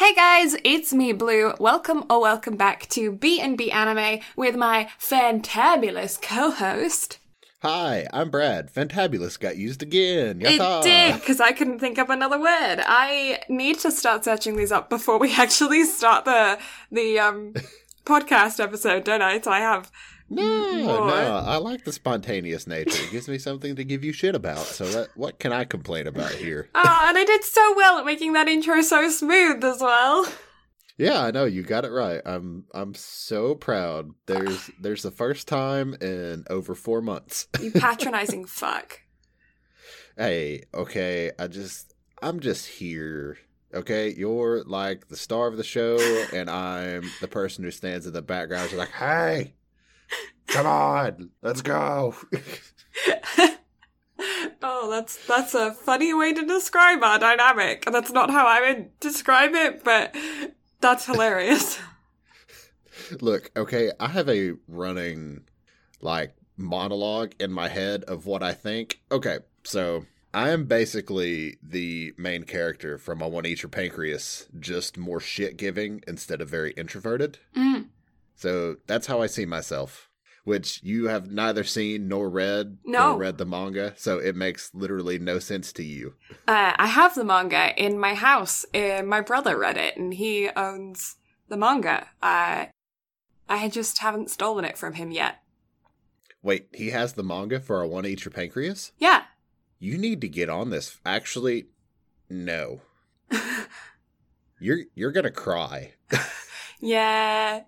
Hey guys, it's me, Blue. Welcome or welcome back to B&B Anime with my fantabulous co-host. Hi, I'm Brad. Fantabulous got used again. It did, because I couldn't think up another word. I need to start searching these up before we actually start the the um podcast episode, don't I? So I have No, More. no, I like the spontaneous nature. It gives me something to give you shit about. So that, what can I complain about here? Oh, and I did so well at making that intro so smooth as well. Yeah, I know you got it right. I'm I'm so proud. There's there's the first time in over four months. You patronizing fuck. hey, okay, I just I'm just here. Okay, you're like the star of the show, and I'm the person who stands in the background. She's like, hey, come on, let's go. oh, that's that's a funny way to describe our dynamic. That's not how I would describe it, but that's hilarious. Look, okay, I have a running like monologue in my head of what I think. Okay, so I am basically the main character from I Want to Eat Your Pancreas, just more shit giving instead of very introverted. Mm. So that's how I see myself. Which you have neither seen nor read No. nor read the manga, so it makes literally no sense to you. Uh, I have the manga in my house. Uh, my brother read it, and he owns the manga. Uh, I just haven't stolen it from him yet. Wait, he has the manga for I Want to Eat Your Pancreas? Yeah. You need to get on this. Actually, no. You're you're gonna cry. yeah.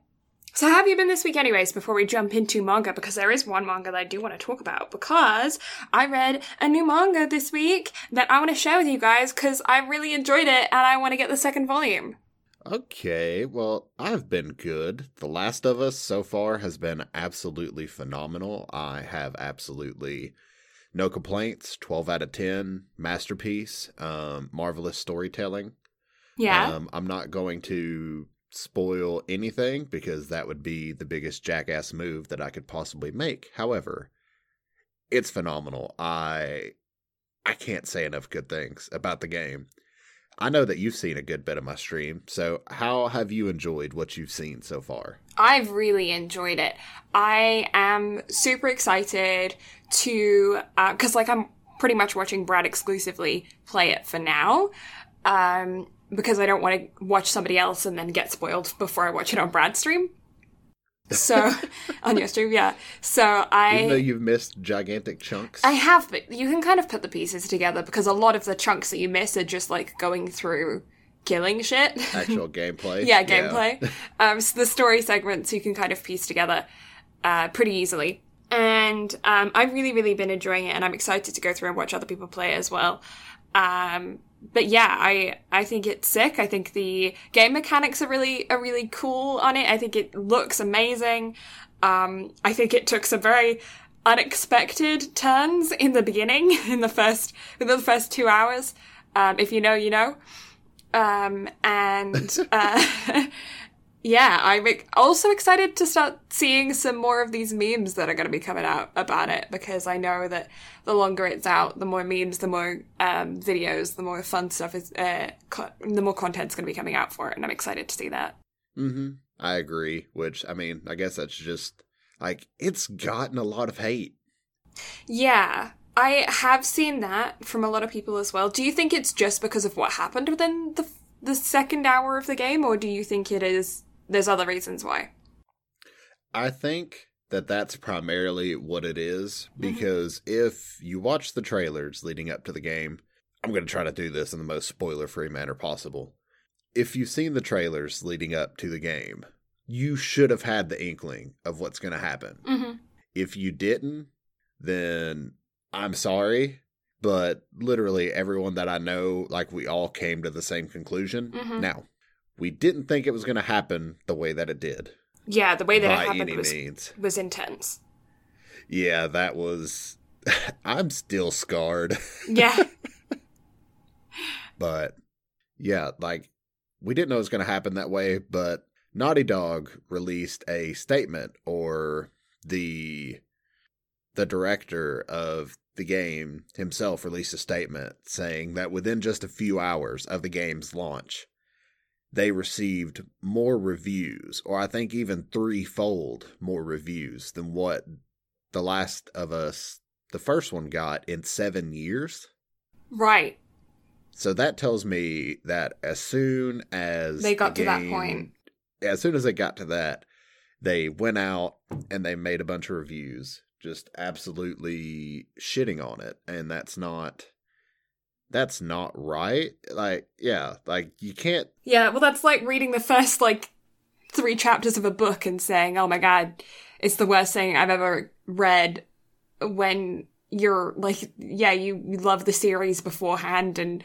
So how have you been this week anyways before we jump into manga because there is one manga that I do want to talk about because I read a new manga this week that I want to share with you guys cuz I really enjoyed it and I want to get the second volume. Okay, well, I've been good. The Last of Us so far has been absolutely phenomenal. I have absolutely no complaints. 12 out of 10, masterpiece, um, marvelous storytelling. Yeah. Um, I'm not going to spoil anything because that would be the biggest jackass move that I could possibly make. However, it's phenomenal. I I can't say enough good things about the game. I know that you've seen a good bit of my stream, so how have you enjoyed what you've seen so far? I've really enjoyed it. I am super excited to because like I'm pretty much watching Brad exclusively play it for now. Um, because I don't want to watch somebody else and then get spoiled before I watch it on Brad's stream. So on your stream, yeah. So I Even though you've missed gigantic chunks. I have, but you can kind of put the pieces together because a lot of the chunks that you miss are just like going through killing shit. actual gameplay. yeah, gameplay. Um, so the story segments you can kind of piece together uh, pretty easily. And um, I've really, really been enjoying it, and I'm excited to go through and watch other people play as well. Um, but yeah, I I think it's sick. I think the game mechanics are really are really cool on it. I think it looks amazing. Um, I think it took some very unexpected turns in the beginning, in the first within the first two hours. Um, if you know, you know. Um, and uh, yeah, I'm also excited to start seeing some more of these memes that are going to be coming out about it because I know that the longer it's out, the more memes, the more um, videos, the more fun stuff is, uh, co- the more content's going to be coming out for it, and I'm excited to see that. Mm-hmm. I agree. Which I mean, I guess that's just like it's gotten a lot of hate. Yeah, I have seen that from a lot of people as well. Do you think it's just because of what happened within the the second hour of the game, or do you think it is there's other reasons why? I think that that's primarily what it is Mm-hmm. because if you watch the trailers leading up to the game, I'm going to try to do this in the most spoiler free manner possible. If you've seen the trailers leading up to the game, you should have had the inkling of what's going to happen. Mm-hmm. If you didn't, then I'm sorry, but literally everyone that I know, like we all came to the same conclusion. Mhm. Now, we didn't think it was going to happen the way that it did Yeah, the way that it happened was means. was intense. Yeah, that was. I'm still scarred, Yeah. but yeah, like we didn't know it was going to happen that way. But Naughty Dog released a statement, or the the director of the game himself released a statement saying that within just a few hours of the game's launch, they received more reviews, or I think even threefold more reviews than what The Last of Us, the first one, got in seven years. Right. So that tells me that as soon as They got the to that point. as soon as they got to that, they went out and they made a bunch of reviews, just absolutely shitting on it, and that's not that's not right. Like, yeah, like you can't. Yeah, well, that's like reading the first, like, three chapters of a book and saying, oh my god, it's the worst thing I've ever read when you're, like, yeah, you, you love the series beforehand and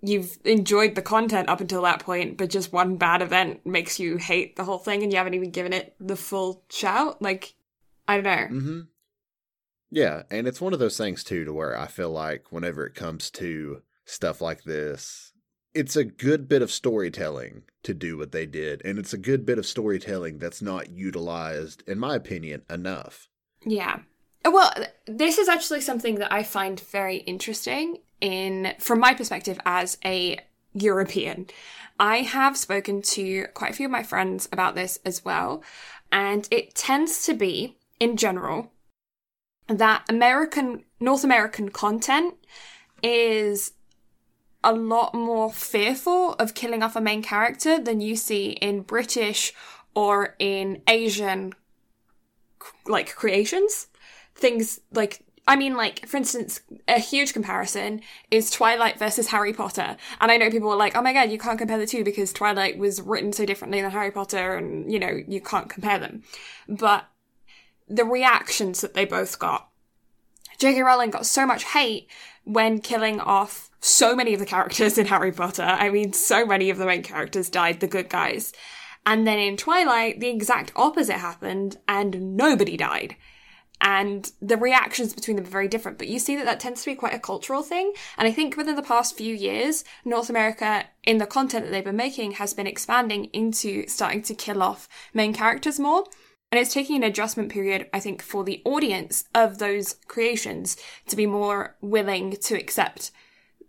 you've enjoyed the content up until that point, but just one bad event makes you hate the whole thing and you haven't even given it the full shout. Like, I don't know. hmm Yeah, and it's one of those things too, to where I feel like whenever it comes to stuff like this, it's a good bit of storytelling to do what they did, and it's a good bit of storytelling that's not utilized, in my opinion, enough. Yeah. Uh, well, this is actually something that I find very interesting in from my perspective as a European. I have spoken to quite a few of my friends about this as well, and it tends to be in general that American North American content is a lot more fearful of killing off a main character than you see in British or in Asian like creations. Things like I mean, like, for instance, a huge comparison is Twilight versus Harry Potter. And I know people are like, oh my god, you can't compare the two because Twilight was written so differently than Harry Potter and, you know, you can't compare them. But the reactions that they both got. J.K. Rowling got so much hate when killing off so many of the characters in Harry Potter. I mean, so many of the main characters died, the good guys. And then in Twilight, the exact opposite happened and nobody died. And the reactions between them are very different, but you see that that tends to be quite a cultural thing. And I think within the past few years, North America, in the content that they've been making, has been expanding into starting to kill off main characters more. And it's taking an adjustment period, I think, for the audience of those creations to be more willing to accept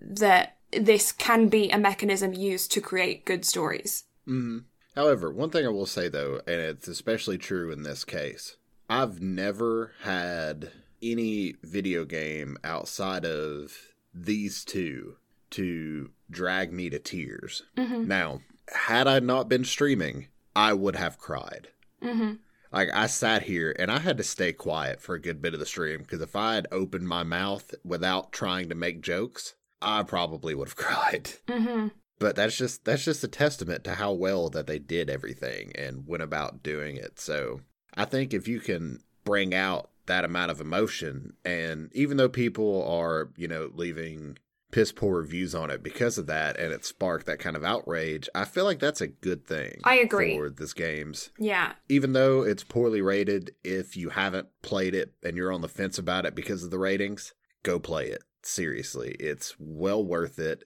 that this can be a mechanism used to create good stories. hmm However, one thing I will say though, and it's especially true in this case, I've never had any video game outside of these two to drag me to tears. Mm-hmm. Now, had I not been streaming, I would have cried. Mm-hmm. Like I sat here and I had to stay quiet for a good bit of the stream because if I had opened my mouth without trying to make jokes, I probably would have cried. Mm-hmm. But that's just that's just a testament to how well that they did everything and went about doing it. So I think if you can bring out that amount of emotion and even though people are, you know, leaving piss poor reviews on it because of that and it sparked that kind of outrage, I feel like that's a good thing. I agree. For this game's Yeah. even though it's poorly rated, if you haven't played it and you're on the fence about it because of the ratings, go play it. Seriously, it's well worth it.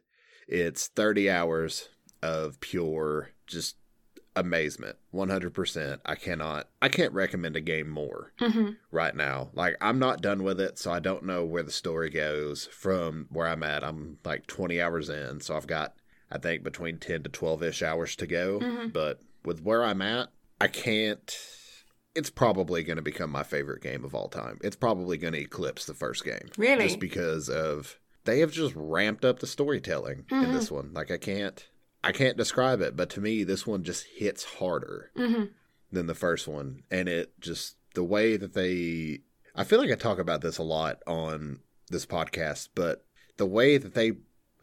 It's 30 hours of pure just amazement. 100%. I cannot I can't recommend a game more Mm-hmm. right now. Like I'm not done with it, so I don't know where the story goes from where I'm at. I'm like 20 hours in, so I've got I think between 10 to 12ish hours to go, Mhm. but with where I'm at, I can't it's probably going to become my favorite game of all time. It's probably going to eclipse the first game. Really? Just because of they have just ramped up the storytelling in Mhm. this one. Like I can't I can't describe it, but to me this one just hits harder Mm-hmm. than the first one and it just the way that they I feel like I talk about this a lot on this podcast but the way that they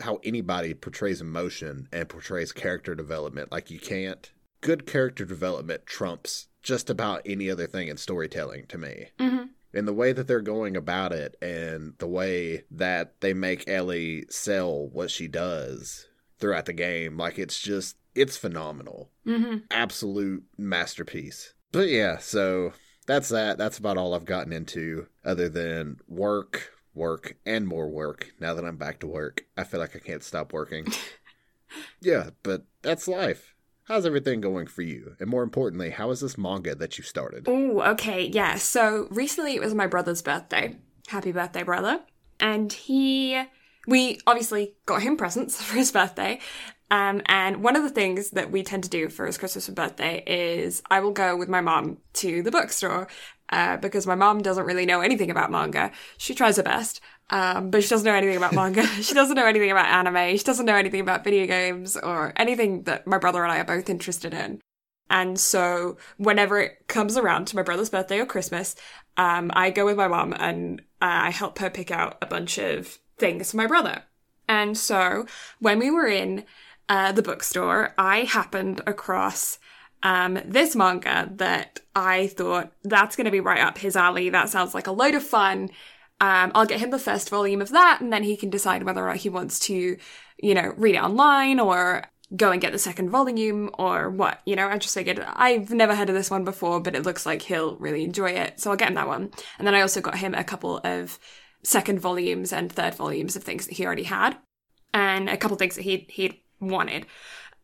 how anybody portrays emotion and portrays character development like you can't good character development trumps just about any other thing in storytelling to me Mm-hmm. and the way that they're going about it and the way that they make Ellie sell what she does throughout the game like it's just it's phenomenal Mm-hmm. absolute masterpiece. But yeah, so that's that. That's about all I've gotten into other than work, work, and more work. Now that I'm back to work, I feel like I can't stop working. yeah, but that's life. How's everything going for you? And more importantly, how is this manga that you started? Oh, okay, yeah. So recently it was my brother's birthday. Happy birthday, brother. And he we obviously got him presents for his birthday. Um, and one of the things that we tend to do for his Christmas and birthday is I will go with my mom to the bookstore uh, because my mom doesn't really know anything about manga. She tries her best, um, but she doesn't know anything about manga. she doesn't know anything about anime. She doesn't know anything about video games or anything that my brother and I are both interested in. And so whenever it comes around to my brother's birthday or Christmas, um, I go with my mom and uh, I help her pick out a bunch of things for my brother. And so when we were in uh, the bookstore, I happened across um, this manga that I thought that's going to be right up his alley. That sounds like a load of fun. Um, I'll get him the first volume of that, and then he can decide whether or not he wants to, you know, read it online or go and get the second volume or what. You know, I just figured I've never heard of this one before, but it looks like he'll really enjoy it, so I'll get him that one. And then I also got him a couple of second volumes and third volumes of things that he already had, and a couple things that he he wanted.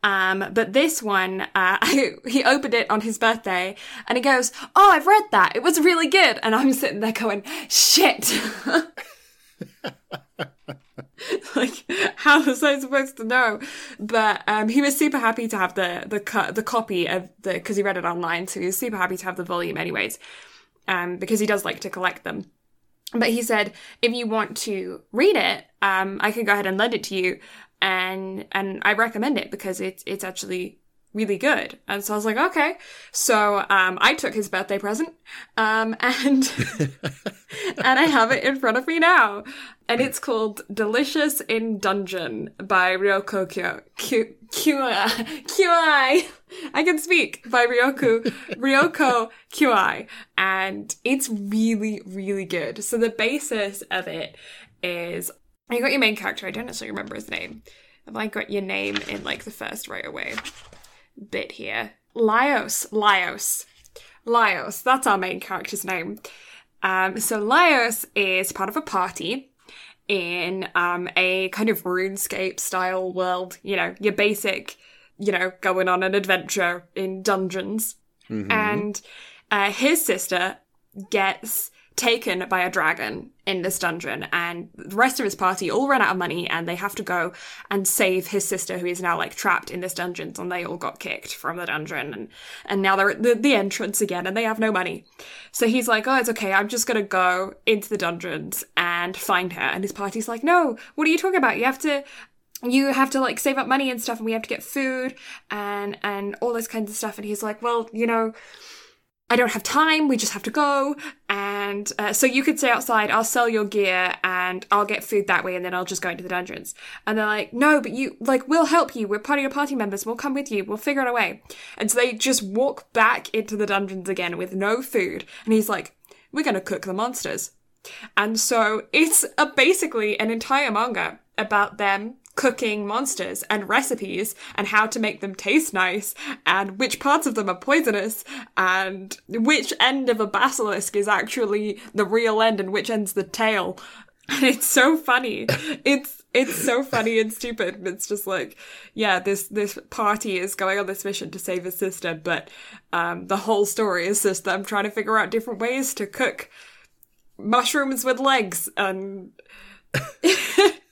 Um, but this one, uh, he opened it on his birthday and he goes, Oh, I've read that. It was really good. And I'm sitting there going, shit. like, how was I supposed to know? But, um, he was super happy to have the, the, the copy of the, cause he read it online. So he was super happy to have the volume anyways. Um, because he does like to collect them. But he said, if you want to read it, um, I can go ahead and lend it to you and and I recommend it because it's it's actually really good. And so I was like, okay. So um, I took his birthday present, um, and and I have it in front of me now, and it's called "Delicious in Dungeon" by Ryoko Kyo. I can speak by Ryoku Ryoko Kyuai, and it's really really good. So the basis of it is you got your main character. I don't necessarily remember his name. Have I got your name in like the first right away bit here? Laios. Laios. Laios. That's our main character's name. Um, so Laios is part of a party in um, a kind of RuneScape style world. You know, your basic, you know, going on an adventure in dungeons. Mm-hmm. And uh, his sister gets taken by a dragon in this dungeon and the rest of his party all run out of money and they have to go and save his sister who is now like trapped in this dungeon and they all got kicked from the dungeon and and now they're at the, the entrance again and they have no money. So he's like oh it's okay i'm just gonna go into the dungeons and find her and his party's like no what are you talking about? You have to you have to like save up money and stuff and we have to get food and and all this kinds of stuff and he's like well you know I don't have time. We just have to go. And uh, so you could stay outside. I'll sell your gear and I'll get food that way. And then I'll just go into the dungeons. And they're like, no, but you, like, we'll help you. We're part of your party members. We'll come with you. We'll figure out a way. And so they just walk back into the dungeons again with no food. And he's like, we're going to cook the monsters. And so it's a, basically an entire manga about them cooking monsters and recipes and how to make them taste nice and which parts of them are poisonous and which end of a basilisk is actually the real end and which end's the tail. And it's so funny. It's it's so funny and stupid. It's just like, yeah, this this party is going on this mission to save his sister, but um, the whole story is just them trying to figure out different ways to cook mushrooms with legs and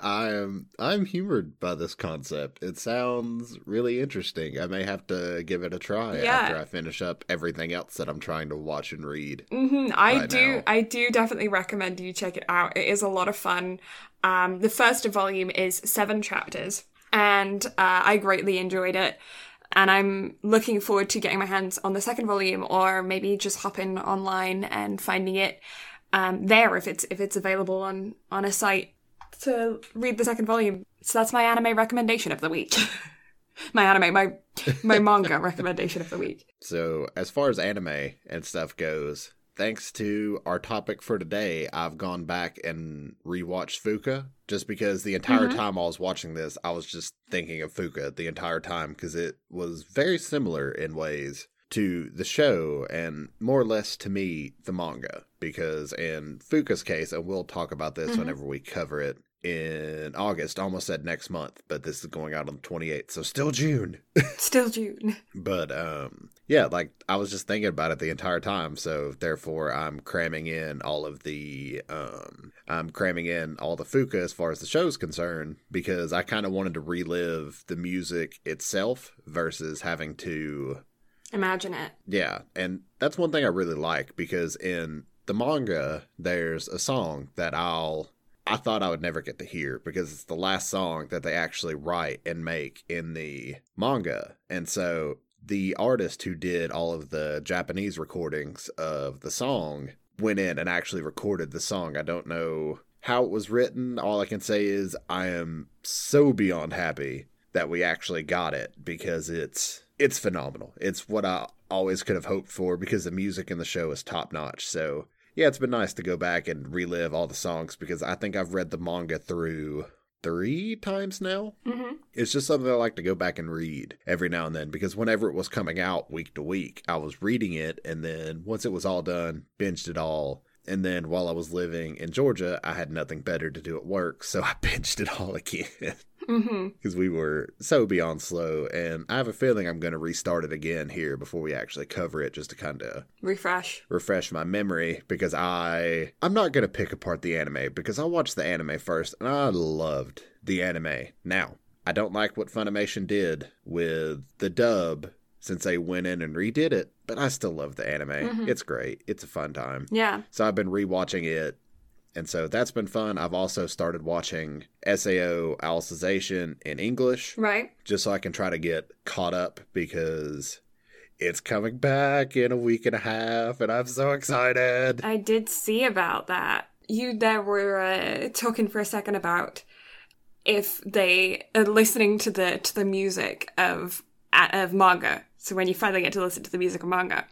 I'm I'm humored by this concept. It sounds really interesting. I may have to give it a try yeah. after I finish up everything else that I'm trying to watch and read. Mm-hmm. I right do. Now. I do definitely recommend you check it out. It is a lot of fun. Um, the first volume is seven chapters, and uh, I greatly enjoyed it. And I'm looking forward to getting my hands on the second volume, or maybe just hopping online and finding it um, there if it's if it's available on on a site to read the second volume. So that's my anime recommendation of the week. my anime, my my manga recommendation of the week. So as far as anime and stuff goes, thanks to our topic for today, I've gone back and rewatched Fuka just because the entire mm-hmm. time I was watching this, I was just thinking of Fuka the entire time because it was very similar in ways to the show and more or less to me the manga because in Fuka's case and we'll talk about this mm-hmm. whenever we cover it in August, almost said next month, but this is going out on the 28th, so still June. still June. But um yeah, like I was just thinking about it the entire time. So therefore, I'm cramming in all of the, um, I'm cramming in all the Fuka as far as the show's concerned because I kind of wanted to relive the music itself versus having to, Imagine it. yeah. And that's one thing I really like because in the manga, there's a song that I'll. I thought I would never get to hear because it's the last song that they actually write and make in the manga. And so the artist who did all of the Japanese recordings of the song went in and actually recorded the song. I don't know how it was written. All I can say is I am so beyond happy that we actually got it because it's it's phenomenal. It's what I always could have hoped for because the music in the show is top notch. So yeah, it's been nice to go back and relive all the songs because I think I've read the manga through three times now. hmm It's just something I like to go back and read every now and then because whenever it was coming out week to week, I was reading it and then once it was all done, binged it all. And then while I was living in Georgia, I had nothing better to do at work, so I binged it all again because we were so beyond slow. And I have a feeling I'm going to restart it again here before we actually cover it just to kind of Refresh. refresh my memory because I I'm not gonna pick apart the anime because I watched the anime first and I loved the anime. Now I don't like what Funimation did with the dub since they went in and redid it, but I still love the anime. Mhm. It's great. It's a fun time. Yeah. So I've been rewatching it. And so that's been fun. I've also started watching SAO Alicization in English Right. just so I can try to get caught up because it's coming back in a week and a half and I'm so excited. I did see about that. You there were uh, talking for a second about if they are listening to the to the music of of manga. So when you finally get to listen to the music of manga,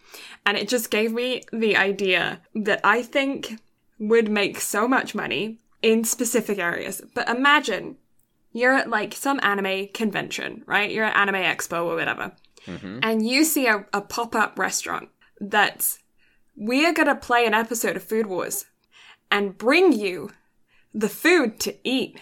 and it just gave me the idea that I think would make so much money in specific areas. But imagine you're at like some anime convention, right? You're at Anime Expo or whatever hmm and you see a, a pop up restaurant that's we are going to play an episode of Food Wars and bring you the food to eat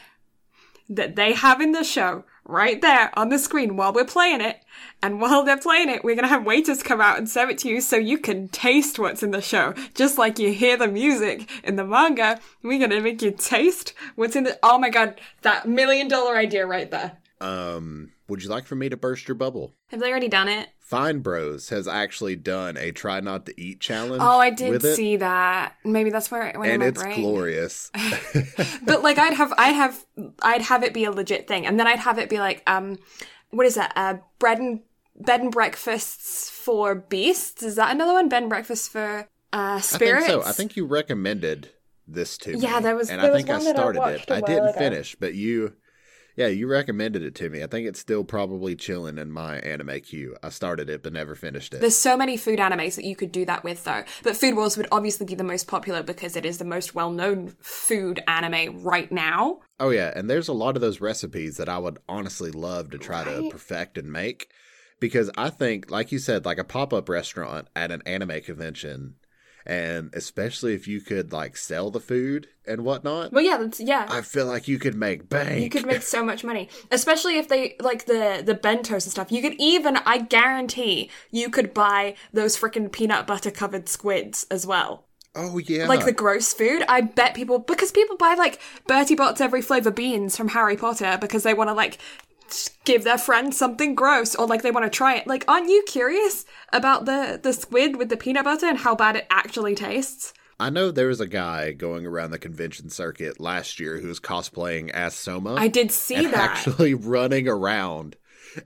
that they have in the show right there on the screen while we're playing it. And while they're playing it, we're going to have waiters come out and serve it to you so you can taste what's in the show. Just like you hear the music in the manga, we're going to make you taste what's in the. Oh my god, that million dollar idea right there. Um, would you like for me to burst your bubble? Have they already done it? Fine Bros has actually done a try not to eat challenge. Oh, I did see that. Maybe that's where it went and in my it's brain. glorious. But like, I'd have, I'd have, I'd have it be a legit thing, and then I'd have it be like, um, what is that? Uh, bread and bed and breakfasts for beasts. Is that another one? Bed and breakfast for uh I spirits. think so. I think you recommended this to me. Yeah, there was- and there I think I that I started it. I didn't ago. finish, but you, yeah, you recommended it to me. I think it's still probably chilling in my anime queue. I started it but never finished it. There's so many food animes that you could do that with, though. But Food Wars would obviously be the most popular because it is the most well-known food anime right now. Oh yeah, and there's a lot of those recipes that I would honestly love to try to perfect and make because I think like you said like a pop-up restaurant at an anime convention and especially if you could like sell the food and whatnot, Well, yeah, that's yeah. I feel like you could make bank. You could make so much money, especially if they like the the bentos and stuff. You could even, I guarantee, you could buy those freaking peanut butter covered squids as well. oh yeah. Like the gross food. I bet people because people buy like Bertie Bott's every flavor beans from Harry Potter because they want to like give their friends something gross or like they want to try it. Like, aren't you curious about the the squid with the peanut butter and how bad it actually tastes? I know there was a guy going around the convention circuit last year who was cosplaying as Soma. I did see and that. actually running around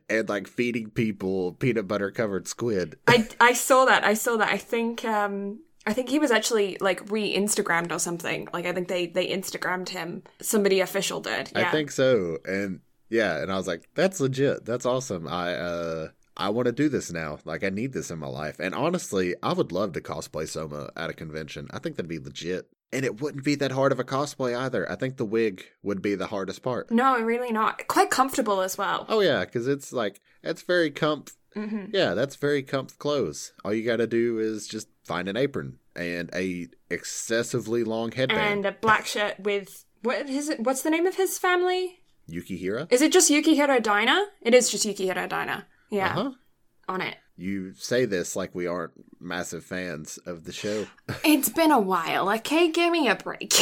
and like feeding people peanut butter covered squid. I I saw that. I saw that. I think um I think he was actually like re-Instagrammed or something. Like I think they they Instagrammed him. Somebody official did. Yeah. I think so. And yeah, and I was like, that's legit. That's awesome. I uh I want to do this now. Like I need this in my life. And honestly, I would love to cosplay Soma at a convention. I think that'd be legit. And it wouldn't be that hard of a cosplay either. I think the wig would be the hardest part. No, really not. Quite comfortable as well. Oh yeah, because it's like it's very comf. hmm Yeah, that's very comf clothes. All you got to do is just find an apron and a excessively long headband. And a black shirt with what is it? What's the name of his family? Yukihira. Is it just Yukihira Diner? It is just Yukihira Diner. Yeah. Uh huh. on it. You say this like we aren't massive fans of the show. It's been a while, okay? Give me a break.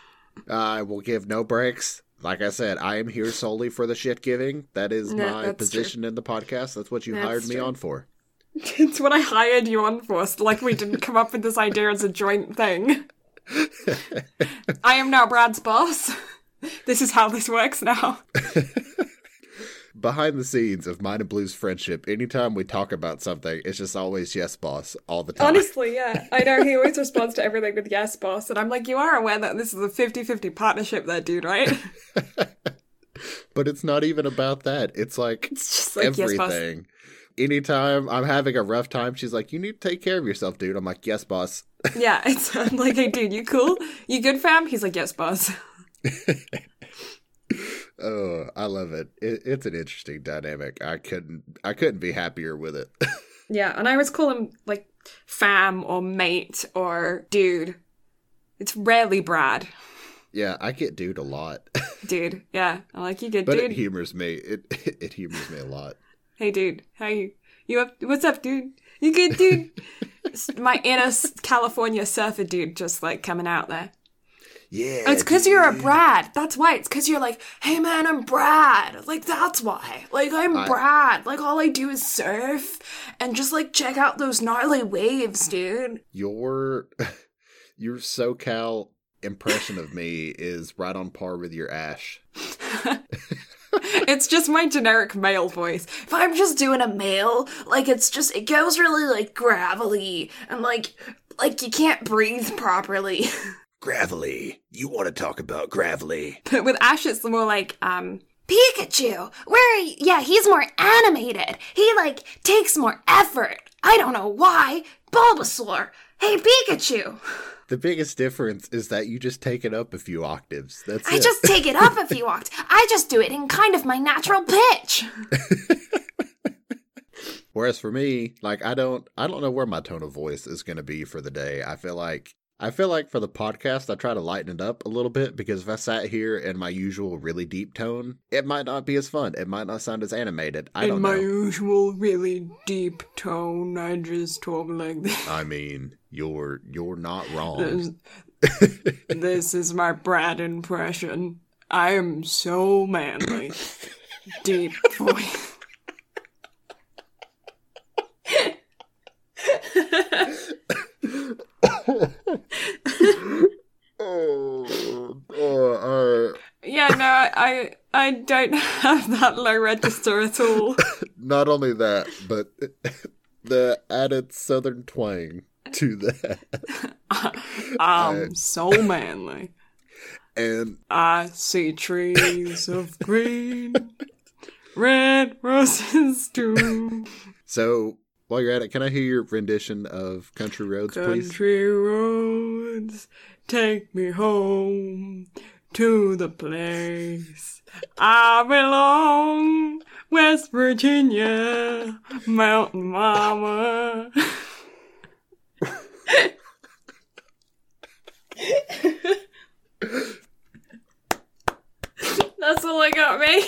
I will give no breaks. Like I said, I am here solely for the shit giving. That is No, my position in the podcast. That's what you That's hired me true. on for. it's what I hired you on for. So like we didn't come up with this idea as a joint thing. I am now Brad's boss. This is how this works now. Behind the scenes of mine and Blue's friendship, anytime we talk about something, it's just always yes, boss, all the time. Honestly, yeah. I know he always responds to everything with yes, boss. And I'm like, you are aware that this is a 50 50 partnership there, dude, right? But it's not even about that. It's like It's just like, yes, boss. everything. Anytime I'm having a rough time, she's like, "You need to take care of yourself, dude." I'm like, "Yes, boss." Yeah, it's I'm like, hey, dude, you cool? You good, fam? He's like, yes, boss. Oh, I love it. it. It's an interesting dynamic. I couldn't, I couldn't be happier with it. Yeah, and I always call him like fam or mate or dude. It's rarely Brad. yeah, I get dude a lot, Dude. Yeah. I'm like, you good, but dude? it humors me. It it humors me a lot. hey, dude. How you? You up? What's up, dude? You good, dude? My inner California surfer dude just like coming out there. Yeah, It's because you're a Brad. That's why. It's because you're like, hey man, I'm Brad. Like, that's why. Like, I'm I- Brad. Like, all I do is surf and just like check out those gnarly waves, dude. your your SoCal impression of me is right on par with your Ash. it's just my generic male voice. If I'm just doing a male, like, it's just, it goes really like gravelly and like, like you can't breathe properly. Gravelly, you want to talk about Gravelly? But with Ash, it's more like, um, Pikachu, where, yeah, he's more animated. He, like, takes more effort. I don't know why. Bulbasaur, hey, Pikachu. The biggest difference is that you just take it up a few octaves. That's I it. just take it up a few octaves. I just do it in kind of my natural pitch. Whereas for me, like I don't I don't know where my tone of voice is going to be for the day. I feel like I feel like for the podcast I try to lighten it up a little bit because if I sat here in my usual really deep tone, it might not be as fun. It might not sound as animated. I don't know. In my usual, really deep tone, I just talk like this. I mean, you're you're not wrong. this is my Brad impression. I am so manly. Deep voice. oh, oh, uh, Yeah, no, I I don't have that low register at all. not only that, but the added southern twang to that. Um, I'm so manly. And I see trees of green, red roses too. so while you're at it, can I hear your rendition of Country Roads, please? Country roads, take me home to the place I belong. West Virginia, Mountain Mama. That's all I got, mate.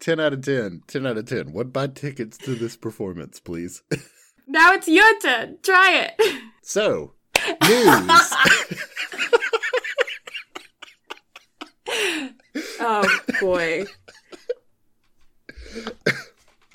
10 out of 10. 10 out of 10. What buy tickets to this performance, please? Now it's your turn. Try it. so, news. Oh boy.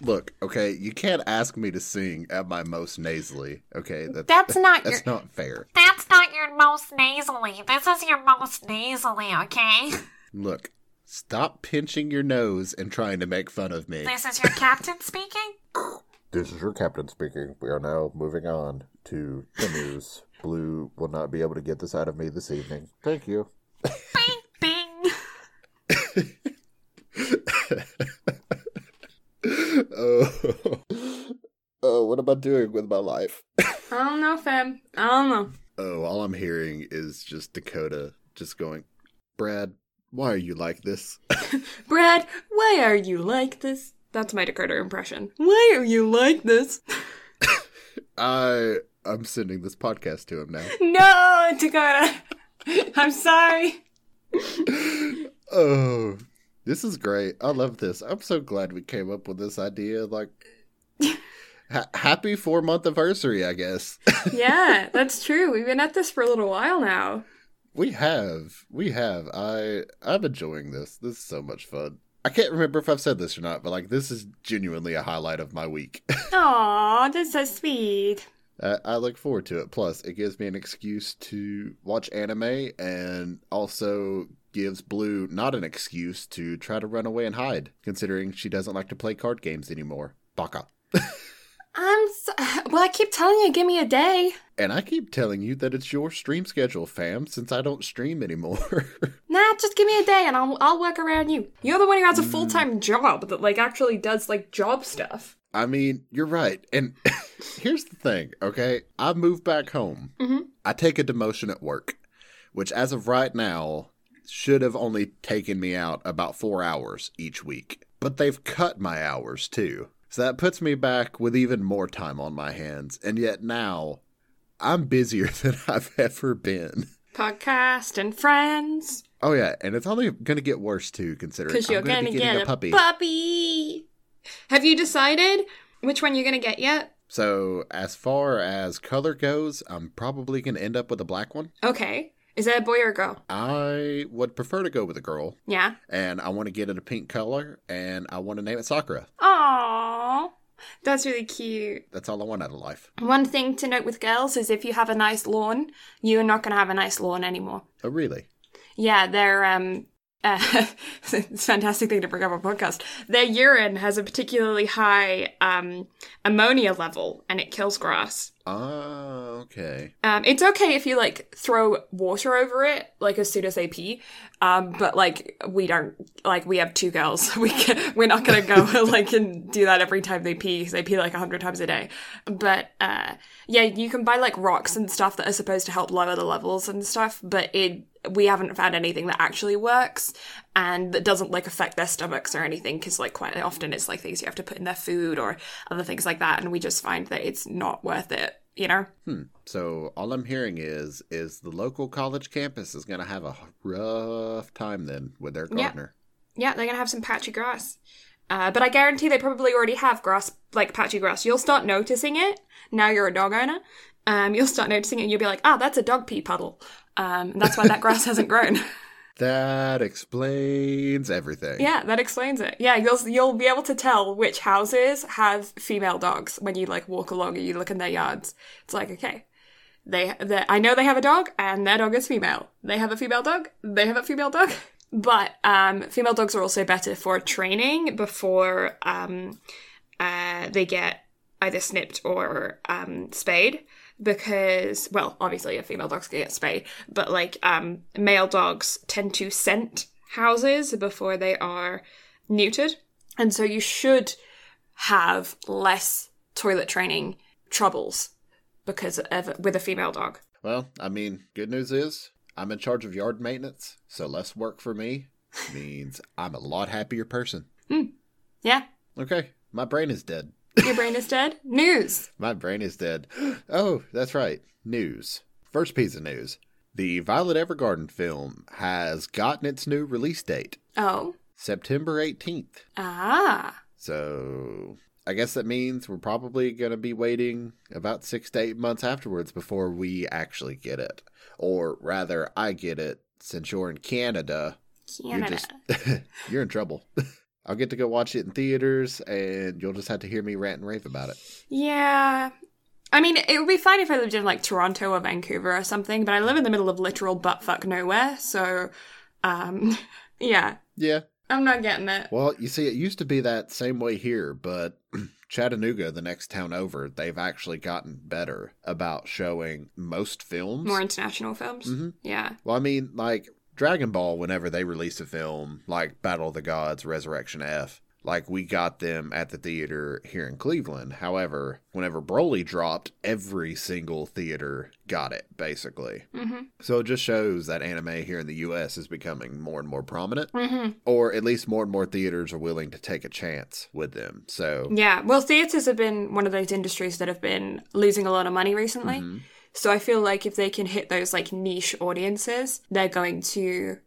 Look, okay, you can't ask me to sing at my most nasally. Okay, that, That's not that's your. not fair. That's not your most nasally. This is your most nasally, okay? Look, stop pinching your nose and trying to make fun of me. This is your captain speaking? This is your captain speaking. We are now moving on to the news. Blue will not be able to get this out of me this evening. Thank you. Bing, bing. oh, oh, what am I doing with my life? I don't know, fam. I don't know. Oh, all I'm hearing is just Dakota just going, Brad, why are you like this? Brad, why are you like this? That's my Dakota impression. Why are you like this? I I'm sending this podcast to him now. No, Dakota. I'm sorry. Oh, This is great. I love this. I'm so glad we came up with this idea. Like, ha- happy four month anniversary, I guess. yeah, that's true. We've been at this for a little while now. we have, we have. I, I'm enjoying this. This is so much fun. I can't remember if I've said this or not, but like, this is genuinely a highlight of my week. Aw, that's so sweet. I, I look forward to it. Plus, it gives me an excuse to watch anime and also gives Blue not an excuse to try to run away and hide, considering she doesn't like to play card games anymore. Baka. I'm so- well. I keep telling you, give me a day. And I keep telling you that it's your stream schedule, fam, since I don't stream anymore. Nah, just give me a day, and I'll I'll work around you. You're the one who has a full time job that like actually does like job stuff. I mean, you're right. And here's the thing, okay? I moved back home. Mhm. I take a demotion at work, which as of right now should have only taken me out about four hours each week. But they've cut my hours too. So that puts me back with even more time on my hands. And yet now I'm busier than I've ever been. Podcast and friends, Oh yeah, and it's only gonna get worse too, considering because you're be getting get a puppy. puppy. Have you decided which one you're gonna get yet? So as far as color goes, I'm probably gonna end up with a black one. Okay, is that a boy or a girl? I would prefer to go with a girl, Yeah. and I want to get it a pink color, and I want to name it Sakura. Aww, that's really cute. That's all I want out of life. One thing to note with girls is if you have a nice lawn, you are not going to have a nice lawn anymore. Oh, really? Yeah, their um, uh, it's a fantastic thing to bring up on podcast. Their urine has a particularly high um ammonia level, and it kills grass. Ah, okay. Um, it's okay if you like throw water over it, like as soon as they pee. Um, but like we don't, like we have two girls. We can, we're not gonna go like and do that every time they pee. they pee like a hundred times a day. But uh, yeah, you can buy like rocks and stuff that are supposed to help lower the levels and stuff. But it, we haven't found anything that actually works and that doesn't like affect their stomachs or anything. Because like quite often it's like things you have to put in their food or other things like that, and we just find that it's not worth it. You know. Hmm. So all I'm hearing is is the local college campus is gonna have a rough time then with their Yeah. gardener. Yeah, they're gonna have some patchy grass. Uh, but I guarantee they probably already have grass, like patchy grass. You'll start noticing it now you're a dog owner. Um, you'll start noticing it and you'll be like, ah, that's a dog pee puddle. Um, and that's why that grass hasn't grown. That explains everything. yeah, that explains it. Yeah, you'll you'll be able to tell which houses have female dogs when you like walk along and you look in their yards. It's like, okay, they, they I know they have a dog and their dog is female. They have a female dog. They have a female dog. But um, female dogs are also better for training before um, uh, they get either snipped or um, spayed. Because, well, obviously a female dog's gonna get spayed, but like um, male dogs tend to scent houses before they are neutered, and so you should have less toilet training troubles because of with a female dog. Well, I mean, good news is I'm in charge of yard maintenance, so less work for me means I'm a lot happier person. Yeah, Okay, my brain is dead. Your brain is dead. News. My brain is dead. Oh, that's right. News. First piece of news. The Violet Evergarden film has gotten its new release date, Oh, September 18th. ah, So, I guess that means we're probably going to be waiting about six to eight months afterwards before we actually get it. Or rather, I get it since you're in Canada. You're Canada. just you're in trouble. I'll get to go watch it in theaters, and you'll just have to hear me rant and rave about it. Yeah. I mean, it would be fine if I lived in like Toronto or Vancouver or something, but I live in the middle of literal buttfuck nowhere, so um yeah. Yeah. I'm not getting it. Well, you see, it used to be that same way here, but Chattanooga, the next town over, they've actually gotten better about showing most films. More international films. Mhm. Yeah. Well, I mean, like Dragon Ball, whenever they release a film like Battle of the Gods, Resurrection F, like we got them at the theater here in Cleveland. However, whenever Broly dropped, every single theater got it, basically. Mm-hmm. So it just shows that anime here in the US is becoming more and more prominent, Mm-hmm. or at least more and more theaters are willing to take a chance with them. So, Yeah. Well, theaters have been one of those industries that have been losing a lot of money recently. Mhm. So I feel like if they can hit those like niche audiences, they're going to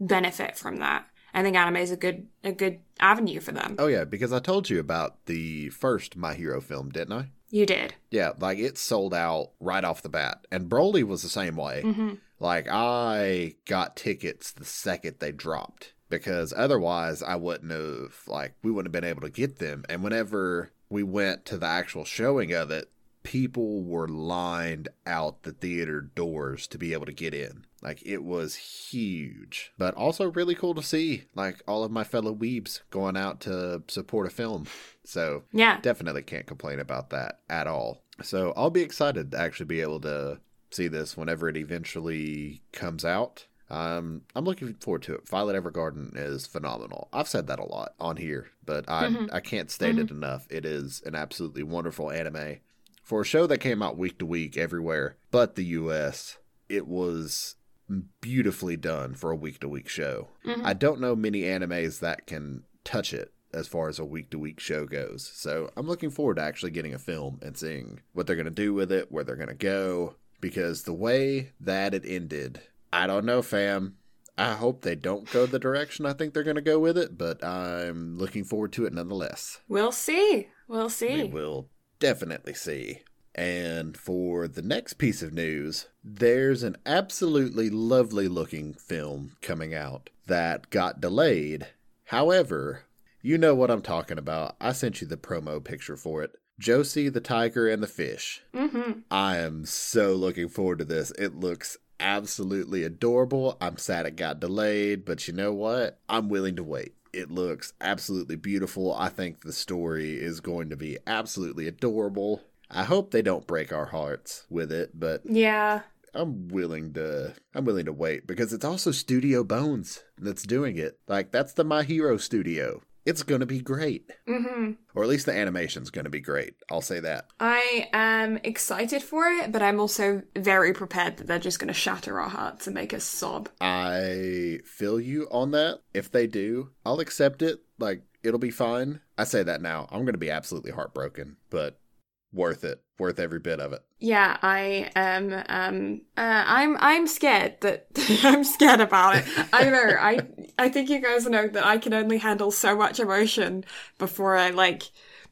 benefit from that. I think anime is a good a good avenue for them. Oh yeah, because I told you about the first My Hero film, didn't I? You did. Yeah, like it sold out right off the bat. And Broly was the same way. hmm Like I got tickets the second they dropped because otherwise I wouldn't have like we wouldn't have been able to get them. And whenever we went to the actual showing of it, people were lined out the theater doors to be able to get in. Like it was huge, but also really cool to see like all of my fellow weebs going out to support a film. So Yeah. definitely can't complain about that at all. So I'll be excited to actually be able to see this whenever it eventually comes out. Um, I'm looking forward to it. Violet Evergarden is phenomenal. I've said that a lot on here, but I Mhm. I can't state it enough. It is an absolutely wonderful anime for a show that came out week to week everywhere but the U.S. It was beautifully done for a week to week show. Mhm. I don't know many animes that can touch it as far as a week to week show goes. So I'm looking forward to actually getting a film and seeing what they're going to do with it, where they're going to go. Because the way that it ended, I don't know, fam. I hope they don't go the direction I think they're going to go with it, but I'm looking forward to it nonetheless. We'll see. We'll see. We will definitely see. And for the next piece of news, there's an absolutely lovely looking film coming out that got delayed. However, you know what I'm talking about. I sent you the promo picture for it. Josee the Tiger and the Fish. hmm I am so looking forward to this. It looks absolutely adorable. I'm sad it got delayed, but you know what? I'm willing to wait. It looks absolutely beautiful. I think the story is going to be absolutely adorable. I hope they don't break our hearts with it, but Yeah. I'm willing to I'm willing to wait because it's also Studio Bones that's doing it. Like that's the My Hero studio. It's going to be great. hmm Or at least the animation's going to be great. I'll say that. I am excited for it, but I'm also very prepared that they're just going to shatter our hearts and make us sob. I feel you on that. If they do, I'll accept it. Like, it'll be fine. I say that now. I'm going to be absolutely heartbroken, but worth it. Worth every bit of it. Yeah, I am. Um, uh, I'm. I'm scared that I'm scared about it. I know. I. I think you guys know that I can only handle so much emotion before I like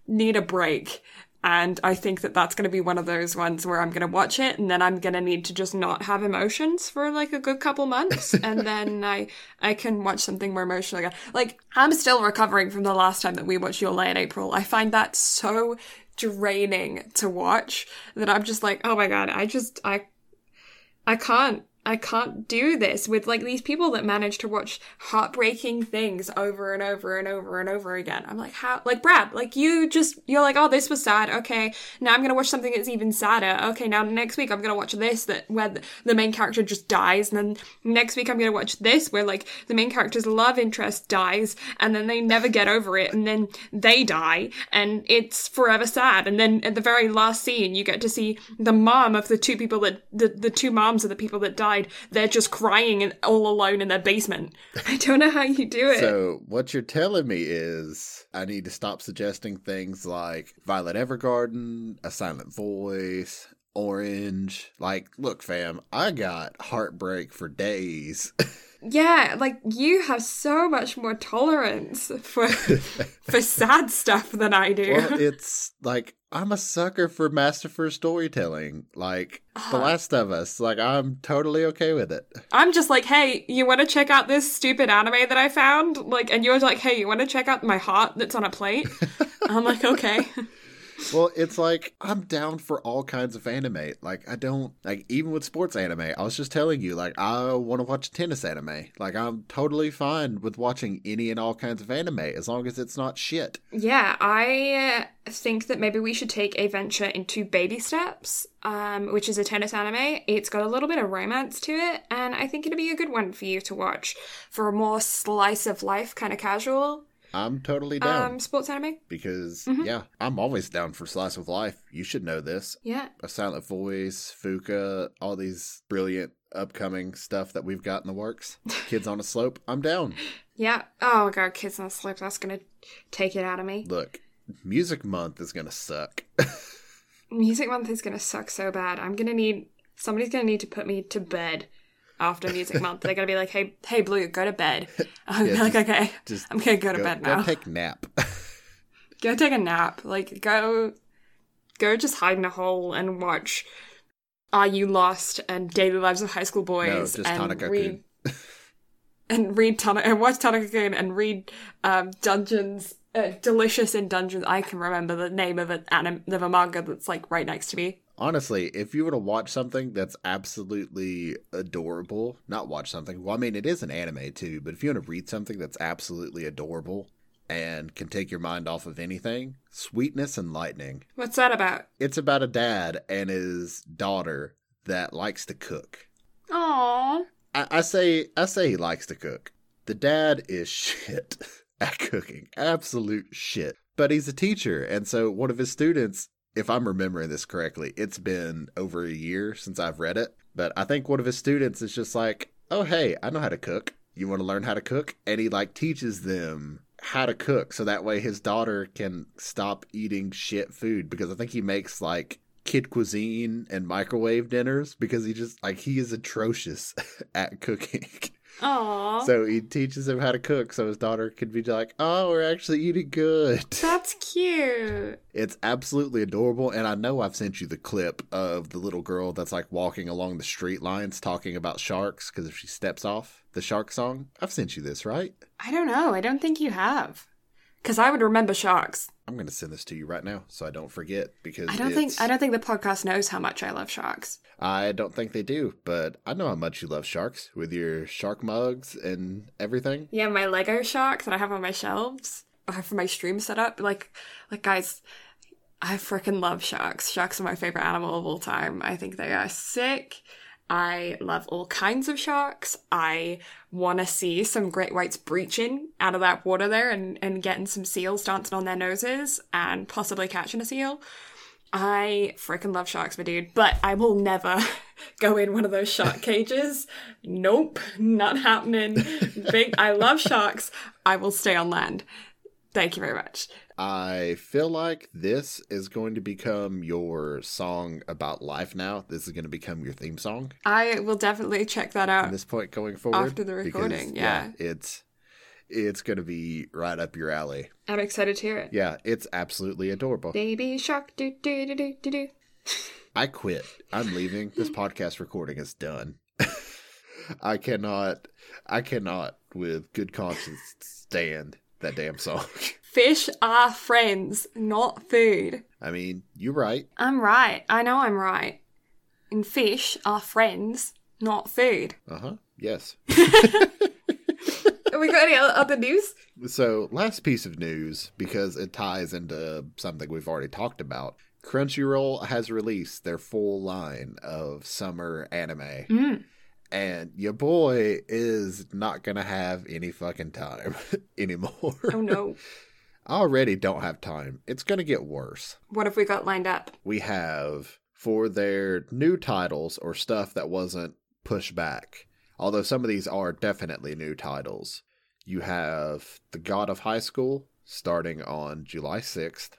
need a break. And I think that that's going to be one of those ones where I'm going to watch it and then I'm going to need to just not have emotions for like a good couple months. and then I, I can watch something more emotional again. Like, I'm still recovering from the last time that we watched Your Lie in April. I find that so draining to watch that I'm just like, oh my god, I just, I, I can't. I can't do this with like these people that manage to watch heartbreaking things over and over and over and over again. I'm like, how? Like Brad, like you just you're like, oh, this was sad. Okay, now I'm gonna watch something that's even sadder. Okay, now next week I'm gonna watch this that where the, main character just dies, and then next week I'm gonna watch this where like the main character's love interest dies, and then they never get over it, and then they die, and it's forever sad. And then at the very last scene, you get to see the mom of the two people that the the two moms of the people that died. They're just crying and all alone in their basement. I don't know how you do it. So, what you're telling me is I need to stop suggesting things like Violet Evergarden, A Silent Voice, Orange. Like, look, fam, I got heartbreak for days. Yeah, like you have so much more tolerance for for sad stuff than I do. well, it's like I'm a sucker for masterful storytelling. Like The Uh-huh. Last of Us. Like I'm totally okay with it. I'm just like, hey, you want to check out this stupid anime that I found? Like, and you're like, hey, you want to check out my heart that's on a plate? I'm like, okay. Well, it's like I'm down for all kinds of anime. Like I don't like even with sports anime. I was just telling you, like I want to watch tennis anime. Like I'm totally fine with watching any and all kinds of anime as long as it's not shit. Yeah, I think that maybe we should take a venture into Baby Steps, um, which is a tennis anime. It's got a little bit of romance to it, and I think it'd be a good one for you to watch for a more slice of life kind of casual I'm totally down um, sports anime. because Mhm. yeah, I'm always down for slice of life. You should know this. Yeah. A Silent Voice, Fuka, all these brilliant upcoming stuff that we've got in the works. Kids on a Slope. I'm down. Yeah. Oh god, Kids on a Slope, that's gonna take it out of me. Look, Music Month is gonna suck. Music Month is gonna suck so bad. I'm gonna need somebody's gonna need to put me to bed after Music Month. They're gonna be like, "Hey, hey, Blue, go to bed." I'm Yeah, like, just- "Okay, Just I'm gonna go to go, bed go now. take a nap. go take a nap. Like, go, go, just hide in a hole and watch." Are You Lost and Daily Lives of High School Boys no, just and read and read Tana and watch Tanaka and read um, Dungeons uh, Delicious in Dungeons. I can remember the name of an anim- of a manga that's like right next to me. Honestly, if you were to watch something that's absolutely adorable, not watch something, well, I mean, it is an anime too, but if you want to read something that's absolutely adorable and can take your mind off of anything, Sweetness and Lightning. What's that about? It's about a dad and his daughter that likes to cook. Aww. I, I say, I say he likes to cook. The dad is shit at cooking, absolute shit. But he's a teacher, and so one of his students if I'm remembering this correctly, it's been over a year since I've read it. But I think one of his students is just like, oh, hey, I know how to cook. You want to learn how to cook? And he like teaches them how to cook so that way his daughter can stop eating shit food because I think he makes like kid cuisine and microwave dinners because he just like he is atrocious at cooking. Aww. So he teaches him how to cook so his daughter can be like, "Oh, we're actually eating good." That's cute. It's absolutely adorable, and I know I've sent you the clip of the little girl that's like walking along the street lines talking about sharks because if she steps off the shark song, I've sent you this, right? I don't know. I don't think you have. Because I would remember sharks. I'm going to send this to you right now so I don't forget because I don't think I don't think the podcast knows how much I love sharks. I don't think they do, but I know how much you love sharks with your shark mugs and everything. Yeah, my Lego shark that I have on my shelves. I have for my stream setup. Like, like guys, I freaking love sharks. Sharks are my favorite animal of all time. I think they are sick. I love all kinds of sharks. I want to see some great whites breaching out of that water there and, and getting some seals dancing on their noses and possibly catching a seal. I freaking love sharks, my dude, but I will never go in one of those shark cages. nope, not happening. Big, I love sharks. I will stay on land. Thank you very much. I feel like this is going to become your song about life now. This is going to become your theme song I will definitely check that out. this point going forward. After the because, recording, yeah. It's it's going to be right up your alley. I'm excited to hear it. Yeah, it's absolutely adorable. Baby shark, do do do do do do. I quit. I'm leaving. This podcast recording is done. I cannot I cannot with good conscience stand that damn song. Fish are friends, not food. I mean, you're right. I'm right. I know I'm right. And fish are friends, not food. Uh-huh. Yes. Have we got any other news? So, last piece of news, because it ties into something we've already talked about. Crunchyroll has released their full line of summer anime. Mm. And your boy is not going to have any fucking time anymore. Oh no. Already don't have time. It's going to get worse. What have we got lined up? We have for their new titles or stuff that wasn't pushed back, although some of these are definitely new titles. You have The God of High School starting on July 6th.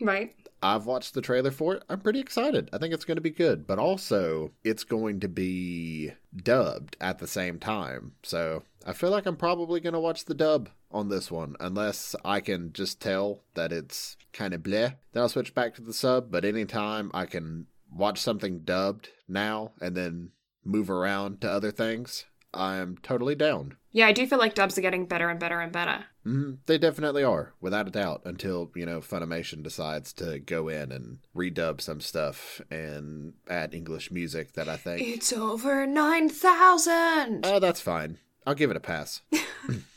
Right. I've watched the trailer for it. I'm pretty excited. I think it's going to be good, but also it's going to be dubbed at the same time. So I feel like I'm probably going to watch the dub on this one, unless I can just tell that it's kind of bleh. Then I'll switch back to the sub, but anytime I can watch something dubbed now and then move around to other things, I'm totally down. Yeah, I do feel like dubs are getting better and better and better. hmm They definitely are, without a doubt, until, you know, Funimation decides to go in and redub some stuff and add English music that I think, It's over 9,000! oh, that's fine. I'll give it a pass.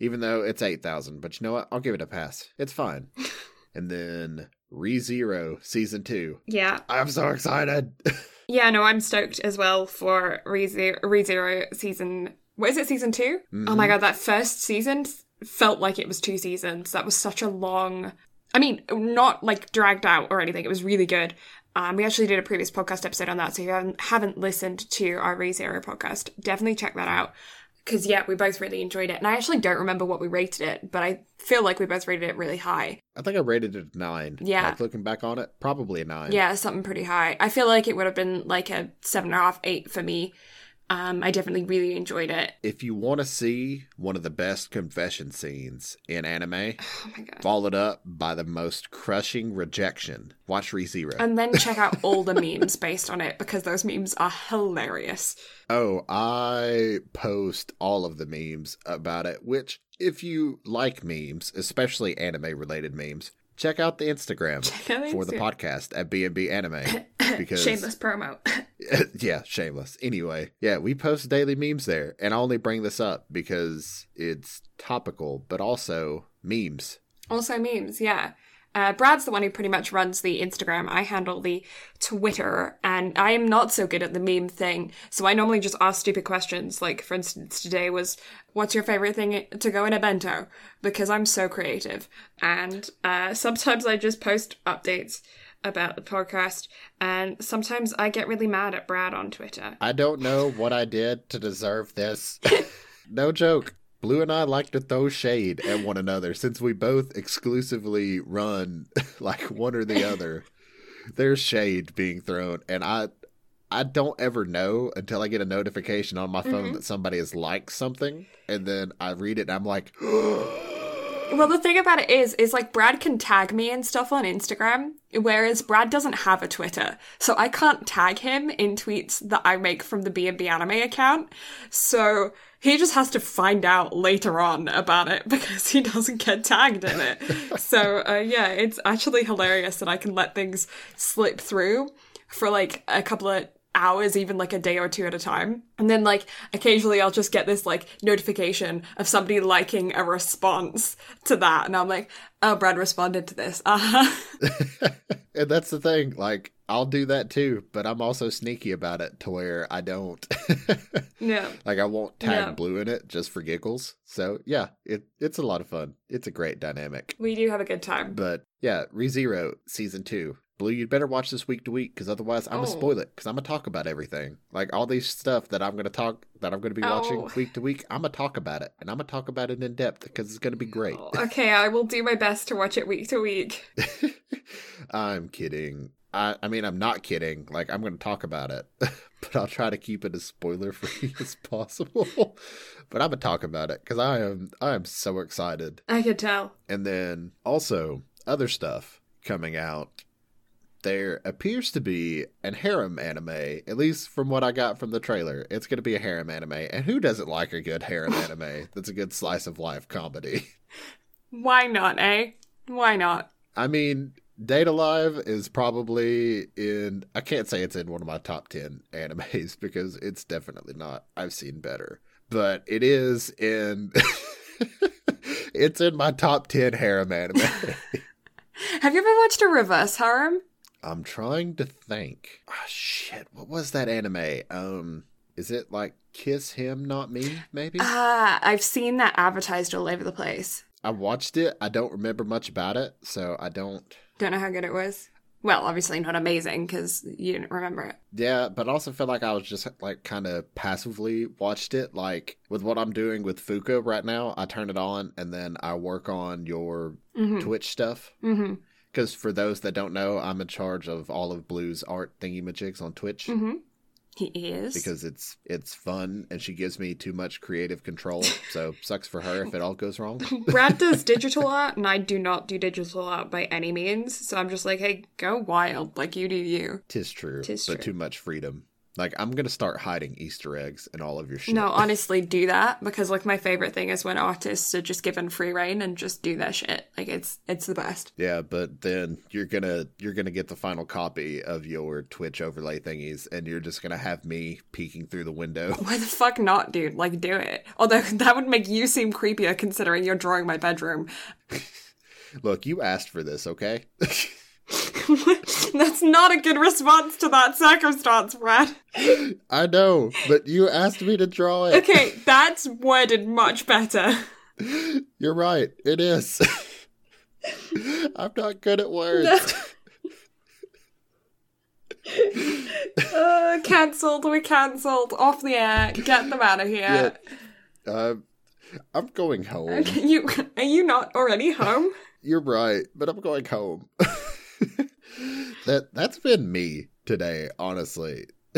Even though it's 8,000, but you know what? I'll give it a pass. It's fine. and then ReZero Season 2. yeah. I'm so excited. Yeah, no, I'm stoked as well for ReZero, ReZero season. What is it, season 2 Oh my god, that first season felt like it was two seasons. That was such a long. I mean, not like dragged out or anything. It was really good. Um, we actually did a previous podcast episode on that, so if you haven't, haven't listened to our ReZero podcast, definitely check that out. Because, yeah, we both really enjoyed it. And I actually don't remember what we rated it, but I feel like we both rated it really high. I think I rated it a 9. Yeah. Like looking back on it, probably a 9. Yeah, something pretty high. I feel like it would have been like a seven and a half, eight for me. Um, I definitely really enjoyed it. If you want to see one of the best confession scenes in anime, Oh my god. followed up by the most crushing rejection, watch ReZero. And then check out all the memes based on it because those memes are hilarious. Oh, I post all of the memes about it, which, if you like memes, especially anime related memes, check out the Instagram Check out the for the podcast at B&B Anime. Because, Shameless promo. yeah, shameless. Anyway, yeah, we post daily memes there. And I only bring this up because it's topical, but also memes. Also memes, yeah. Uh, Brad's the one who pretty much runs the Instagram. I handle the Twitter, and I am not so good at the meme thing. So I normally just ask stupid questions. Like, for instance, today was, "What's your favorite thing to go in a bento?" Because I'm so creative, and uh, sometimes I just post updates about the podcast, and sometimes I get really mad at Brad on Twitter. I don't know what I did to deserve this. no joke. Blue and I like to throw shade at one another since we both exclusively run like one or the other. There's shade being thrown, and I I don't ever know until I get a notification on my phone mm-hmm. that somebody has liked something, and then I read it and I'm like, Well, the thing about it is, is like Brad can tag me and stuff on Instagram, whereas Brad doesn't have a Twitter, so I can't tag him in tweets that I make from the B&B Anime account. So he just has to find out later on about it because he doesn't get tagged in it. so uh, yeah, it's actually hilarious that I can let things slip through for like a couple of hours, even like a day or two at a time. And then like occasionally I'll just get this like notification of somebody liking a response to that. And I'm like, oh, Brad responded to this. Uh-huh. and that's the thing. Like I'll do that too, but I'm also sneaky about it to where I don't. yeah. Like I won't tag Yeah. blue in it just for giggles. So yeah, it it's a lot of fun. It's a great dynamic. We do have a good time. But yeah, ReZero season two. Blue, you'd better watch this week to week because otherwise I'm gonna Oh. spoil it because I'm gonna talk about everything. Like all these stuff that I'm gonna talk that I'm gonna be watching Oh. week to week. I'm gonna talk about it and I'm gonna talk about it in depth because it's gonna be great. Okay, I will do my best to watch it week to week. I'm kidding. I, I mean, I'm not kidding. Like, I'm going to talk about it, but I'll try to keep it as spoiler free as possible. but I'm going to talk about it because I am I am so excited. I could tell. And then also other stuff coming out. There appears to be an harem anime, at least from what I got from the trailer. It's going to be a harem anime, and who doesn't like a good harem anime? That's a good slice of life comedy. Why not, eh? Why not? I mean, Date A Live is probably in. I can't say it's in one of my top 10 animes because it's definitely not. I've seen better. But it is in. it's in my top 10 harem anime. Have you ever watched a reverse harem? I'm trying to think. Oh, shit. What was that anime? Um, Is it like Kiss Him, Not Me, maybe? Ah, I've seen that advertised all over the place. I watched it. I don't remember much about it, so I don't. Don't know how good it was. Well, obviously not amazing because you didn't remember it. Yeah, but I also feel like I was just like kind of passively watched it. Like with what I'm doing with Fuka right now, I turn it on and then I work on your Mm-hmm. Twitch stuff. Mm-hmm. Because for those that don't know, I'm in charge of all of Blue's art thingy-majigs on Twitch Mm-hmm. He is. because it's it's fun and she gives me too much creative control. So sucks for her if it all goes wrong. Brad does digital art, and I do not do digital art by any means. So I'm just like, hey, go wild, like you do you. Tis true, Tis but true. too much freedom. Like I'm gonna start hiding Easter eggs in all of your shit. No, honestly, do that because like my favorite thing is when artists are just given free reign and just do their shit. Like it's it's the best. Yeah, but then you're gonna you're gonna get the final copy of your Twitch overlay thingies, and you're just gonna have me peeking through the window. Why the fuck not, dude? Like do it. Although that would make you seem creepier considering you're drawing my bedroom. Look, you asked for this, okay? That's not a good response to that circumstance, Brad. I know, but you asked me to draw it. Okay, that's worded much better. You're right. It is. I'm not good at words. uh, cancelled. We're cancelled. Off the air. Get them out of here. Uh, I'm going home. You are you not already home? You're right, but I'm going home. That that's been me today, honestly.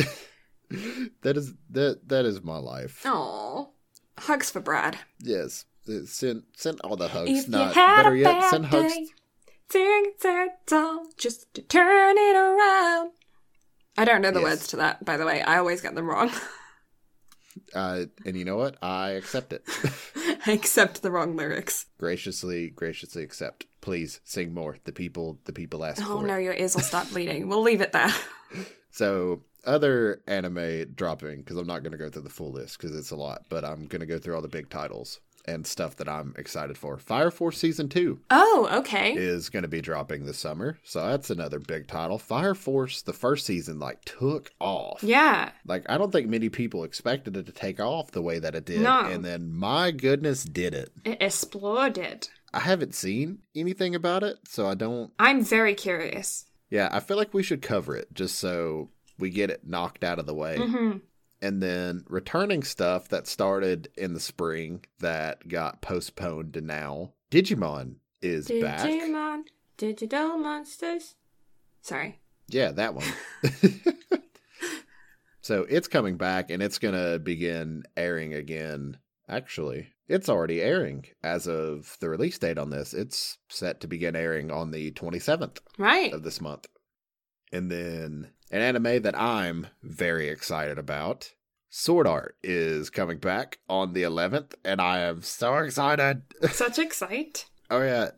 that is that that is my life. Oh, hugs for Brad. Yes. Send send all the hugs. If Not you had better a yet, send hugs. day, song just to turn it around. I don't know the Yes. words to that, by the way. I always get them wrong. Uh, and you know what? I accept it. I accept the wrong lyrics. graciously, graciously accept. Please sing more. The people, the people ask Oh no, it. your ears will start bleeding. We'll leave it there. So other anime dropping because I'm not going to go through the full list because it's a lot, but I'm going to go through all the big titles and stuff that I'm excited for. Fire Force season two Oh, okay. is going to be dropping this summer, so that's another big title. Fire Force, the first season, like took off. Yeah. Like I don't think many people expected it to take off the way that it did, No. and then my goodness, did it. It exploded. I haven't seen anything about it, so I don't. I'm very curious. Yeah, I feel like we should cover it just so we get it knocked out of the way. hmm And then returning stuff that started in the spring that got postponed to now. Digimon is back. Digimon, digital monsters. Sorry. Yeah, that one. so it's coming back and it's going to begin airing again. Actually, it's already airing as of the release date on this. It's set to begin airing on the 27th Right. of this month. And then an anime that I'm very excited about. Sword Art is coming back on the 11th, and I am so excited. Such excite. oh, yeah.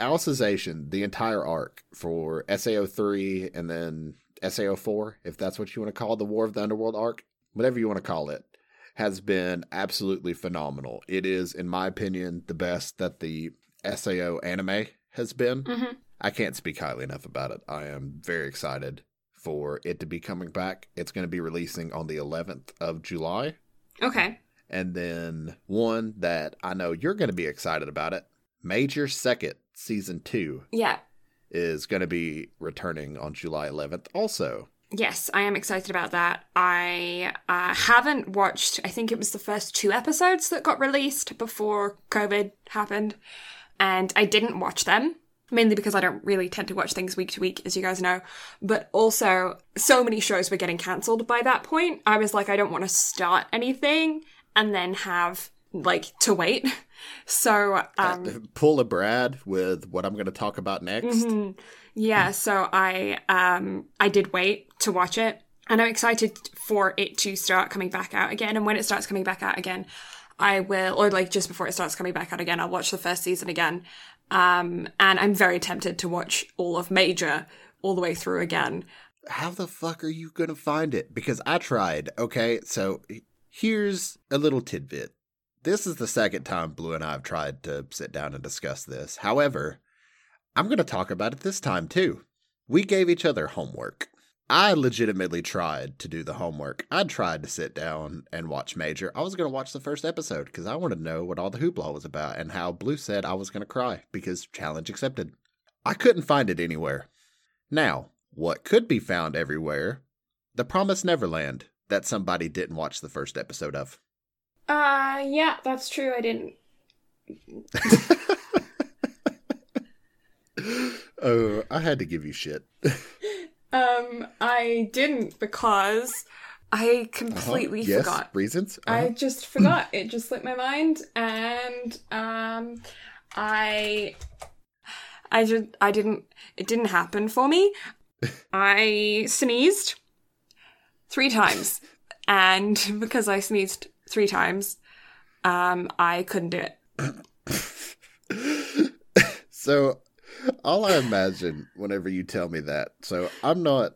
Alicization, the entire arc for SAO 3 and then SAO 4, if that's what you want to call the War of the Underworld arc, whatever you want to call it, has been absolutely phenomenal. It is, in my opinion, the best that the SAO anime has been. hmm I can't speak highly enough about it. I am very excited for it to be coming back. It's going to be releasing on the 11th of July. Okay. And then one that I know you're going to be excited about it Major Second Season 2 Yeah. is going to be returning on July 11th also. Yes, I am excited about that. I uh, haven't watched, I think it was the first two episodes that got released before COVID happened, and I didn't watch them. Mainly because I don't really tend to watch things week to week, as you guys know. But also, so many shows were getting cancelled by that point. I was like, I don't want to start anything and then have, like, to wait. So, um, Pull a Brad with what I'm going to talk about next. Mhm. Yeah, so I um I did wait to watch it and I'm excited for it to start coming back out again and when it starts coming back out again I will or like just before it starts coming back out again I'll watch the first season again. Um and I'm very tempted to watch all of Major all the way through again. how the fuck are you going to find it? Because I tried. Okay, so here's a little tidbit. This is the second time Blue and I have tried to sit down and discuss this. However, I'm going to talk about it this time too. We gave each other homework. I legitimately tried to do the homework. I tried to sit down and watch Major. I was going to watch the first episode because I wanted to know what all the hoopla was about and how Blue said I was going to cry because challenge accepted. I couldn't find it anywhere. Now, what could be found everywhere? The Promised Neverland that somebody didn't watch the first episode of. Uh yeah, that's true. I didn't oh, I had to give you shit. um I didn't because I completely Uh-huh. yes, forgot. reasons. I Uh-huh. just forgot. It just slipped my mind, and um, I, I just, I didn't. It didn't happen for me. I sneezed three times, and because I sneezed three times, um, I couldn't do it. so, all I imagine whenever you tell me that, so I'm not,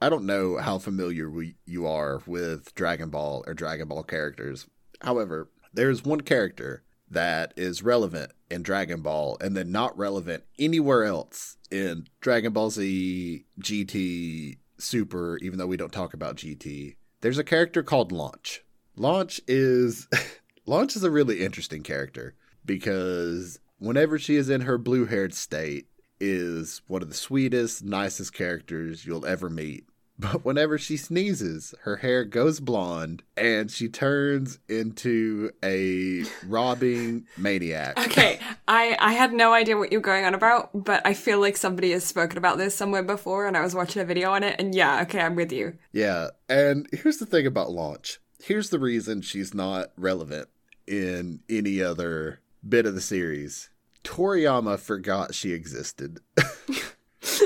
I don't know how familiar we, you are with Dragon Ball or Dragon Ball characters. However, there's one character that is relevant in Dragon Ball and then not relevant anywhere else in Dragon Ball Z, GT, Super, even though we don't talk about GT. There's a character called Launch. Launch is Launch is a really interesting character because whenever she is in her blue-haired state is one of the sweetest, nicest characters you'll ever meet. But whenever she sneezes, her hair goes blonde and she turns into a robbing maniac. Okay, I I had no idea what you're going on about, but I feel like somebody has spoken about this somewhere before, and I was watching a video on it, and yeah, okay, I'm with you. Yeah, and here's the thing about Launch. Here's the reason she's not relevant in any other bit of the series. Toriyama forgot she existed.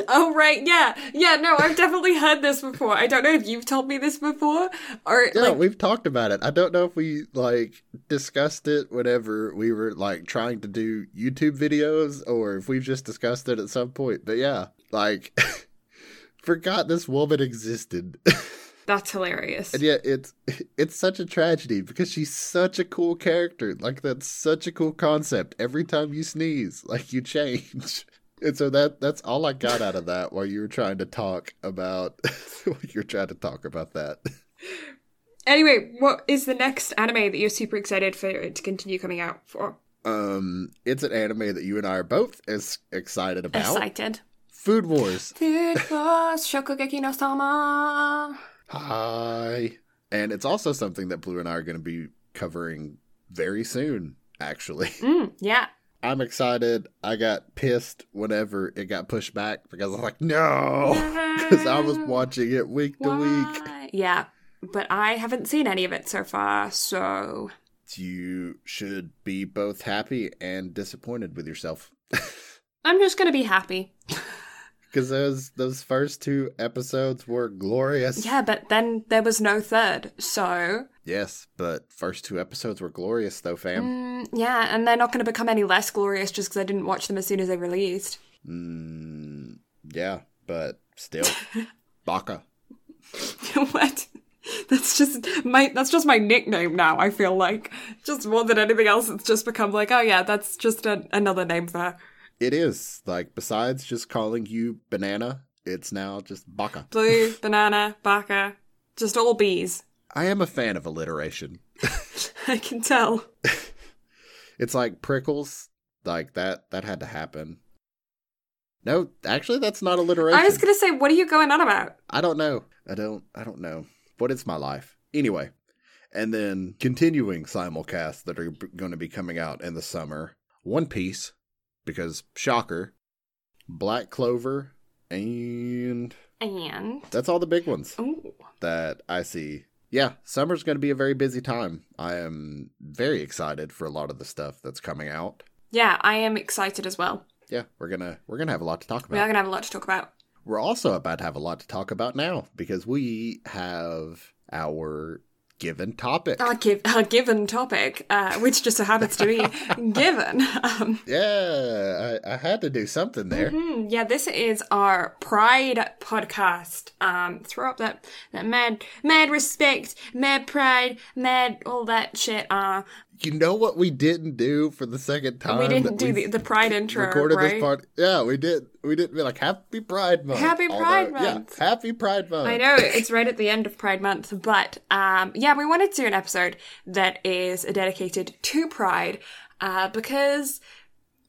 Oh right, yeah, yeah. No, I've definitely heard this before. I don't know if you've told me this before, or Yeah, like we've talked about it. I don't know if we like discussed it whenever we were like trying to do YouTube videos or if we've just discussed it at some point. But yeah, like forgot this woman existed. that's hilarious. and yet it's it's such a tragedy because she's such a cool character. Like that's such a cool concept. Every time you sneeze, like you change. And so that that's all I got out of that while you were trying to talk about you're trying to talk about that. Anyway, what is the next anime that you're super excited for it to continue coming out for? Um, it's an anime that you and I are both as excited about. Excited. Food Wars. Food Wars Shokugeki no Soma. Hi. And it's also something that Blue and I are going to be covering very soon, actually. Mm, yeah. I'm excited. I got pissed whenever it got pushed back because I was like, no, because I was watching it week to week. Yeah, but I haven't seen any of it so far, so You should be both happy and disappointed with yourself. I'm just gonna be happy. Because those those first two episodes were glorious. Yeah, but then there was no third, so Yes, but first two episodes were glorious though, fam. mm, yeah, and they're not gonna become any less glorious just because I didn't watch them as soon as they released. Mm, yeah, but still, Baka. what? That's just my that's just my nickname now. I feel like just more than anything else, it's just become like, oh yeah, that's just a, another name for her. It is like besides just calling you banana, it's now just Baka. blue, banana, baka, just all bees. I am a fan of alliteration. I can tell. It's like prickles, like that. That had to happen. No, actually, that's not alliteration. I was gonna say, what are you going on about? I don't know. I don't. I don't know. But it's my life anyway. And then continuing simulcasts that are going to be coming out in the summer. One Piece, because shocker. Black Clover, and And that's all the big ones ooh, that I see. Yeah, summer's going to be a very busy time. I am very excited for a lot of the stuff that's coming out. yeah, I am excited as well. Yeah, we're gonna we're gonna have a lot to talk about. We are gonna have a lot to talk about. We're also about to have a lot to talk about now because we have our given topic. Our, give, our given topic, uh, which just so happens to be given. Um, Yeah, I, I had to do something there. hmm, yeah, this is our Pride podcast. Um, throw up that that mad mad respect, mad pride, mad all that shit. Uh, You know what we didn't do for the second time? we didn't do the, the Pride intro, recorded right? this part. Yeah, we did. We didn't be like Happy Pride Month. Happy Pride Although- Month. Yeah, Happy Pride Month. I know it's right at the end of Pride Month, but um, yeah, we wanted to do an episode that is dedicated to Pride uh, because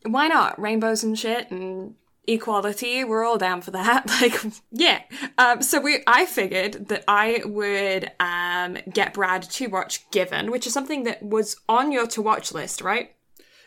why not? Rainbows and shit and equality, we're all down for that. Like, yeah. Um, so we, I figured that I would um, get Brad to watch Given, which is something that was on your to watch list, right?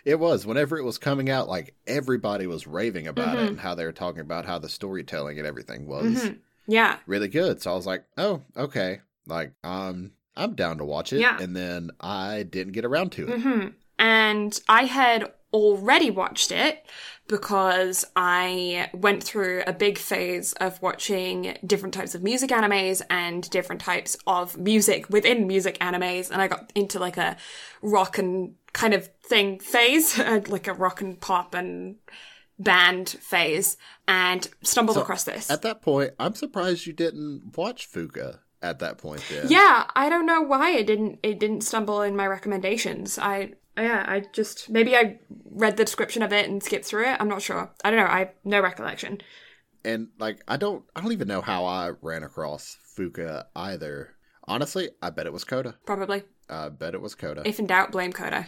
It was whenever it was coming out, like everybody was raving about Mm-hmm. it and how they were talking about how the storytelling and everything was Yeah. really good. So I was like, oh, okay, like um, I'm down to watch it. Yeah. And then I didn't get around to it. hmm And I had already watched it because I went through a big phase of watching different types of music animes and different types of music within music animes. And I got into like a rock and kind of thing phase, uh, like a rock and pop and band phase, and stumbled across this. At that point, I'm surprised you didn't watch Fuka at that point. Then, Yeah, I don't know why it didn't it didn't stumble in my recommendations. I yeah, I just maybe I read the description of it and skipped through it. I'm not sure. I don't know. I have no recollection. and like I don't, I don't even know how I ran across Fuka either. Honestly, I bet it was Coda. Probably. I bet it was Coda. If in doubt, blame Coda.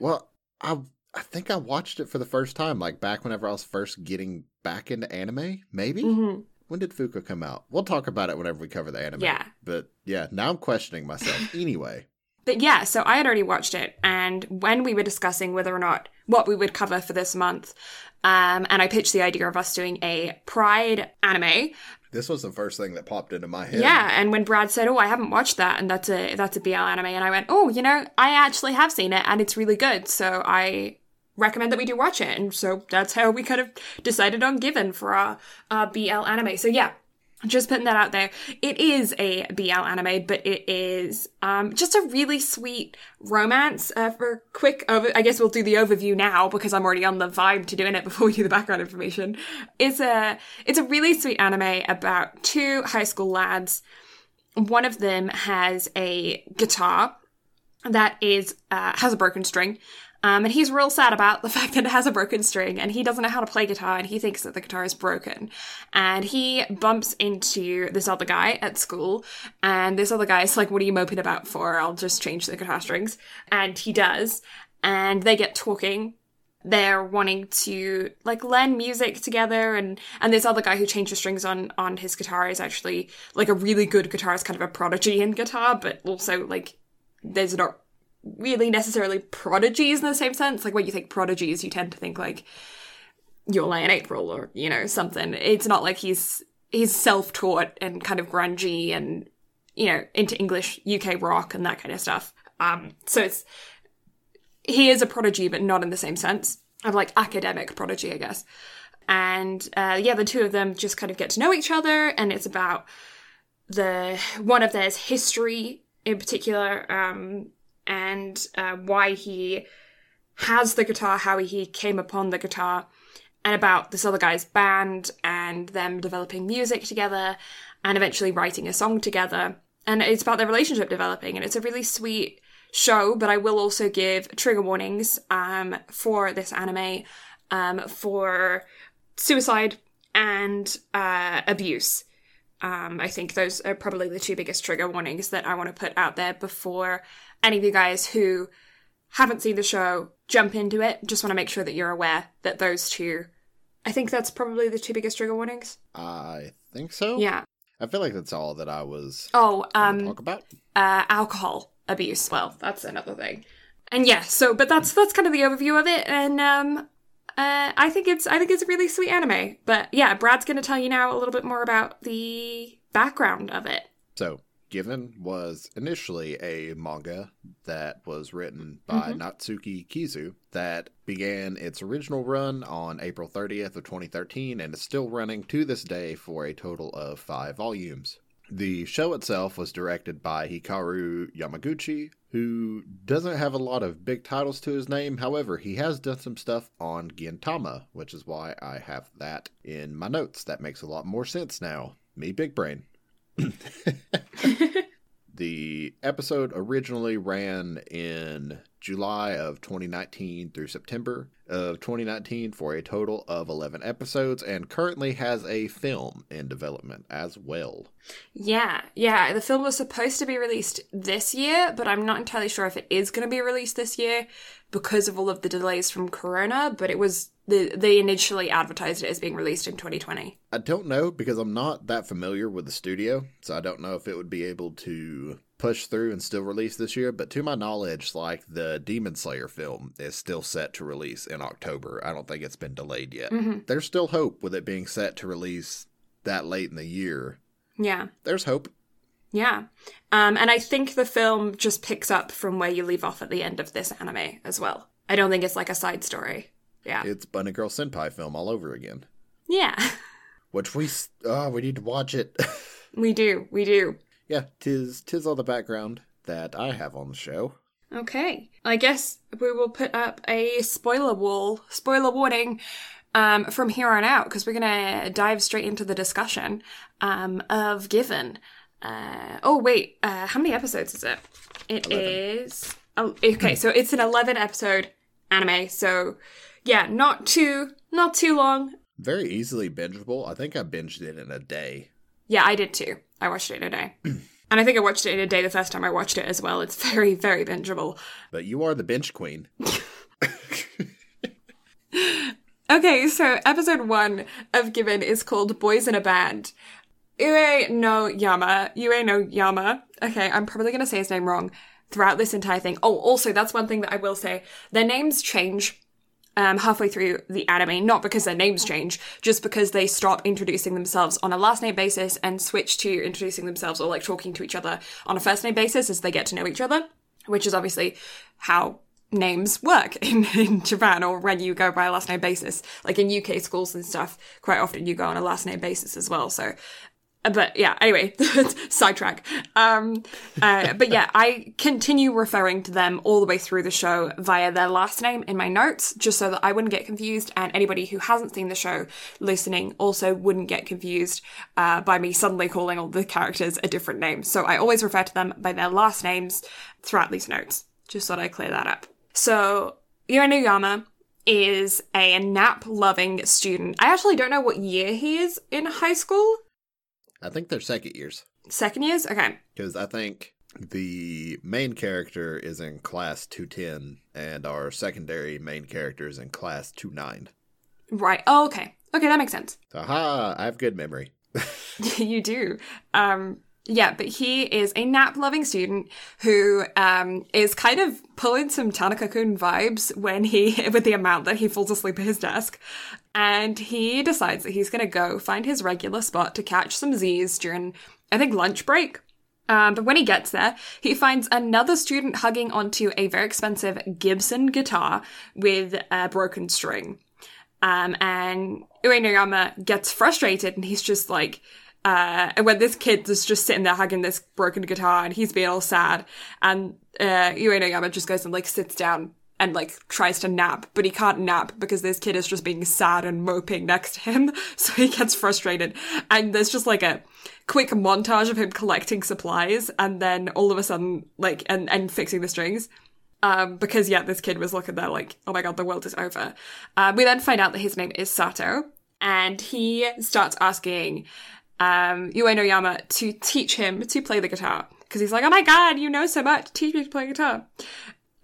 Well, I I think I watched it for the first time, like back whenever I was first getting back into anime, maybe. hmm when did Fuka come out? We'll talk about it whenever we cover the anime. Yeah. But yeah, now I'm questioning myself. anyway, But yeah, so I had already watched it, and when we were discussing whether or not what we would cover for this month, um, and I pitched the idea of us doing a Pride anime. this was the first thing that popped into my head. Yeah, and when Brad said, "Oh, I haven't watched that," and that's a that's a BL anime, and I went, "Oh, you know, I actually have seen it, and it's really good." So I recommend that we do watch it, and so that's how we kind of decided on Given for our, our BL anime. So yeah, just putting that out there. It is a BL anime, but it is um, just a really sweet romance. Uh, for quick, over- I guess we'll do the overview now because I'm already on the vibe to doing it before we do the background information. It's a it's a really sweet anime about two high school lads. One of them has a guitar that is uh, has a broken string. Um, and he's real sad about the fact that it has a broken string and he doesn't know how to play guitar and he thinks that the guitar is broken. And he bumps into this other guy at school and this other guy is like, what are you moping about for? I'll just change the guitar strings. And he does. And they get talking they're wanting to like learn music together and and this other guy who changed the strings on on his guitar is actually like a really good guitarist kind of a prodigy in guitar but also like there's not really necessarily prodigies in the same sense. Like when you think prodigies you tend to think like your Lie in April or you know something. It's not like he's he's self-taught and kind of grungy and you know into English UK rock and that kind of stuff. Um so it's he is a prodigy, but not in the same sense of like academic prodigy, I guess. And uh, yeah, the two of them just kind of get to know each other, and it's about the one of theirs history in particular, um, and uh, why he has the guitar, how he came upon the guitar, and about this other guy's band and them developing music together, and eventually writing a song together. And it's about their relationship developing, and it's a really sweet show, but I will also give trigger warnings um, for this anime um, for suicide and uh, abuse. Um, I think those are probably the two biggest trigger warnings that I want to put out there before any of you guys who haven't seen the show jump into it. Just want to make sure that you're aware that those two. I think that's probably the two biggest trigger warnings. I think so. Yeah. I feel like that's all that I was Oh, um, talk about. uh, alcohol abuse. Well, that's another thing. And yeah, so but that's that's kind of the overview of it, and um, uh, I think it's I think it's a really sweet anime. But yeah, Brad's going to tell you now a little bit more about the background of it. So, Given was initially a manga that was written by Mm-hmm. Natsuki Kizu that began its original run on April 30th of 2013 and is still running to this day for a total of 5 volumes. The show itself was directed by Hikaru Yamaguchi, who doesn't have a lot of big titles to his name. However, he has done some stuff on Gintama, which is why I have that in my notes. That makes a lot more sense now. Me, big brain. the episode originally ran in July of 2019 through September of 2019 for a total of 11 episodes and currently has a film in development as well. Yeah, yeah. The film was supposed to be released this year, but I'm not entirely sure if it is going to be released this year because of all of the delays from Corona. But it was the they initially advertised it as being released in 2020. I don't know because I'm not that familiar with the studio, so I don't know if it would be able to push through and still release this year. But to my knowledge, like the Demon Slayer film is still set to release in October. I don't think it's been delayed yet. There's still hope with it being set to release that late in the year. Yeah. There's hope. Yeah. Um, and I think the film just picks up from where you leave off at the end of this anime as well. I don't think it's like a side story. Yeah. It's Bunny Girl Senpai film all over again. Yeah. Which we s- oh we need to watch it. we do. We do. Yeah, tis tis all the background that I have on the show. Okay. I guess we will put up a spoiler wall, spoiler warning um, from here on out because we're going to dive straight into the discussion um, of Given. Uh, oh, wait. Uh, how many episodes is it? It is. Oh, okay, so it's an 11 episode anime. So, yeah, not too not too long. Very easily bingeable. I think I binged it in a day. Yeah, I did too. I watched it in a day. and I think I watched it in a day the first time I watched it as well. It's very, very bingeable. But you are the binge queen. Okay, so episode one of Given is called Boys in a Band. Ue no Yama. Ue no Yama. Okay, I'm probably gonna say his name wrong throughout this entire thing. Oh, also, that's one thing that I will say. Their names change um, halfway through the anime, not because their names change, just because they stop introducing themselves on a last name basis and switch to introducing themselves or like talking to each other on a first name basis as they get to know each other, which is obviously how names work in, in Japan or when you go by a last name basis. Like in UK schools and stuff, quite often you go on a last name basis as well. So but yeah, anyway, sidetrack. Um, uh, but yeah, I continue referring to them all the way through the show via their last name in my notes, just so that I wouldn't get confused, and anybody who hasn't seen the show listening also wouldn't get confused uh, by me suddenly calling all the characters a different name. So I always refer to them by their last names throughout these notes. Just thought I'd clear that up. So Yama is a nap-loving student. I actually don't know what year he is in high school. I think they're second years Second years? Okay. because I think the main character is in class 210 and our secondary main character is in class 29. Right. Oh, okay. Okay, that makes sense. Aha, I have good memory. you do. Um, yeah, but he is a nap loving student who um, is kind of pulling some Tanaka kun vibes when he, with the amount that he falls asleep at his desk. And he decides that he's going to go find his regular spot to catch some Z's during, I think, lunch break. Um, but when he gets there, he finds another student hugging onto a very expensive Gibson guitar with a broken string. Um, and Uenoyama gets frustrated and he's just like, uh, and when this kid is just sitting there hugging this broken guitar and he's being all sad, and uh, Uenoyama just goes and like sits down and like tries to nap, but he can't nap because this kid is just being sad and moping next to him. So he gets frustrated, and there's just like a quick montage of him collecting supplies, and then all of a sudden, like, and and fixing the strings. Um, because yeah, this kid was looking there like, oh my god, the world is over. Uh, we then find out that his name is Sato, and he starts asking um, Uenoyama to teach him to play the guitar. Because he's like, oh my god, you know so much, teach me to play guitar.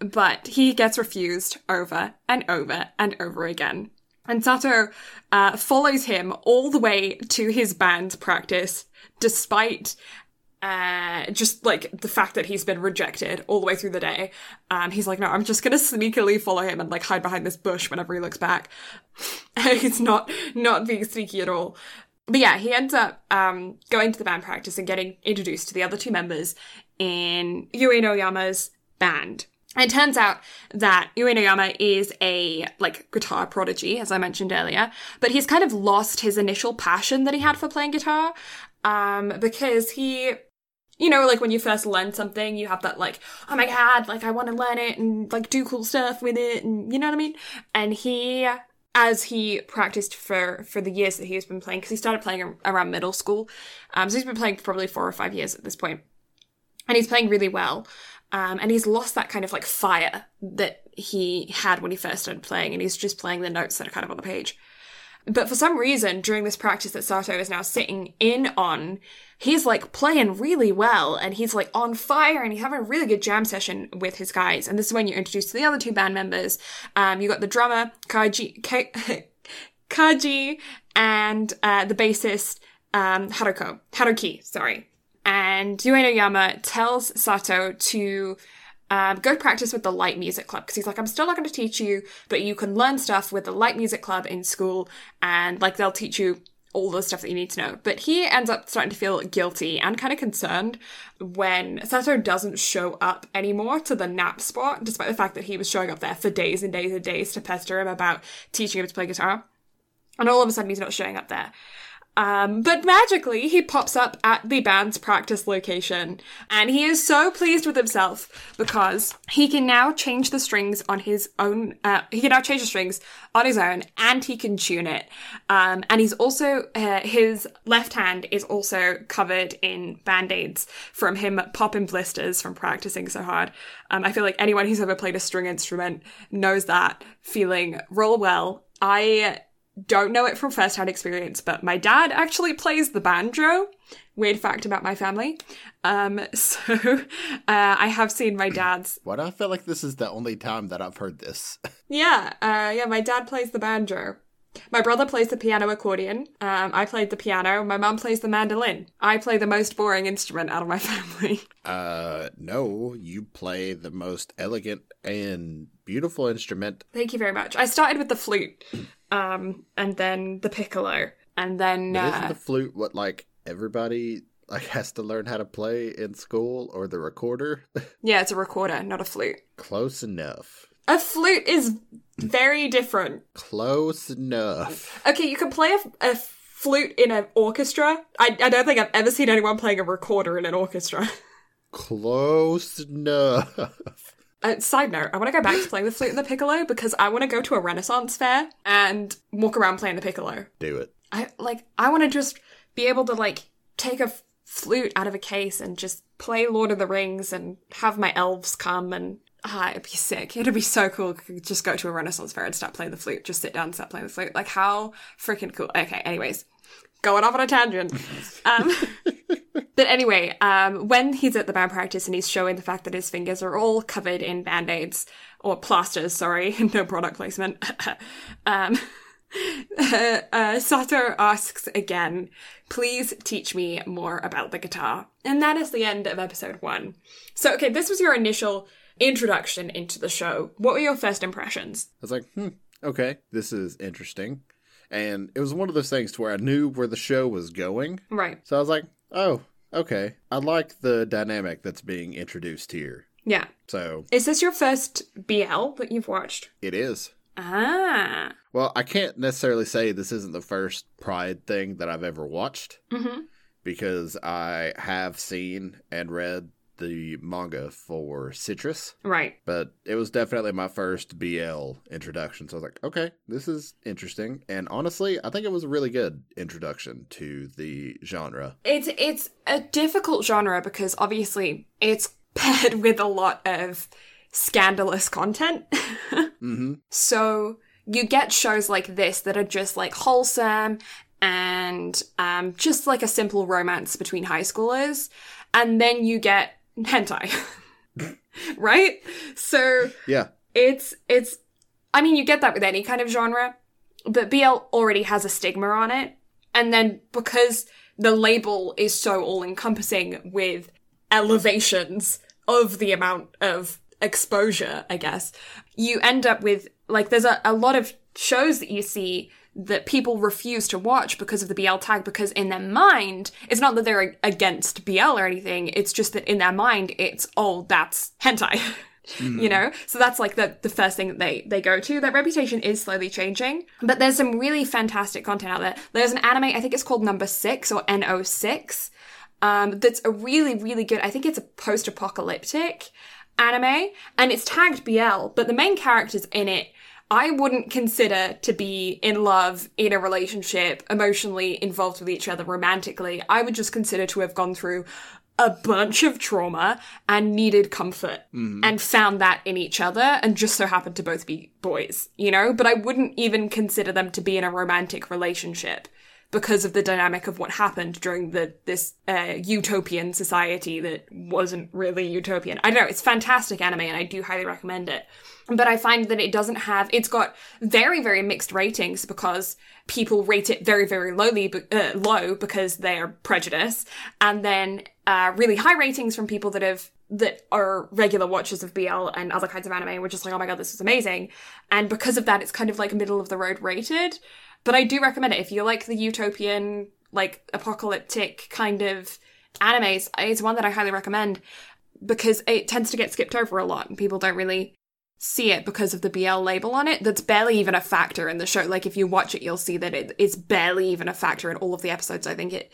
But he gets refused over and over and over again. And Sato uh, follows him all the way to his band practice, despite uh, just like the fact that he's been rejected all the way through the day. Um, he's like, no, I'm just gonna sneakily follow him and like hide behind this bush whenever he looks back. he's not not being sneaky at all. But yeah, he ends up um, going to the band practice and getting introduced to the other two members in Uenoyama's band. It turns out that Uenoyama is a like guitar prodigy, as I mentioned earlier, but he's kind of lost his initial passion that he had for playing guitar, um, because he you know, like when you first learn something, you have that like, oh my god, like I want to learn it and like do cool stuff with it, and you know what I mean. And he, as he practiced for for the years that he has been playing, because he started playing around middle school, um, so he's been playing probably four or five years at this point, and he's playing really well. Um, and he's lost that kind of like fire that he had when he first started playing, and he's just playing the notes that are kind of on the page. But for some reason, during this practice that Sato is now sitting in on, he's like playing really well and he's like on fire and he's having a really good jam session with his guys. And this is when you're introduced to the other two band members. Um, you got the drummer, Kaji, Ka- Kaji, and uh, the bassist, um, Haruko, Haruki, sorry. And Uenoyama tells Sato to um, go practice with the light music club because he's like, I'm still not going to teach you, but you can learn stuff with the light music club in school, and like they'll teach you all the stuff that you need to know. But he ends up starting to feel guilty and kind of concerned when Sato doesn't show up anymore to the nap spot, despite the fact that he was showing up there for days and days and days to pester him about teaching him to play guitar. And all of a sudden, he's not showing up there. Um, but magically, he pops up at the band's practice location, and he is so pleased with himself because he can now change the strings on his own. Uh, he can now change the strings on his own, and he can tune it. Um, and he's also uh, his left hand is also covered in band aids from him popping blisters from practicing so hard. Um, I feel like anyone who's ever played a string instrument knows that feeling. Roll well. I don't know it from first-hand experience, but my dad actually plays the banjo. Weird fact about my family. Um, so uh, I have seen my dad's. Why do I feel like this is the only time that I've heard this? Yeah, uh, yeah, my dad plays the banjo. My brother plays the piano accordion. Um, I played the piano. My mum plays the mandolin. I play the most boring instrument out of my family. Uh, no, you play the most elegant and beautiful instrument. Thank you very much. I started with the flute, um, and then the piccolo, and then But uh, isn't the flute what like everybody like has to learn how to play in school or the recorder? yeah, it's a recorder, not a flute. Close enough. A flute is very different. Close enough. Okay, you can play a, a flute in an orchestra. I, I don't think I've ever seen anyone playing a recorder in an orchestra. Close enough. Uh, side note, I want to go back to playing the flute and the piccolo because I want to go to a Renaissance fair and walk around playing the piccolo. Do it. I like I want to just be able to like take a flute out of a case and just play Lord of the Rings and have my elves come and ah, it'd be sick. It'd be so cool. Just go to a Renaissance fair and start playing the flute. Just sit down and start playing the flute. Like how freaking cool. Okay, anyways, going off on a tangent. Um, but anyway, um, when he's at the band practice and he's showing the fact that his fingers are all covered in band aids or plasters, sorry, no product placement. um, uh, Sato asks again, please teach me more about the guitar. And that is the end of episode one. So, okay, this was your initial introduction into the show. What were your first impressions? I was like, hmm, okay, this is interesting. And it was one of those things to where I knew where the show was going. Right. So I was like, oh, okay. I like the dynamic that's being introduced here. Yeah. So Is this your first BL that you've watched? it is. Ah. Well, I can't necessarily say this isn't the first Pride thing that I've ever watched Mm-hmm. because I have seen and read the manga for Citrus, Right. but it was definitely my first BL introduction. So I was like, okay, this is interesting. And honestly, I think it was a really good introduction to the genre. It's it's a difficult genre because obviously it's paired with a lot of scandalous content. hmm so you get shows like this that are just like wholesome and um, just like a simple romance between high schoolers, and then you get hentai, right? So Yeah. it's it's I mean you get that with any kind of genre, but BL already has a stigma on it. And then because the label is so all encompassing with elevations of the amount of exposure, I guess, you end up with like there's a, a lot of shows that you see that people refuse to watch because of the BL tag because in their mind it's not that they're against BL or anything it's just that in their mind it's oh that's hentai you know? So that's like the the first thing that they they go to. Their reputation is slowly changing but there's some really fantastic content out there. There's an anime i think it's called number 6 or no6 um that's a really really good i think it's a post-apocalyptic anime and it's tagged bl but the main characters in it I wouldn't consider to be in love, in a relationship, emotionally involved with each other romantically. I would just consider to have gone through a bunch of trauma and needed comfort mm-hmm. and found that in each other and just so happened to both be boys, you know? But I wouldn't even consider them to be in a romantic relationship because of the dynamic of what happened during the this uh, utopian society that wasn't really utopian. I don't know, it's fantastic anime and I do highly recommend it. But I find that it doesn't have it's got very very mixed ratings because people rate it very very lowly uh, low because they're prejudiced and then uh, really high ratings from people that have that are regular watchers of BL and other kinds of anime. We're just like, oh my god, this is amazing. And because of that, it's kind of like middle of the road rated. But I do recommend it if you like the utopian, like apocalyptic kind of animes. It's one that I highly recommend because it tends to get skipped over a lot and people don't really see it because of the BL label on it. That's barely even a factor in the show. Like if you watch it, you'll see that it, it's barely even a factor in all of the episodes. I think it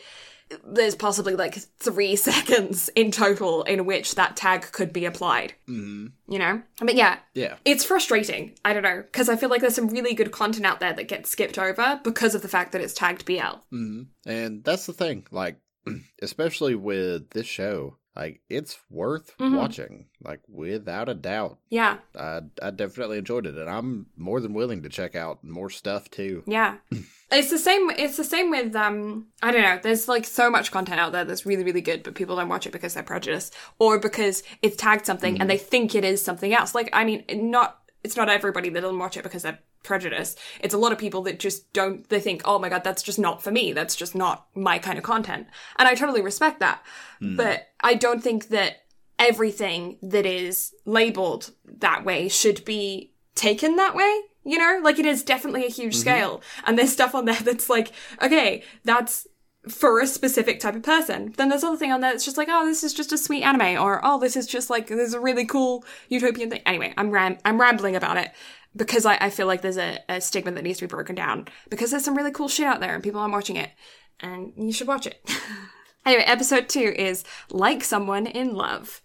there's possibly like three seconds in total in which that tag could be applied. hmm You know, but yeah, Yeah. it's frustrating. I don't know because I feel like there's some really good content out there that gets skipped over because of the fact that it's tagged BL. hmm And that's the thing, like, especially with this show, like, it's worth Mhm. watching, like, without a doubt. Yeah, I, I definitely enjoyed it, and I'm more than willing to check out more stuff too. yeah. it's the same. It's the same with um. I don't know. There's like so much content out there that's really really good, but people don't watch it because they're prejudiced or because it's tagged something and they think it is something else. Like I mean, not. It's not everybody that doesn't watch it because they're prejudice. It's a lot of people that just don't, they think, oh my god, that's just not for me. That's just not my kind of content. And I totally respect that. Hmm. But I don't think that everything that is labeled that way should be taken that way. You know, like it is definitely a huge mm-hmm. scale. And there's stuff on there that's like, okay, that's for a specific type of person. Then there's other thing on there that's just like, oh, this is just a sweet anime, or oh, this is just like this is a really cool utopian thing. Anyway, I'm ram- I'm rambling about it because I, I feel like there's a, a stigma that needs to be broken down because there's some really cool shit out there and people aren't watching it, and you should watch it. anyway, episode two is like someone in love.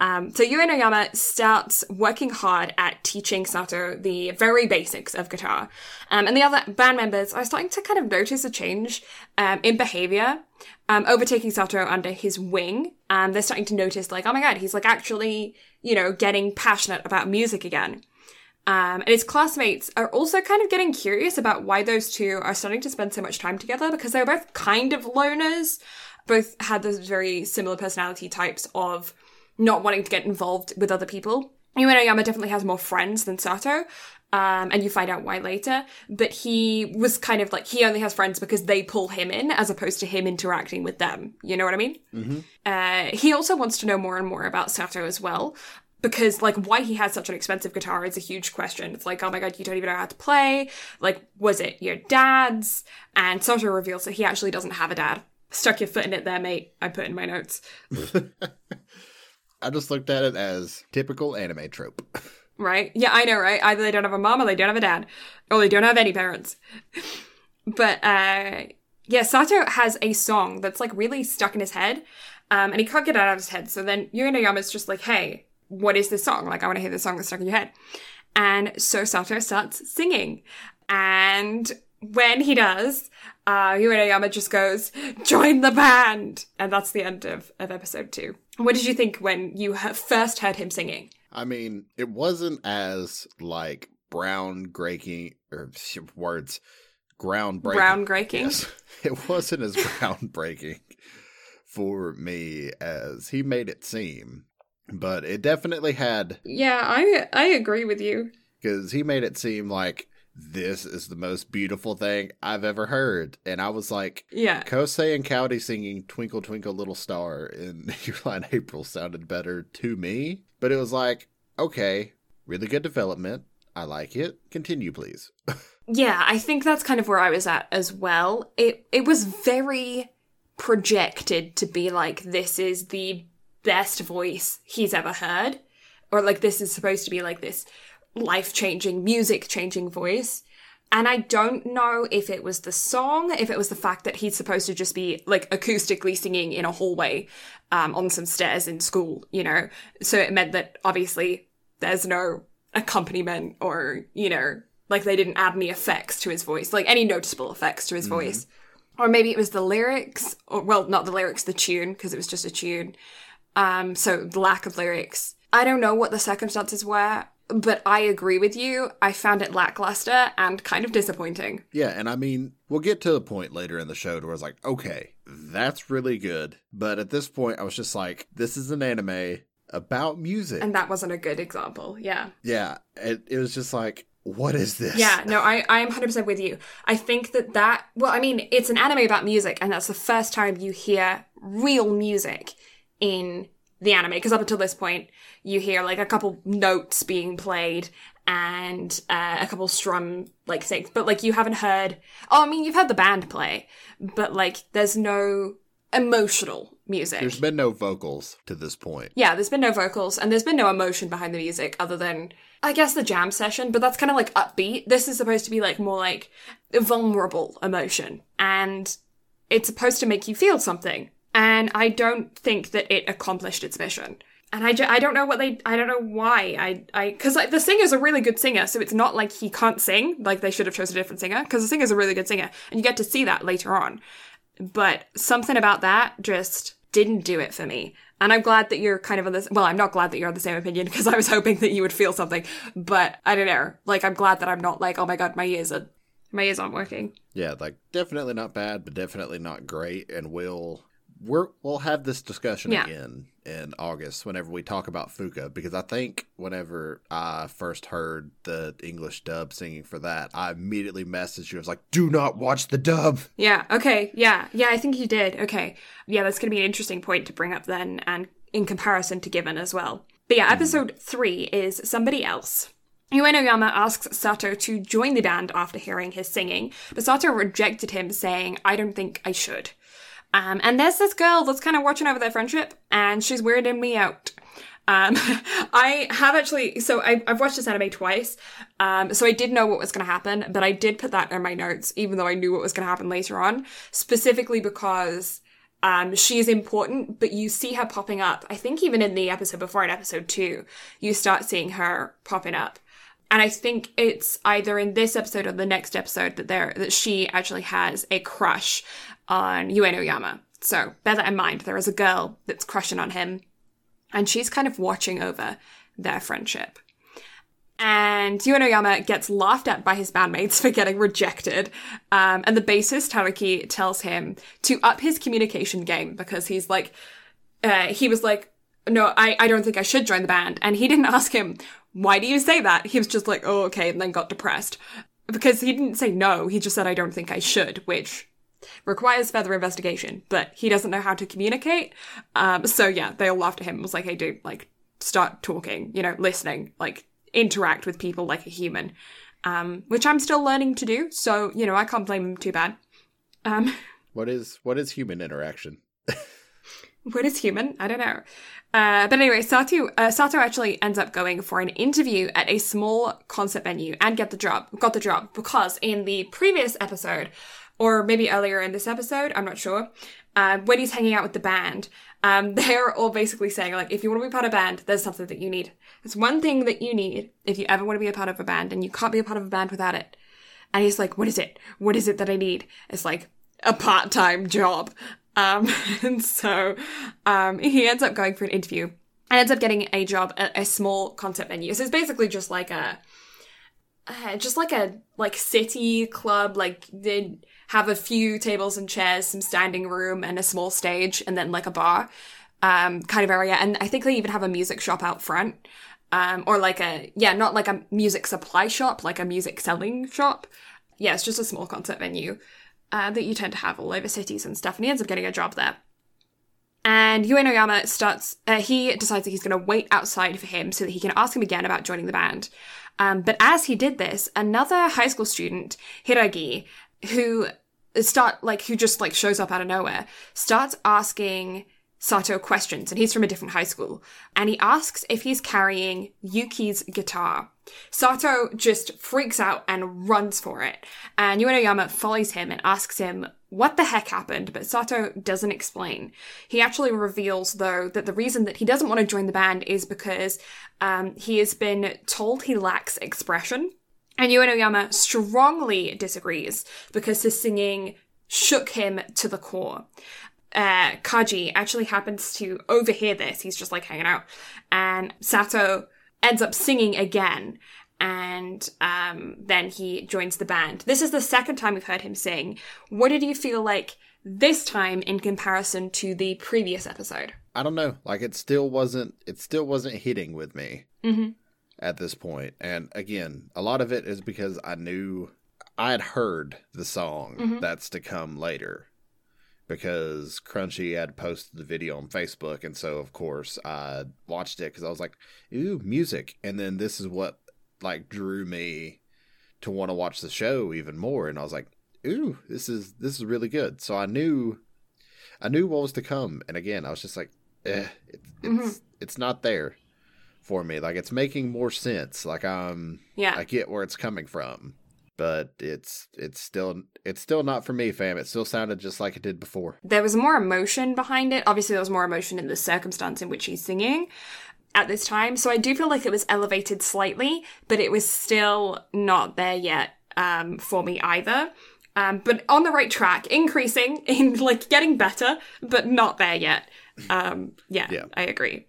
Um, so Yui Noyama starts working hard at teaching Sato the very basics of guitar. Um, and the other band members are starting to kind of notice a change um, in behavior, um, overtaking Sato under his wing. Um, they're starting to notice, like, oh my god, he's like actually, you know, getting passionate about music again. Um, and his classmates are also kind of getting curious about why those two are starting to spend so much time together because they're both kind of loners, both had those very similar personality types of not wanting to get involved with other people. Yui Noyama definitely has more friends than Sato, um, and you find out why later. But he was kind of like he only has friends because they pull him in, as opposed to him interacting with them. You know what I mean? Mm-hmm. Uh, he also wants to know more and more about Sato as well. Because like why he has such an expensive guitar is a huge question. It's like, oh my god, you don't even know how to play. Like, was it your dad's? And Sato reveals that he actually doesn't have a dad. Stuck your foot in it there, mate. I put in my notes. I just looked at it as typical anime trope. Right? Yeah, I know, right? Either they don't have a mom or they don't have a dad. Or they don't have any parents. but, uh, yeah, Sato has a song that's like really stuck in his head. Um, and he can't get it out of his head. So then Yui Noyama's just like, hey, what is this song? Like, I want to hear the song that's stuck in your head. And so Sato starts singing. And when he does, uh, Yui just goes, join the band! And that's the end of, of episode two. What did you think when you he- first heard him singing? I mean, it wasn't as like brown breaking or words groundbreaking. Brown breaking? Yes. It wasn't as groundbreaking for me as he made it seem, but it definitely had Yeah, I I agree with you. because he made it seem like this is the most beautiful thing I've ever heard, and I was like, Yeah. Kosei and Kaori singing "Twinkle Twinkle Little Star" in Your Lie in April sounded better to me, but it was like, okay, really good development. I like it. Continue, please. Yeah, I think that's kind of where I was at as well. It it was very projected to be like this is the best voice he's ever heard or like this is supposed to be like this life-changing, music-changing voice. And I don't know if it was the song, if it was the fact that he's supposed to just be like acoustically singing in a hallway um, on some stairs in school, you know? So it meant that obviously there's no accompaniment or, you know, like they didn't add any effects to his voice, like any noticeable effects to his voice. Or maybe it was the lyrics, or well, not the lyrics, the tune, because it was just a tune. Um, so lack of lyrics. I don't know what the circumstances were, but I agree with you. I found it lackluster and kind of disappointing. Yeah, and I mean, we'll get to the point later in the show where it's like, okay, that's really good. But at this point, I was just like, this is an anime about music. And that wasn't a good example. Yeah. yeah, it, it was just like, what is this? Yeah, no, I, I am 100% with you. I think that that, well, I mean, it's an anime about music, and that's the first time you hear real music in the anime. Because up until this point, you hear like a couple notes being played and uh, a couple strum like things, but like you haven't heard, oh, I mean, you've heard the band play, but like there's no emotional music. There's been no vocals to this point. Yeah, there's been no vocals and there's been no emotion behind the music other than I guess the jam session, but that's kind of like upbeat. This is supposed to be like more like vulnerable emotion and it's supposed to make you feel something. And I don't think that it accomplished its mission. And I, ju- I don't know what they I don't know why I I because like the singer's a really good singer so it's not like he can't sing like they should have chosen a different singer because the singer's a really good singer and you get to see that later on but something about that just didn't do it for me. And I'm glad that you're kind of on this. Well, I'm not glad that you're on the same opinion because I was hoping that you would feel something. But I don't know. Like, I'm glad that I'm not like, oh my god, my ears are, my ears aren't working. Yeah, like definitely not bad, but definitely not great, and will we're we'll have this discussion Yeah. again in August whenever we talk about Fuka because I think whenever I first heard the English dub singing for that, I immediately messaged you. I was like, "Do not watch the dub." Yeah, okay, yeah, yeah, I think you did. Okay. Yeah, that's going to be an interesting point to bring up then, and in comparison to Given as well. But yeah, hmm. episode three is Somebody Else. Uenoyama asks Sato to join the band after hearing his singing, but Sato rejected him, saying, I don't think I should. Um, and there's this girl that's kind of watching over their friendship, and she's weirding me out. Um, I have actually, so I, I've watched this anime twice, um, so I did know what was going to happen, but I did put that in my notes, even though I knew what was going to happen later on, specifically because um, she is important, but you see her popping up. I think even in the episode before, in episode two, you start seeing her popping up. And I think it's either in this episode or the next episode that there that she actually has a crush on Uenoyama. So bear that in mind. There is a girl that's crushing on him, and she's kind of watching over their friendship. And Uenoyama gets laughed at by his bandmates for getting rejected. Um, and the bassist Haruki tells him to up his communication game because he's like, uh, he was like, no, I, I don't think I should join the band. And he didn't ask him, why do you say that? He was just like, oh, okay, and then got depressed. Because he didn't say no, he just said, I don't think I should, which requires further investigation, but he doesn't know how to communicate. Um, so yeah, they all laughed at him. It was like, hey, dude, like, start talking, you know, listening, like, interact with people like a human. Um, which I'm still learning to do, so, you know, I can't blame him too bad. Um, What is what is human interaction? What is human? I don't know. Uh, but anyway, Sato, uh, Sato actually ends up going for an interview at a small concert venue and get the job. Got the job because in the previous episode, or maybe earlier in this episode, I'm not sure. Uh, when he's hanging out with the band, um, they're all basically saying like, if you want to be part of a band, there's something that you need. It's one thing that you need if you ever want to be a part of a band, and you can't be a part of a band without it. And he's like, what is it? What is it that I need? It's like a part-time job. Um, and so, um, he ends up going for an interview and ends up getting a job at a small concert venue. So it's basically just like a, uh, just like a, like city club, like they have a few tables and chairs, some standing room and a small stage and then like a bar, um, kind of area. And I think they even have a music shop out front. Um, or like a, yeah, not like a music supply shop, like a music selling shop. Yeah, it's just a small concert venue uh, that you tend to have all over cities and stuff. And he ends up getting a job there. And Uenoyama starts, uh, he decides that he's going to wait outside for him so that he can ask him again about joining the band. Um, but as he did this, another high school student, Hiragi, who start like who just like shows up out of nowhere, starts asking Sato questions, and he's from a different high school. And he asks if he's carrying Yuki's guitar. Sato just freaks out and runs for it. And Uenoyama follows him and asks him what the heck happened, but Sato doesn't explain. He actually reveals, though, that the reason that he doesn't want to join the band is because um, he has been told he lacks expression. And Uenoyama strongly disagrees because his singing shook him to the core uh, Kaji actually happens to overhear this. He's just like hanging out. And Sato ends up singing again. And um, then he joins the band. This is the second time we've heard him sing. What did you feel like this time in comparison to the previous episode? I don't know. Like it still wasn't it still wasn't hitting with me Mm-hmm. At this point. And again, a lot of it is because I knew I had heard the song Mhm. that's to come later. Because Crunchy had posted the video on Facebook, and so of course I watched it because I was like, "Ooh, music!" And then this is what like drew me to want to watch the show even more. And I was like, "Ooh, this is this is really good." So I knew, I knew what was to come. And again, I was just like, "Eh, it's it's it's not there for me. Like it's making more sense. Like I'm, Yeah. I get where it's coming from." But it's it's still it's still not for me, fam. It still sounded just like it did before. there was more emotion behind it. Obviously, there was more emotion in the circumstance in which he's singing at this time. So I do feel like it was elevated slightly, but it was still not there yet um, for me either. Um, but on the right track, increasing in like getting better, but not there yet. Um, yeah, Yeah. I agree.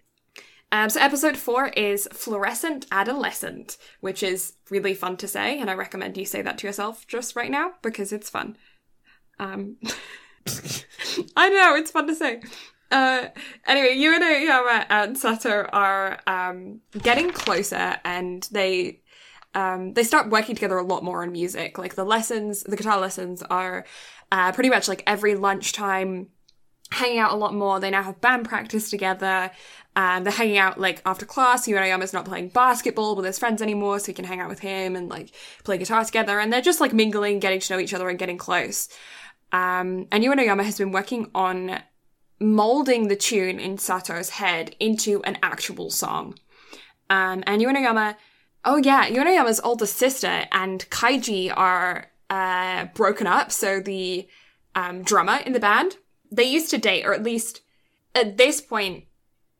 Um, so episode four is fluorescent adolescent, which is really fun to say, and I recommend you say that to yourself just right now because it's fun. Um, I know, it's fun to say. Uh, anyway, and Yama and Sato are um, getting closer and they um, they start working together a lot more on music. Like the lessons, the guitar lessons are uh, pretty much like every lunchtime, hanging out a lot more. They now have band practice together. And they're hanging out like after class. Yuano Yama's not playing basketball with his friends anymore, so he can hang out with him and like play guitar together. And they're just like mingling, getting to know each other and getting close. Um, and Yuano Yama has been working on molding the tune in Sato's head into an actual song. Um, and Yuano Yama, oh yeah, Yuano Yama's older sister and Kaiji are uh, broken up. So the um, drummer in the band, they used to date, or at least at this point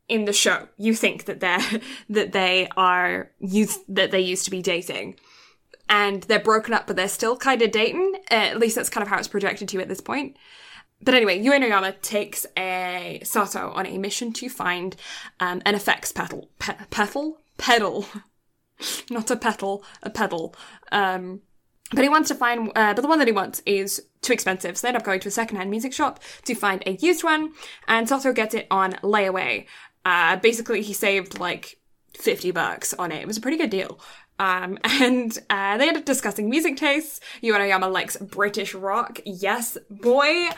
in the show, you think that they're that they are used that they used to be dating. And they're broken up, but they're still kind of dating. Uh, at least that's kind of how it's projected to you at this point. But anyway, Yueno Yama takes a Sato on a mission to find um, an effects pedal, pe- pedal, pedal, not a petal, a pedal. Um, but he wants to find, uh, but the one that he wants is too expensive. So they end up going to a secondhand music shop to find a used one, and Sato gets it on layaway. Uh, basically, he saved like 50 bucks on it. It was a pretty good deal. Um, and uh, they end up discussing music tastes. Yuano likes British rock. Yes, boy,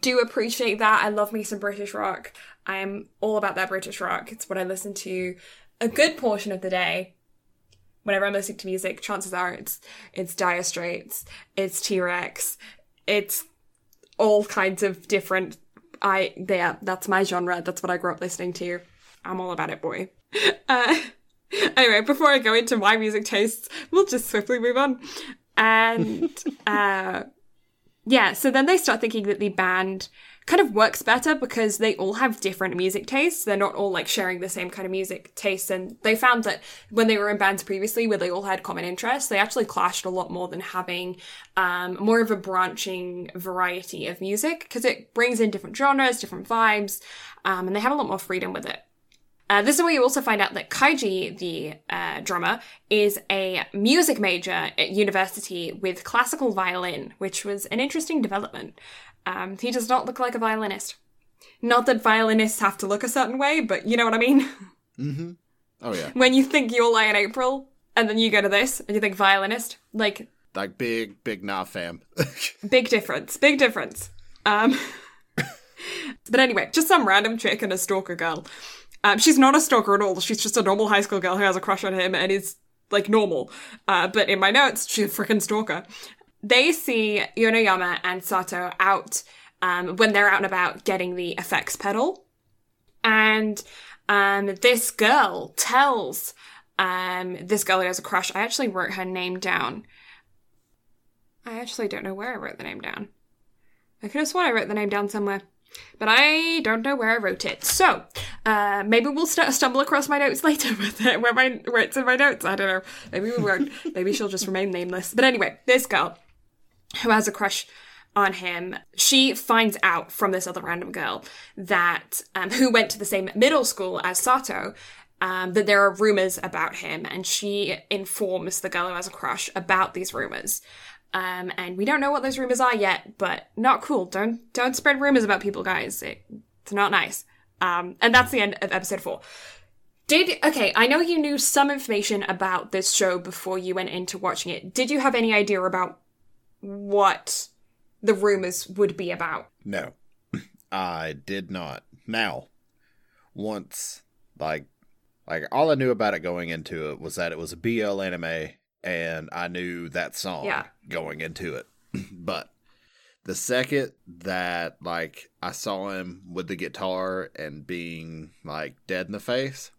do appreciate that. I love me some British rock. I am all about that British rock. It's what I listen to a good portion of the day. Whenever I'm listening to music, chances are it's it's Dire Straits, it's T Rex, it's all kinds of different. I yeah, that's my genre. That's what I grew up listening to. I'm all about it, boy. Uh, anyway, before I go into my music tastes, we'll just swiftly move on. And uh, yeah, so then they start thinking that the band kind of works better because they all have different music tastes. They're not all like sharing the same kind of music tastes. And they found that when they were in bands previously where they all had common interests, they actually clashed a lot more than having um, more of a branching variety of music because it brings in different genres, different vibes, um, and they have a lot more freedom with it. Uh, this is where you also find out that Kaiji, the uh, drummer, is a music major at university with classical violin, which was an interesting development. Um, he does not look like a violinist. Not that violinists have to look a certain way, but you know what I mean? Mm-hmm. Oh yeah. when you think Your Lie in April, and then you go to this, and you think violinist, like, Like big, big nah fam. big difference. Big difference. Um, but anyway, just some random chick and a stalker girl. Um, she's not a stalker at all. She's just a normal high school girl who has a crush on him and is like normal. Uh, but in my notes, she's a freaking stalker. They see Yonoyama and Sato out um, when they're out and about getting the effects pedal. And um, this girl tells um, this girl who has a crush. I actually wrote her name down. I actually don't know where I wrote the name down. I could have sworn I wrote the name down somewhere, but I don't know where I wrote it. So uh, maybe we'll st- stumble across my notes later with it, where my where it's in my notes. I don't know. Maybe we won't. maybe she'll just remain nameless. But anyway, this girl who has a crush on him, she finds out from this other random girl that um, who went to the same middle school as Sato. Um, that there are rumors about him, and she informs the girl who has a crush about these rumors. Um, and we don't know what those rumors are yet, but not cool. Don't don't spread rumors about people, guys. It, it's not nice. Um, and that's the end of episode four. Did okay? I know you knew some information about this show before you went into watching it. Did you have any idea about what the rumors would be about? No, I did not. Now, once like like all I knew about it going into it was that it was a BL anime, and I knew that song Yeah. going into it. but the second that like I saw him with the guitar and being like dead in the face,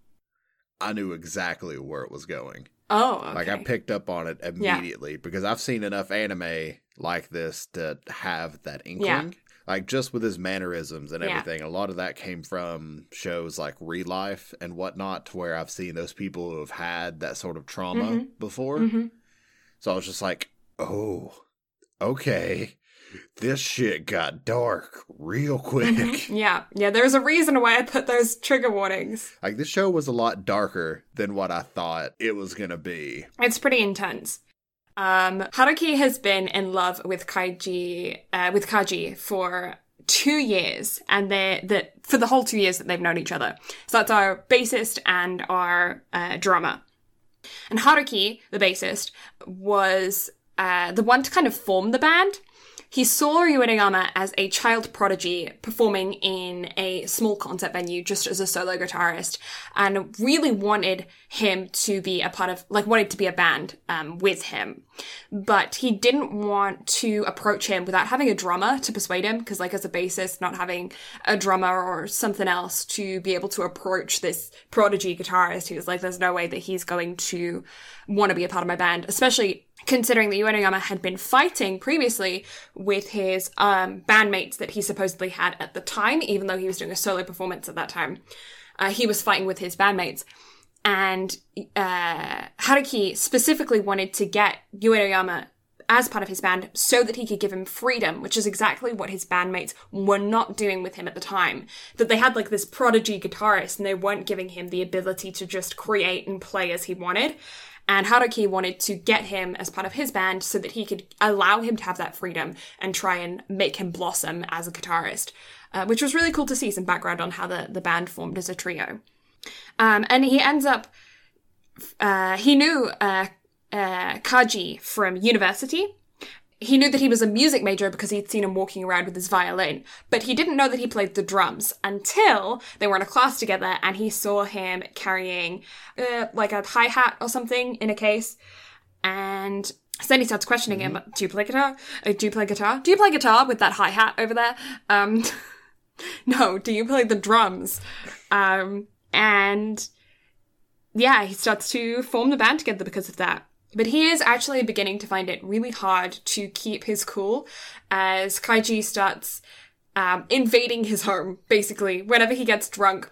I knew exactly where it was going. Oh, okay. Like I picked up on it immediately because I've seen enough anime like this to have that inkling. Like just with his mannerisms and Yeah. everything. A lot of that came from shows like ReLIFE and whatnot, to where I've seen those people who have had that sort of trauma Mhm. before. hmm So I was just like, oh, okay. This shit got dark real quick. Yeah, yeah. There's a reason why I put those trigger warnings. Like this show was a lot darker than what I thought it was gonna be. It's pretty intense. Um, Haruki has been in love with Kaiji, uh, with Kaji for two years, and they're that for the whole two years that they've known each other. So that's our bassist and our uh, drummer. And Haruki, the bassist, was uh, the one to kind of form the band. He saw Uenoyama as a child prodigy performing in a small concert venue just as a solo guitarist and really wanted him to be a part of, like, wanted to be a band um, with him. But he didn't want to approach him without having a drummer to persuade him because, like, as a bassist, not having a drummer or something else to be able to approach this prodigy guitarist, he was like, there's no way that he's going to want to be a part of my band, especially considering that Uenoyama had been fighting previously with his um, bandmates that he supposedly had at the time, even though he was doing a solo performance at that time. Uh, he was fighting with his bandmates. And uh, Haruki specifically wanted to get Uenoyama as part of his band so that he could give him freedom, which is exactly what his bandmates were not doing with him at the time. That they had like this prodigy guitarist and they weren't giving him the ability to just create and play as he wanted. And Haruki wanted to get him as part of his band so that he could allow him to have that freedom and try and make him blossom as a guitarist, uh, which was really cool to see some background on how the, the band formed as a trio. Um, and he ends up, uh, he knew uh, uh, Kaji from university. He knew that he was a music major because he'd seen him walking around with his violin, but he didn't know that he played the drums until they were in a class together and he saw him carrying uh, like a hi hat or something in a case. And so then he starts questioning him, do you play guitar? Uh, do you play guitar? Do you play guitar with that hi hat over there? Um, no, do you play the drums? Um, and yeah, he starts to form the band together because of that. But he is actually beginning to find it really hard to keep his cool as Kaiji starts um, invading his home, basically, whenever he gets drunk.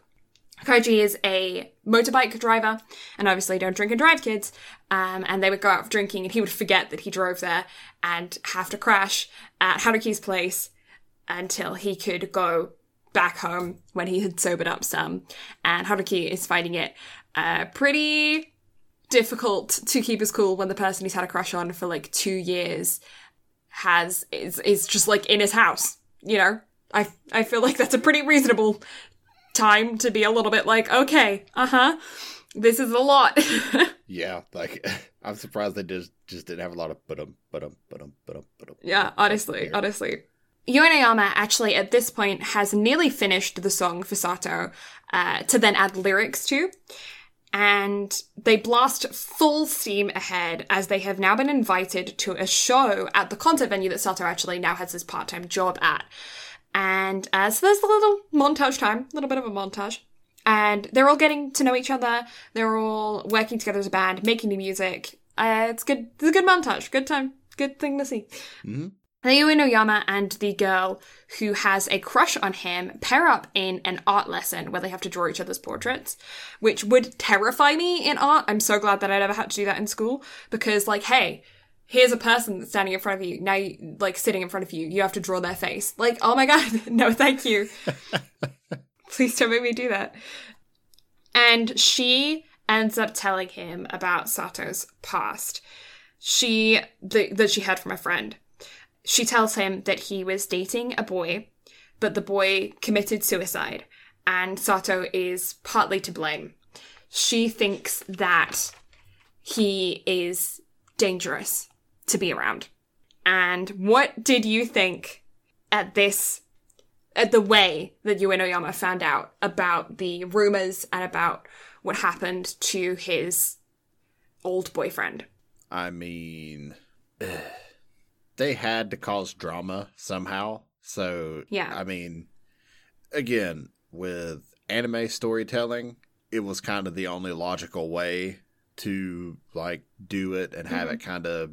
Kaiji is a motorbike driver, and obviously don't drink and drive kids. Um, and they would go out drinking, and he would forget that he drove there and have to crash at Haruki's place until he could go back home when he had sobered up some. And Haruki is finding it uh, pretty difficult to keep his cool when the person he's had a crush on for like two years has is is just like in his house. You know, I I feel like that's a pretty reasonable time to be a little bit like, okay, uh huh, this is a lot. Yeah, like I'm surprised they just just didn't have a lot of but um but um but um but um but um. yeah, honestly, honestly. Yuenayama actually at this point has nearly finished the song for Sato uh, to then add lyrics to. And they blast full steam ahead as they have now been invited to a show at the concert venue that Sato actually now has his part time job at. And uh, so there's a little montage time, a little bit of a montage. And they're all getting to know each other. They're all working together as a band, making new music. Uh, it's good. It's a good montage. Good time. Good thing to see. Mhm. The Uenoyama and the girl who has a crush on him pair up in an art lesson where they have to draw each other's portraits, which would terrify me in art. I'm so glad that I never had to do that in school because, like, hey, here's a person that's standing in front of you. Now, you, like, sitting in front of you, you have to draw their face. Like, oh my god, no, thank you. Please don't make me do that. And she ends up telling him about Sato's past. She the, that she heard from a friend. She tells him that he was dating a boy, but the boy committed suicide, and Sato is partly to blame. She thinks that he is dangerous to be around. And what did you think at this at the way that Uenoyama found out about the rumors and about what happened to his old boyfriend. I mean, they had to cause drama somehow. So, Yeah. I mean, again, with anime storytelling, it was kind of the only logical way to like do it and have it kind of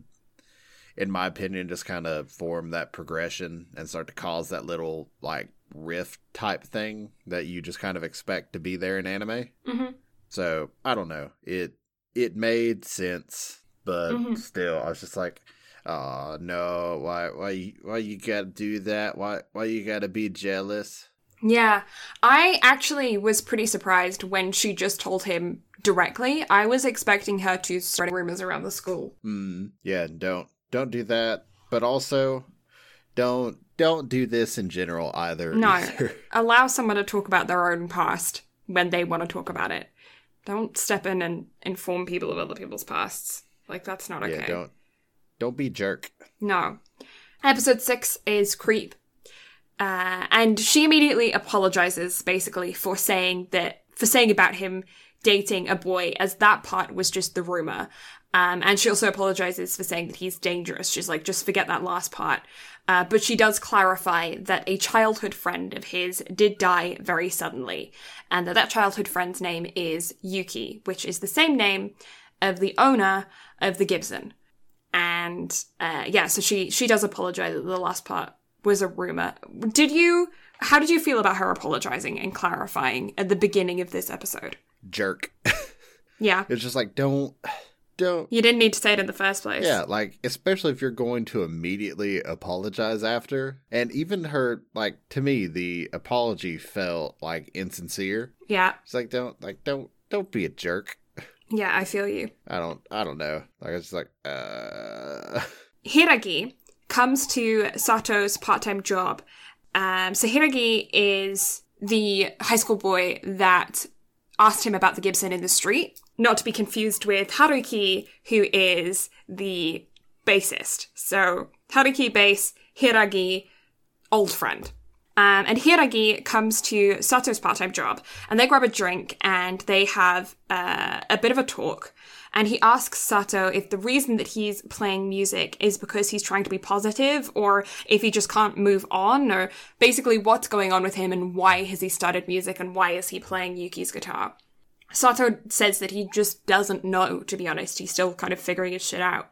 in my opinion just kind of form that progression and start to cause that little like rift type thing that you just kind of expect to be there in anime. hmm So I don't know. It it made sense, but Mhm. still, I was just like, "Oh no! Why why you, why you gotta do that? Why why you gotta be jealous?" Yeah. I actually was pretty surprised when she just told him directly. I was expecting her to start rumors around the school. Mm, yeah, don't don't do that. But also, don't don't do this in general either. No. either. Allow someone to talk about their own past when they want to talk about it. Don't step in and inform people of other people's pasts. Like that's not okay. Yeah, don't don't be jerk. No. Episode six is Creep. Uh, and she immediately apologizes, basically, for saying that, for saying about him dating a boy, as that part was just the rumor. Um, and she also apologizes for saying that he's dangerous. She's like, just forget that last part. Uh, but she does clarify that a childhood friend of his did die very suddenly, and that that childhood friend's name is Yuki, which is the same name of the owner of the Gibson and uh, yeah, so she she does apologize the last part was a rumor. Did you? How did you feel about her apologizing and clarifying at the beginning of this episode? Jerk. Yeah, It's just like don't don't you didn't need to say it in the first place. Yeah, like especially if you're going to immediately apologize after. And even her like to me the apology felt like insincere. yeah, It's like don't like don't don't be a jerk. Yeah. I feel you. I don't I don't know. Like it's like uh Hiiragi comes to Sato's part-time job. Um, so Hiiragi is the high school boy that asked him about the Gibson in the street, not to be confused with Haruki, who is the bassist. So Haruki bass, Hiiragi, old friend. Um, and Hiiragi comes to Sato's part-time job, and they grab a drink and they have uh, a bit of a talk. And he asks Sato if the reason that he's playing music is because he's trying to be positive, or if he just can't move on, or basically what's going on with him and why has he started music and why is he playing Yuki's guitar. Sato says that he just doesn't know, to be honest. He's still kind of figuring his shit out.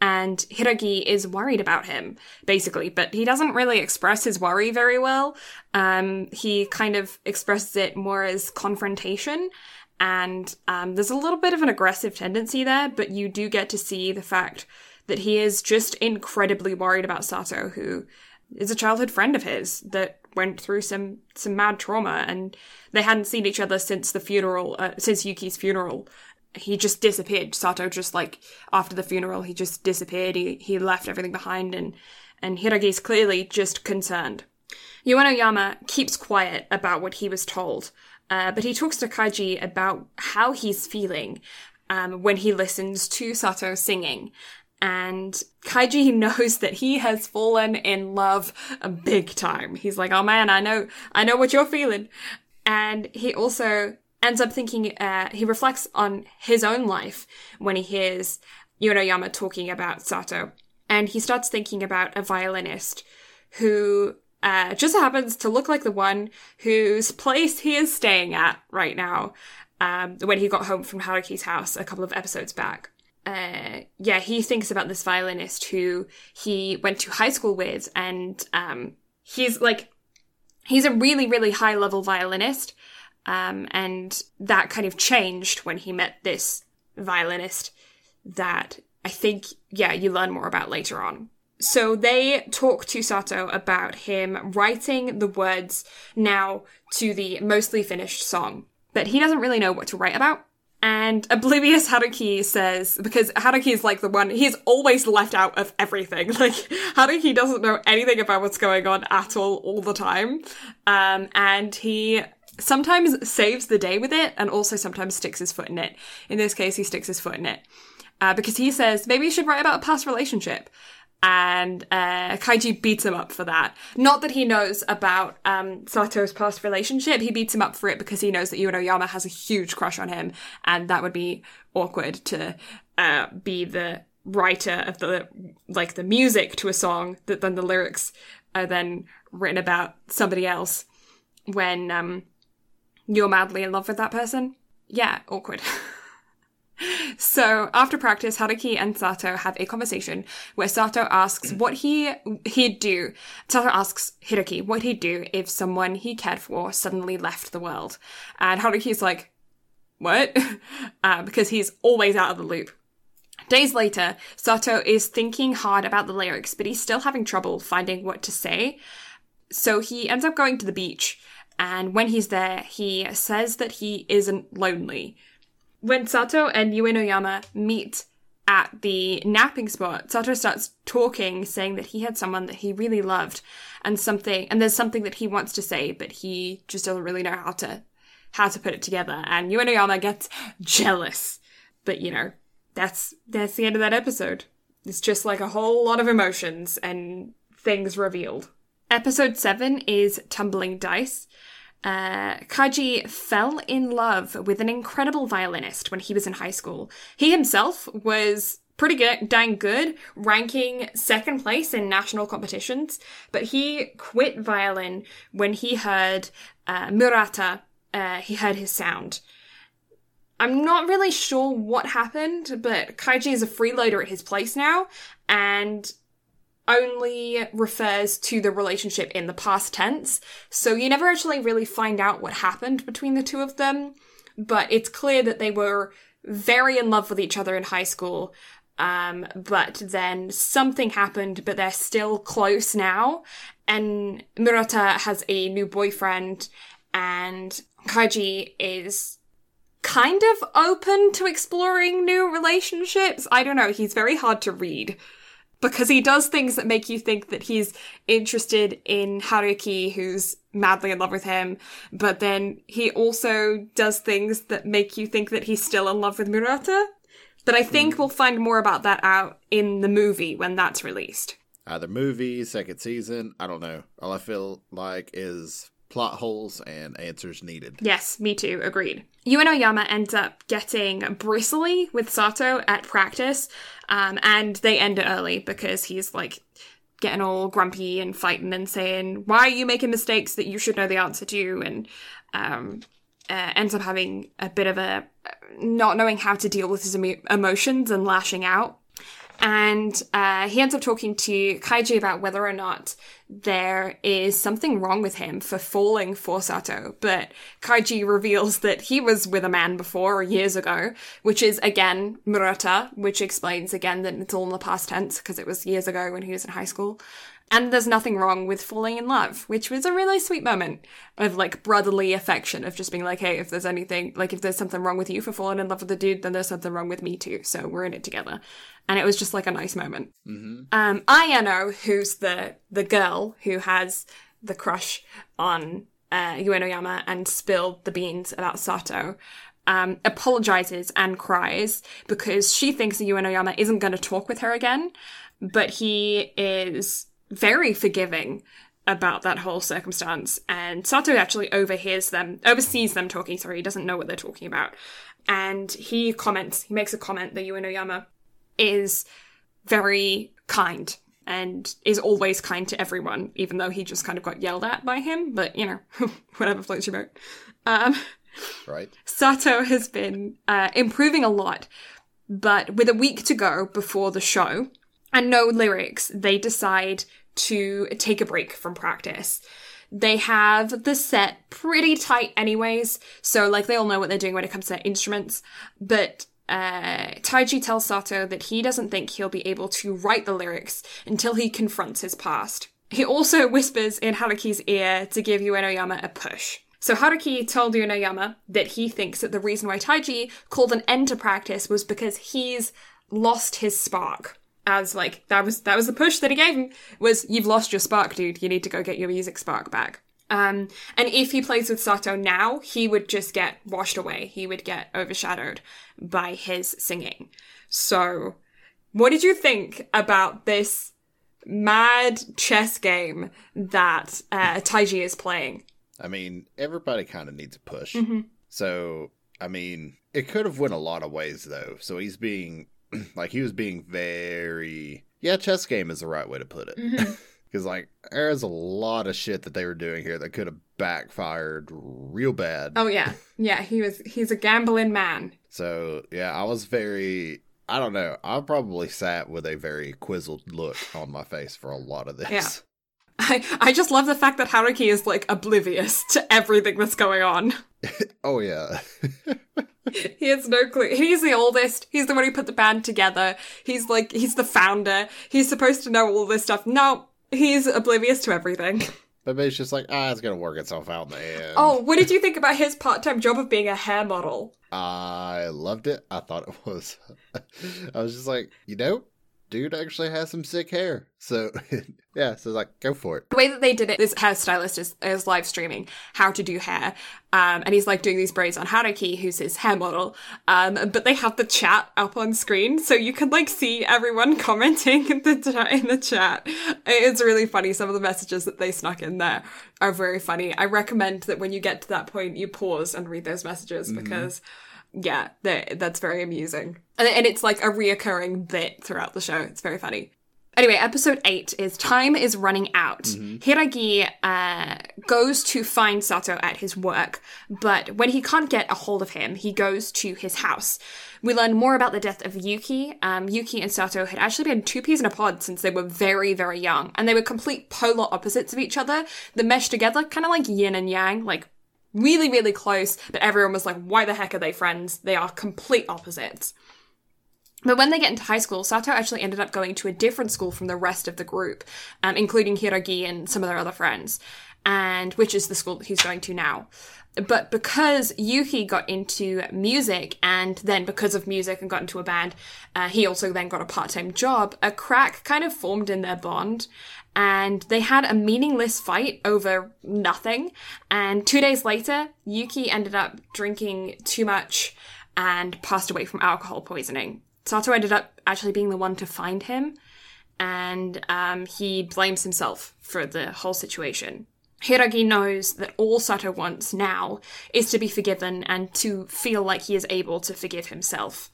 And Hiiragi is worried about him, basically, but he doesn't really express his worry very well. Um, he kind of expresses it more as confrontation. And um, there's a little bit of an aggressive tendency there, but you do get to see the fact that he is just incredibly worried about Sato, who is a childhood friend of his that went through some some mad trauma, and they hadn't seen each other since the funeral, uh, since Yuki's funeral. He just disappeared. Sato just like after the funeral, he just disappeared. He he left everything behind, and and Hiiragi's clearly just concerned. Uenoyama keeps quiet about what he was told, uh, but he talks to Kaiji about how he's feeling um, when he listens to Sato singing. And Kaiji knows that he has fallen in love a big time. He's like, "Oh man, I know, I know what you're feeling," and he also ends up thinking. Uh, he reflects on his own life when he hears Uenoyama talking about Sato, and he starts thinking about a violinist who uh, just happens to look like the one whose place he is staying at right now. Um, when he got home from Haruki's house a couple of episodes back uh, yeah, he thinks about this violinist who he went to high school with, and um, he's like, he's a really, really high level violinist, um, and that kind of changed when he met this violinist that I think, yeah, you learn more about later on. So they talk to Sato about him writing the words now to the mostly finished song, but he doesn't really know what to write about. And oblivious Haruki says, because Haruki is like the one, he's always left out of everything. Like, Haruki doesn't know anything about what's going on at all, all the time. Um, and he sometimes saves the day with it and also sometimes sticks his foot in it. In this case, he sticks his foot in it. Uh, because he says, maybe you should write about a past relationship and uh, Kaiji beats him up for that. Not that he knows about um, Sato's past relationship, he beats him up for it because he knows that Uenoyama has a huge crush on him, and that would be awkward to uh, be the writer of the like the music to a song that then the lyrics are then written about somebody else when um, you're madly in love with that person. Yeah, awkward. So after practice, Haruki and Sato have a conversation where Sato asks what he he'd do. Sato asks Hiroki what he'd do if someone he cared for suddenly left the world, and Haruki's like, "What?" uh, because he's always out of the loop. Days later, Sato is thinking hard about the lyrics, but he's still having trouble finding what to say. So he ends up going to the beach, and when he's there, he says that he isn't lonely when Sato and Uenoyama meet at the napping spot, Sato starts talking, saying that he had someone that he really loved and something, and there's something that he wants to say, but he just doesn't really know how to, how to put it together. And Uenoyama gets jealous. But you know, that's, that's the end of that episode. It's just like a whole lot of emotions and things revealed. Episode 7 is Tumbling Dice. Uh, Kaji fell in love with an incredible violinist when he was in high school. He himself was pretty good, dang good, ranking second place in national competitions, but he quit violin when he heard uh, Murata, uh, he heard his sound. I'm not really sure what happened, but Kaiji is a freeloader at his place now, and only refers to the relationship in the past tense. So you never actually really find out what happened between the two of them, but it's clear that they were very in love with each other in high school. Um, but then something happened, but they're still close now. And Murata has a new boyfriend, and Kaiji is kind of open to exploring new relationships. I don't know, he's very hard to read because he does things that make you think that he's interested in Haruki, who's madly in love with him, but then he also does things that make you think that he's still in love with Murata. But I think Mm. we'll find more about that out in the movie when that's released. Either movie, second season, I don't know. All I feel like is plot holes and answers needed. Yes, me too, agreed. Uenoyama ends up getting bristly with Sato at practice, um, and they end it early because he's like getting all grumpy and fighting and saying, Why are you making mistakes that you should know the answer to? And um, uh, ends up having a bit of a not knowing how to deal with his emo- emotions and lashing out. And uh, he ends up talking to Kaiji about whether or not there is something wrong with him for falling for Sato. But Kaiji reveals that he was with a man before years ago, which is again Murata, which explains again that it's all in the past tense because it was years ago when he was in high school. And there's nothing wrong with falling in love, which was a really sweet moment of like brotherly affection of just being like, hey, if there's anything, like if there's something wrong with you for falling in love with a dude, then there's something wrong with me too. So we're in it together. And it was just like a nice moment. hmm Um, Ayano, who's the the girl who has the crush on uh, Uenoyama and spilled the beans about Sato, um, apologizes and cries because she thinks that Uenoyama isn't going to talk with her again, but he is very forgiving about that whole circumstance. And Sato actually overhears them, oversees them talking. Sorry, he doesn't know what they're talking about, and he comments. He makes a comment that Uenoyama is very kind and is always kind to everyone, even though he just kind of got yelled at by him. But you know, whatever floats your boat. Um, Right? Sato has been uh, improving a lot, but with a week to go before the show and no lyrics, they decide to take a break from practice. They have the set pretty tight, anyways, so like they all know what they're doing when it comes to instruments. But uh, Taiji tells Sato that he doesn't think he'll be able to write the lyrics until he confronts his past. He also whispers in Haruki's ear to give Uenoyama a push. So Haruki told Uenoyama that he thinks that the reason why Taiji called an end to practice was because he's lost his spark. As like that was that was the push that he gave him was you've lost your spark, dude. You need to go get your music spark back. Um, and if he plays with Sato now, he would just get washed away. He would get overshadowed by his singing. So, what did you think about this mad chess game that uh, Taiji is playing? I mean, everybody kind of needs a push. Mm-hmm. So, I mean, it could have went a lot of ways though. So he's being like he was being very yeah, chess game is the right way to put it. Mm-hmm. Because like there's a lot of shit that they were doing here that could have backfired real bad. Oh yeah, yeah. He was. He's a gambling man. So yeah, I was very. I don't know. I probably sat with a very quizzled look on my face for a lot of this. Yeah. I I just love the fact that Haruki is like oblivious to everything that's going on. Oh yeah. He has no clue. He's the oldest. He's the one who put the band together. He's like he's the founder. He's supposed to know all this stuff. No, he's oblivious to everything. But it's just like, ah, it's gonna work itself out in the end. Oh, what did you think about his part-time job of being a hair model? I loved it. I thought it was. I was just like, you know, dude actually has some sick hair. So yeah, so like, go for it. The way that they did it, this hairstylist is, is live streaming how to do hair, um, and he's like doing these braids on Haruki, who's his hair model. Um, but they have the chat up on screen, so you can like see everyone commenting in the. In the chat, it's really funny. Some of the messages that they snuck in there are very funny. I recommend that when you get to that point, you pause and read those messages because yeah, they- that's very amusing. And, and it's like a reoccurring bit throughout the show. It's very funny. Anyway, episode 8 is Time is Running Out. Hiiragi uh, goes to find Sato at his work, but when he can't get a hold of him, he goes to his house. We learn more about the death of Yuki. Um, Yuki and Sato had actually been two peas in a pod since they were very, very young, and they were complete polar opposites of each other that meshed together, kind of like yin and yang, like really, really close, but everyone was like, why the heck are they friends? They are complete opposites. But when they get into high school, Sato actually ended up going to a different school from the rest of the group, um, including Hiiragi and some of their other friends, and which is the school that he's going to now. But because Yuki got into music, and then because of music and got into a band, uh, he also then got a part time job, a crack kind of formed in their bond. And they had a meaningless fight over nothing. And two days later, Yuki ended up drinking too much and passed away from alcohol poisoning. Sato ended up actually being the one to find him, and um, he blames himself for the whole situation. Hiiragi knows that all Sato wants now is to be forgiven and to feel like he is able to forgive himself.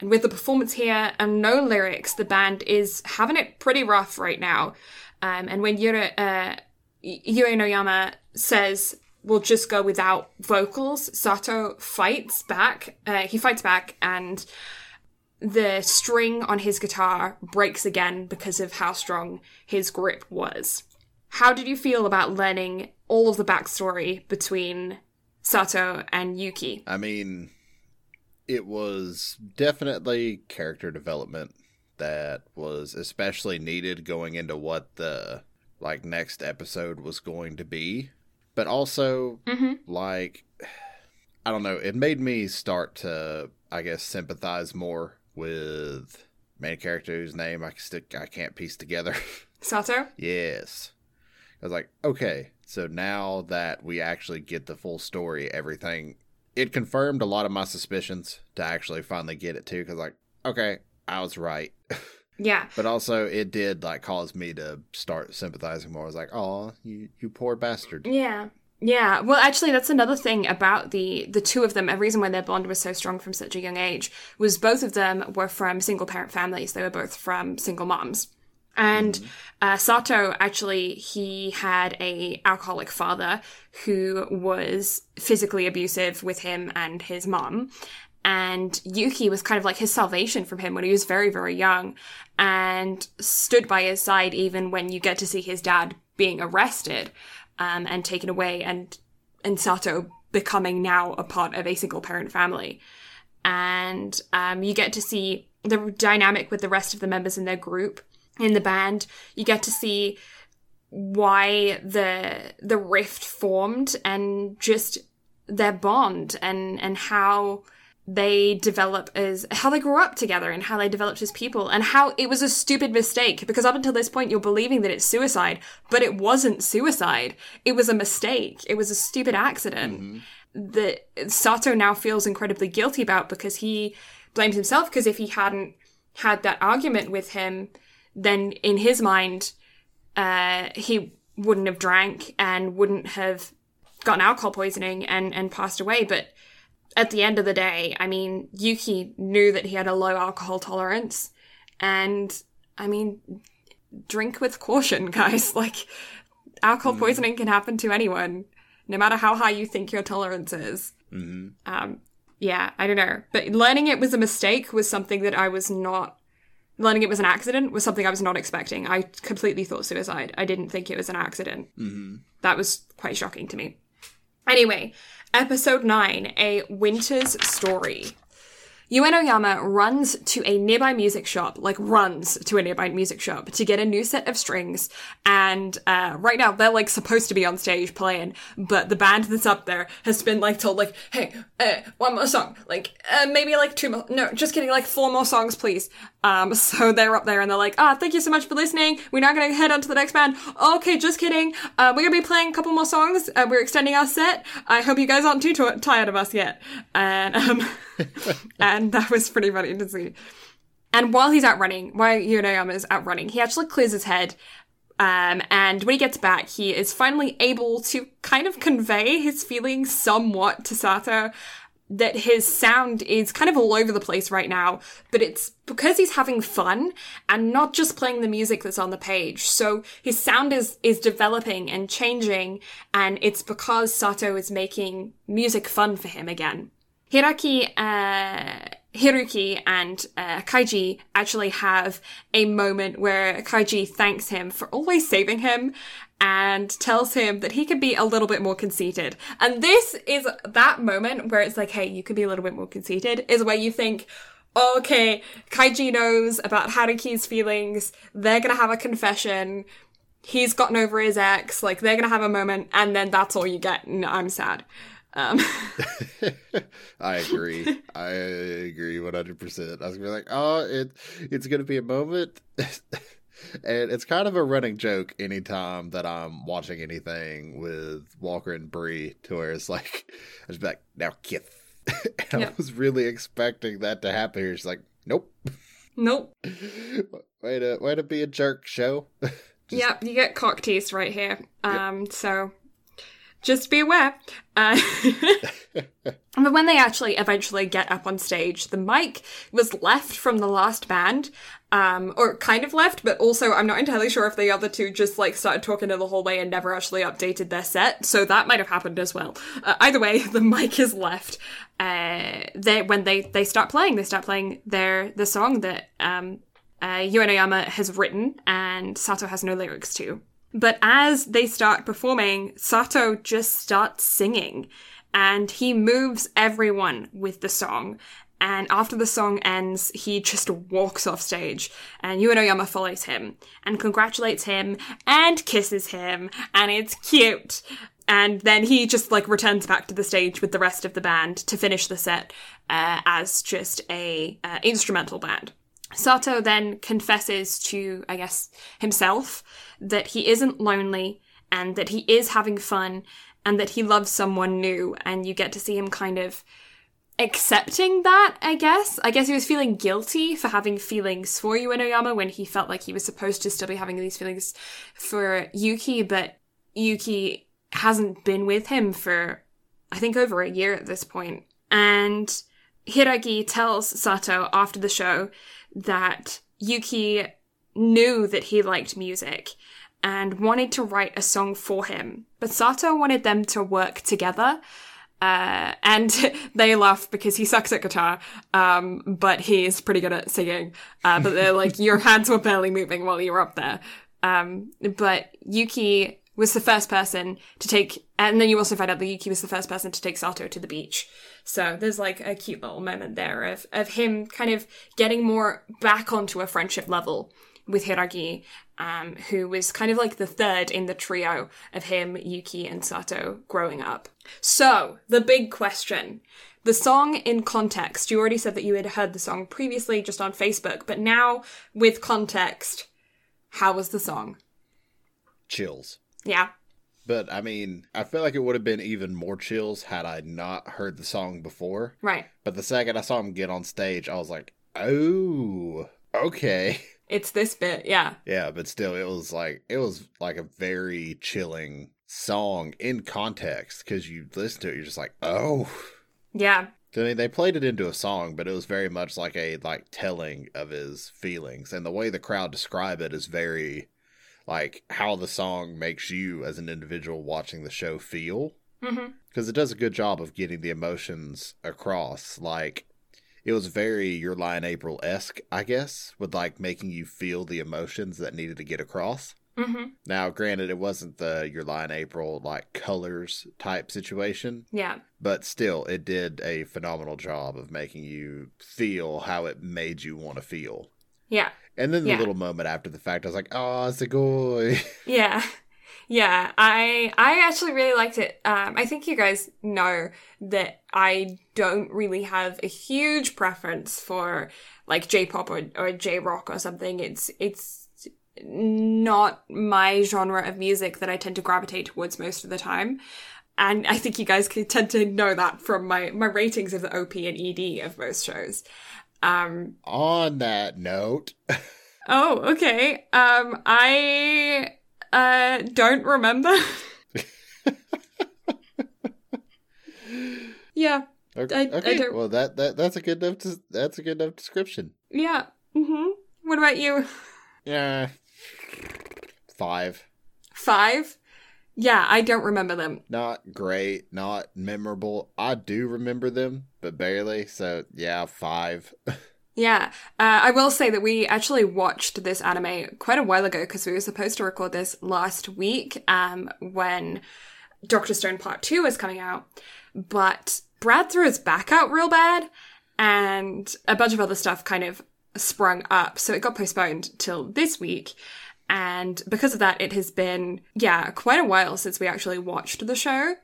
And with the performance here and no lyrics, the band is having it pretty rough right now. Um, and when Yura, uh, Uenoyama says, we'll just go without vocals, Sato fights back. Uh, he fights back and the string on his guitar breaks again because of how strong his grip was. How did you feel about learning all of the backstory between Sato and Yuki? I mean, it was definitely character development that was especially needed going into what the like next episode was going to be. But also mm-hmm. like I don't know, it made me start to I guess sympathize more with main character whose name I stick I can't piece together. Sato? Yes. I was like, okay, so now that we actually get the full story, everything, it confirmed a lot of my suspicions to actually finally get it too. Because, like, okay, I was right. Yeah. but also, it did, like, cause me to start sympathizing more. I was like, oh, you, you poor bastard. Yeah. Yeah. Well, actually, that's another thing about the the two of them. A reason why their bond was so strong from such a young age was both of them were from single parent families. They were both from single moms. And uh, Sato actually he had a alcoholic father who was physically abusive with him and his mom. And Yuki was kind of like his salvation from him when he was very, very young and stood by his side even when you get to see his dad being arrested um, and taken away and, and Sato becoming now a part of a single parent family. And um, you get to see the dynamic with the rest of the members in their group in the band. You get to see why the the rift formed and just their bond and and how they develop as how they grew up together and how they developed as people and how it was a stupid mistake because up until this point you're believing that it's suicide but it wasn't suicide it was a mistake it was a stupid accident mm-hmm. that Sato now feels incredibly guilty about because he blames himself because if he hadn't had that argument with him then in his mind uh, he wouldn't have drank and wouldn't have gotten alcohol poisoning and, and passed away. But at the end of the day, I mean, Yuki knew that he had a low alcohol tolerance. And I mean, drink with caution, guys. Like, alcohol poisoning can happen to anyone, no matter how high you think your tolerance is. hmm Um, yeah, I don't know. But learning it was a mistake was something that I was not. Learning it was an accident was something I was not expecting. I completely thought suicide. I didn't think it was an accident. hmm That was quite shocking to me. Anyway, episode 9 A Winter's Story. Uenoyama runs to a nearby music shop, like runs to a nearby music shop to get a new set of strings. And uh, right now they're like supposed to be on stage playing, but the band that's up there has been like told like, hey, uh, one more song, like uh, maybe like two more. No, just kidding, like four more songs, please. Um, so they're up there and they're like, ah, thank you so much for listening. We're now gonna head on to the next band. Okay, just kidding. Uh, we're gonna be playing a couple more songs. Uh, we're extending our set. I hope you guys aren't too t- tired of us yet. And um, and that was pretty funny to see. And while he's out running, while Uenoyama is out running, he actually clears his head. Um, and when he gets back, he is finally able to kind of convey his feelings somewhat to Sato that his sound is kind of all over the place right now, but it's because he's having fun and not just playing the music that's on the page. So his sound is, is developing and changing, and it's because Sato is making music fun for him again. Hiraki, uh, Hiruki and uh, Kaiji actually have a moment where Kaiji thanks him for always saving him and tells him that he could be a little bit more conceited. And this is that moment where it's like, hey, you could be a little bit more conceited, is where you think, okay, Kaiji knows about Haruki's feelings, they're gonna have a confession, he's gotten over his ex, like they're gonna have a moment, and then that's all you get, and I'm sad. Um, I agree. I agree 100%. I was to be like, oh, it, it's to be a moment. and it's kind of a running joke anytime that I'm watching anything with Walker and Bree to where it's like, I just be like, now Kith. and Yep. I was really expecting that to happen here. She's like, nope. nope. way to, way to be a jerk, show. Just- Yep, you get cock teased right here. Um, so just be aware. Uh, but when they actually eventually get up on stage, the mic was left from the last band, um, or kind of left, but also I'm not entirely sure if the other two just like started talking in the hallway and never actually updated their set. So that might have happened as well. Uh, either way, the mic is left. Uh, they when they they start playing, they start playing their the song that um uh, has written and Sato has no lyrics to. But as they start performing, Sato just starts singing and he moves everyone with the song. And after the song ends, he just walks off stage and Uenoyama follows him and congratulates him and kisses him and it's cute. And then he just like returns back to the stage with the rest of the band to finish the set uh, as just a uh, instrumental band. Sato then confesses to, I guess, himself that he isn't lonely and that he is having fun and that he loves someone new. And you get to see him kind of accepting that, I guess. I guess he was feeling guilty for having feelings for Uenoyama when he felt like he was supposed to still be having these feelings for Yuki, but Yuki hasn't been with him for, I think, over a year at this point. And Hiiragi tells Sato after the show that Yuki knew that he liked music and wanted to write a song for him, but Sato wanted them to work together. Uh, and they laugh because he sucks at guitar, um, but he is pretty good at singing. Uh, but they're like, your hands were barely moving while you were up there. Um, but Yuki was the first person to take, and then you also find out that Yuki was the first person to take Sato to the beach. So there's like a cute little moment there of, of him kind of getting more back onto a friendship level with Hiiragi, um, who was kind of like the third in the trio of him, Yuki, and Sato growing up. So, the big question. The song in context, you already said that you had heard the song previously just on Facebook, but now with context, how was the song? Chills. Yeah. But I mean, I feel like it would have been even more chills had I not heard the song before. Right. But the second I saw him get on stage, I was like, oh, okay. It's this bit, yeah. Yeah, but still, it was like it was like a very chilling song in context because you listen to it, you're just like, oh. Yeah. I mean, they played it into a song, but it was very much like a like telling of his feelings, and the way the crowd describe it is very like how the song makes you as an individual watching the show feel Mm-hmm. because it does a good job of getting the emotions across. Like it was very Your Lie in April esque, I guess, with like making you feel the emotions that needed to get across. hmm Now, granted, it wasn't the Your Lie in April like colors type situation, Yeah. but still, it did a phenomenal job of making you feel how it made you want to feel. Yeah. And then the Yeah. little moment after the fact, I was like, "Oh, sugoi." Yeah. Yeah, I I actually really liked it. Um, I think you guys know that I don't really have a huge preference for like J-pop or, or J-rock or something. It's it's not my genre of music that I tend to gravitate towards most of the time. And I think you guys can tend to know that from my, my ratings of the OP and ED of most shows. Um, On that note, Oh, okay. Um, I uh don't remember. yeah, okay, I- I okay, don't- well that, that that's a good enough des- that's a good enough description. yeah. Mm-hmm. What about you? Yeah, five. Five? Yeah, I don't remember them. Not great, not memorable. I do remember them, but barely. So yeah, five. Yeah, uh, I will say that we actually watched this anime quite a while ago because we were supposed to record this last week um, when Doctor Stone Part 2 was coming out. But Brad threw his back out real bad, and a bunch of other stuff kind of sprung up. So it got postponed till this week. And because of that, it has been, yeah, quite a while since we actually watched the show.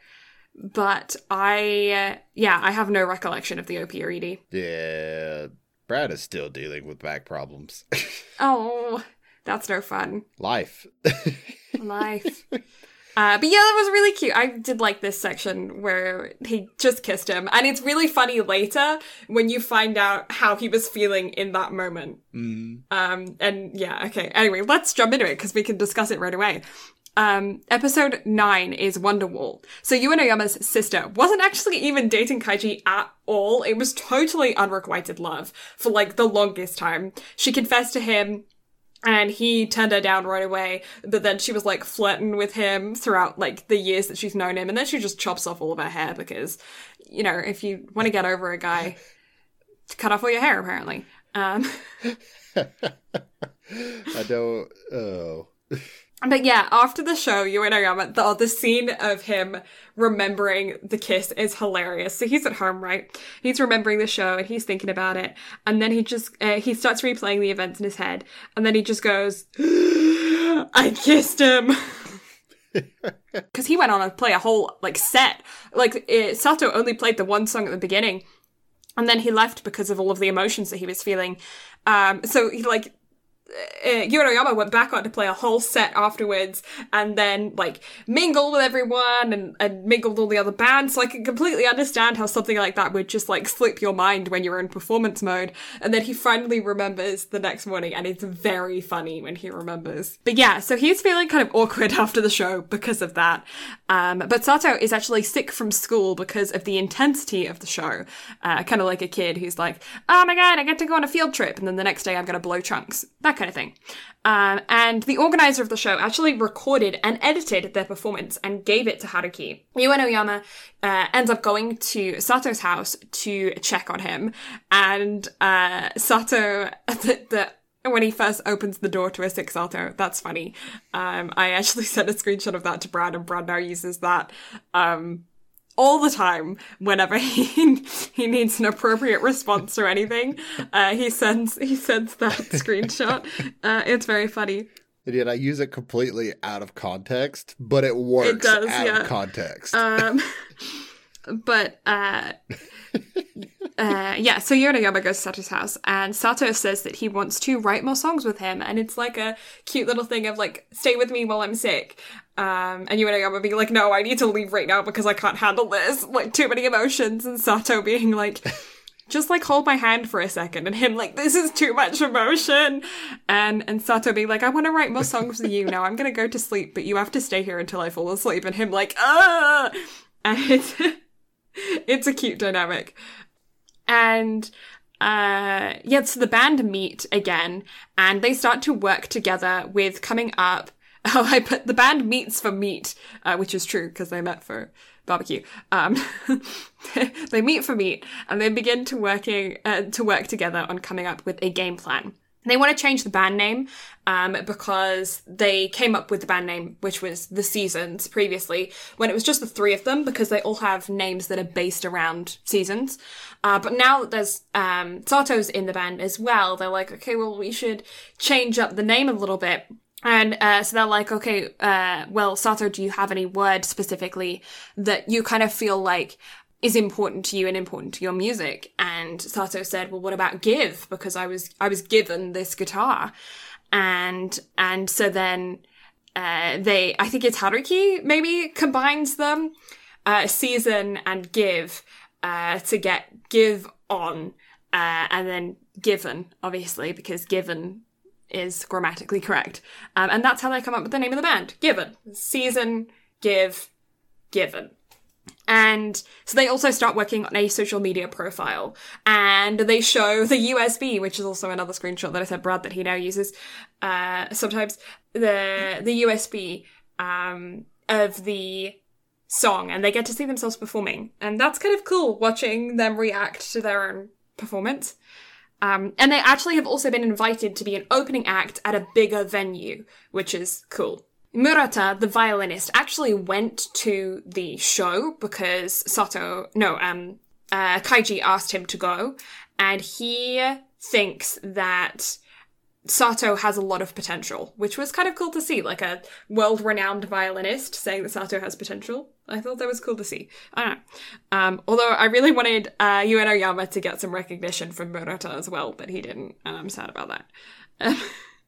But I, uh, yeah, I have no recollection of the OP or ED. yeah, Brad is still dealing with back problems. Oh, that's no fun. Life. Life. Uh, but yeah, that was really cute. I did like this section where he just kissed him. And it's really funny later when you find out how he was feeling in that moment. mm. Um, and yeah, okay. Anyway, let's jump into it because we can discuss it right away. Um, episode nine is Wonderwall. So Uenoyama's sister wasn't actually even dating Kaiji at all. It was totally unrequited love for like the longest time. She confessed to him and he turned her down right away. But then she was like flirting with him throughout like the years that she's known him. And then she just chops off all of her hair because, you know, if you want to get over a guy, cut off all your hair apparently. Um, I don't. Oh. But yeah, after the show, Uenoyama, the, the scene of him remembering the kiss is hilarious. So he's at home, right? He's remembering the show and he's thinking about it. And then he just, uh, he starts replaying the events in his head. And then he just goes, I kissed him. Because he went on to play a whole, like, set. Like, uh, Sato only played the one song at the beginning. And then he left because of all of the emotions that he was feeling. Um, so he, like, uh, Uenoyama went back on to play a whole set afterwards and then like mingle with everyone and, and mingle with all the other bands. So I can completely understand how something like that would just like slip your mind when you're in performance mode. And then he finally remembers the next morning and it's very funny when he remembers. But yeah, so he's feeling kind of awkward after the show because of that. Um, but Sato is actually sick from school because of the intensity of the show. Uh, kind of like a kid who's like, oh my god, I get to go on a field trip and then the next day I'm going to blow chunks. That kind of thing. Um, and the organizer of the show actually recorded and edited their performance and gave it to Haruki. Uenoyama uh, ends up going to Sato's house to check on him, and uh, Sato, the, the when he first opens the door to a sick Sato, that's funny. Um, I actually sent a screenshot of that to Brad, and Brad now uses that. Um, all the time whenever he he needs an appropriate response or anything uh, he sends he sends that screenshot uh, it's very funny And yet I use it completely out of context, but it works it does, out yeah. of context. um but uh uh, yeah, so Uenoyama goes to Sato's house, and Sato says that he wants to write more songs with him, and it's like a cute little thing of like, stay with me while I'm sick. Um, and Uenoyama being like, no, I need to leave right now because I can't handle this, like, too many emotions, and Sato being like, just like hold my hand for a second, and him like, this is too much emotion, and and Sato being like, I want to write more songs with you now. I'm gonna go to sleep, but you have to stay here until I fall asleep, and him like, ah, and it's it's a cute dynamic. And uh yeah, so the band meet again and they start to work together with coming up Oh, I put the band meets for meat, uh, which is true because they met for barbecue. Um, they meet for meat, and they begin to working uh, to work together on coming up with a game plan. They want to change the band name um, because they came up with the band name, which was The Seasons previously, when it was just the three of them, because they all have names that are based around seasons. Uh, but now that there's um, Sato's in the band as well, they're like, okay, well, we should change up the name a little bit. And uh, so they're like, okay, uh, well, Sato, do you have any word specifically that you kind of feel like is important to you and important to your music? And Sato said, well, what about give? Because I was I was given this guitar, and and so then uh, they, I think it's Haruki maybe combines them, uh, season and give uh, to get give on, uh, and then given obviously because given is grammatically correct. Um, and that's how they come up with the name of the band. Given. Season, give, given. And so they also start working on a social media profile and they show the USB, which is also another screenshot that I said Brad that he now uses, uh, sometimes the, the USB, um, of the song and they get to see themselves performing. And that's kind of cool watching them react to their own performance. Um, and they actually have also been invited to be an opening act at a bigger venue, which is cool. Murata, the violinist, actually went to the show because Sato, no, um, uh, Kaiji asked him to go, and he thinks that Sato has a lot of potential, which was kind of cool to see, like a world-renowned violinist saying that Sato has potential. I thought that was cool to see. I don't know. Um, although I really wanted uh, Uenoyama to get some recognition from Murata as well, but he didn't, and I'm sad about that.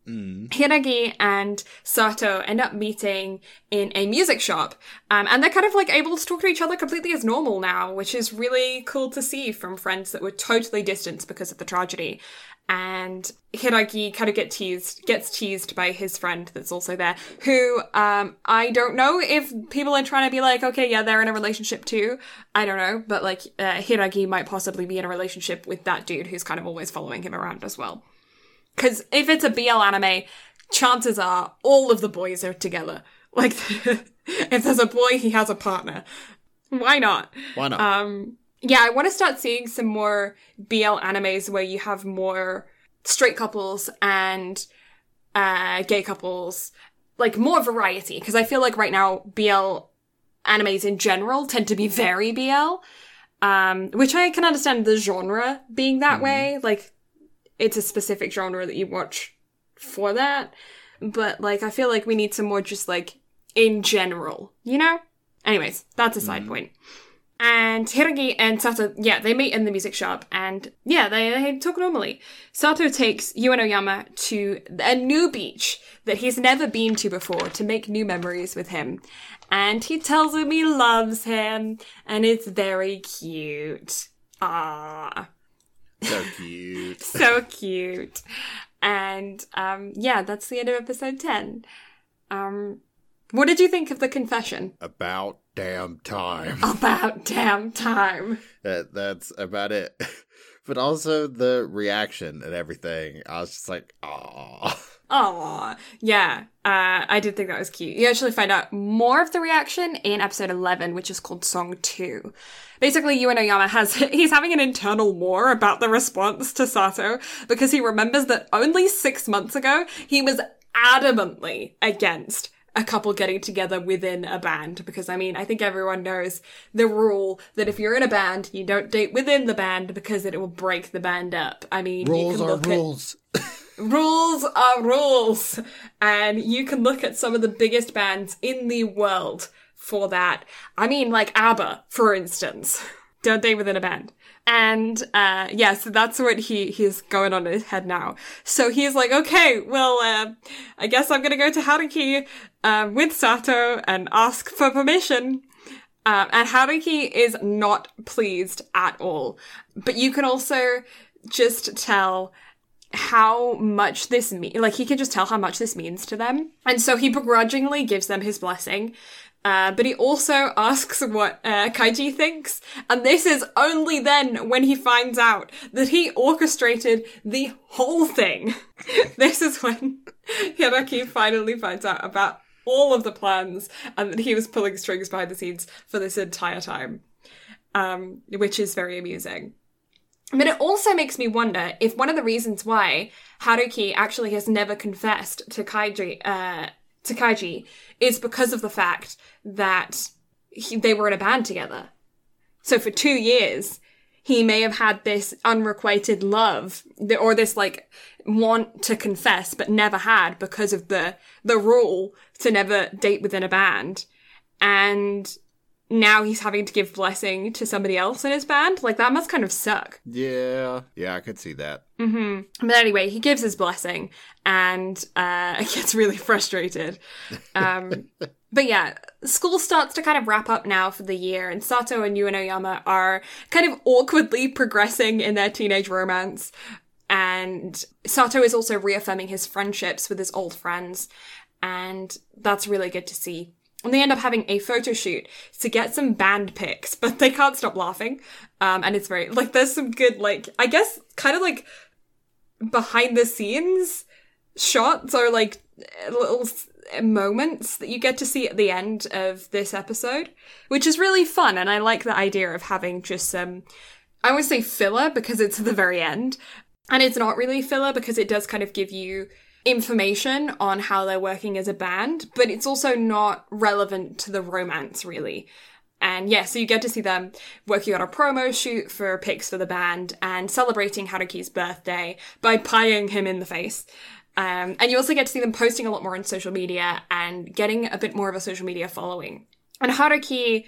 Hiiragi and Sato end up meeting in a music shop, um, and they're kind of like able to talk to each other completely as normal now, which is really cool to see from friends that were totally distant because of the tragedy. And Hiiragi kind of get teased, gets teased by his friend that's also there, who um, I don't know if people are trying to be like, okay, yeah, they're in a relationship too. I don't know, but like uh, Hiiragi might possibly be in a relationship with that dude who's kind of always following him around as well. Because if it's a BL anime, chances are all of the boys are together. Like, if there's a boy, he has a partner. Why not? Why not? Um, yeah, I want to start seeing some more BL animes where you have more straight couples and uh, gay couples, like more variety. Because I feel like right now BL animes in general tend to be very BL, um, which I can understand the genre being that way. Like it's a specific genre that you watch for that. But like, I feel like we need some more just like in general, you know? Anyways, that's a side point. And Hiiragi and Sato, yeah, they meet in the music shop and yeah, they, they talk normally. Sato takes Uenoyama to a new beach that he's never been to before to make new memories with him. And he tells him he loves him and it's very cute. Ah so cute. so cute. And um, yeah, that's the end of episode 10. Um, what did you think of the confession? About damn time. About damn time. That that's about it. But also the reaction and everything. I was just like, ah. Oh, yeah. Uh, I did think that was cute. You actually find out more of the reaction in episode 11, which is called Song 2. Basically, Uenoyama has, he's having an internal war about the response to Sato because he remembers that only six months ago, he was adamantly against a couple getting together within a band because I mean, I think everyone knows the rule that if you're in a band, you don't date within the band because it will break the band up. I mean, you Rules are look at- rules. rules are rules. And you can look at some of the biggest bands in the world for that. I mean, like ABBA, for instance. Don't date within a band. And, uh, yeah, so that's what he, he's going on in his head now. So he's like, okay, well, uh, I guess I'm gonna go to Haruki, uh, with Sato and ask for permission. Um, and Haruki is not pleased at all. But you can also just tell how much this mean like he can just tell how much this means to them and so he begrudgingly gives them his blessing uh, but he also asks what uh, Kaiji thinks, and this is only then when he finds out that he orchestrated the whole thing. this is when Hiraki finally finds out about all of the plans and that he was pulling strings behind the scenes for this entire time, um, which is very amusing. But it also makes me wonder if one of the reasons why Haruki actually has never confessed to Kaiji, uh, to Kaiji is because of the fact that he, they were in a band together. So for two years, he may have had this unrequited love or this like want to confess, but never had because of the, the rule to never date within a band. And now he's having to give blessing to somebody else in his band. Like that must kind of suck. Yeah, yeah, I could see that. But anyway, he gives his blessing and uh, gets really frustrated. Um, but yeah, school starts to kind of wrap up now for the year, and Sato and Uenoyama are kind of awkwardly progressing in their teenage romance. And Sato is also reaffirming his friendships with his old friends, and that's really good to see. And they end up having a photo shoot to get some band pics, but they can't stop laughing. Um, and it's very, like, there's some good, like, I guess, kind of like behind the scenes shots or like little moments that you get to see at the end of this episode, which is really fun. And I like the idea of having just some, I would say filler because it's the very end. And it's not really filler because it does kind of give you information on how they're working as a band, but it's also not relevant to the romance really. And yeah, so you get to see them working on a promo shoot for pics for the band and celebrating Haruki's birthday by pieing him in the face. Um, and you also get to see them posting a lot more on social media and getting a bit more of a social media following. And Haruki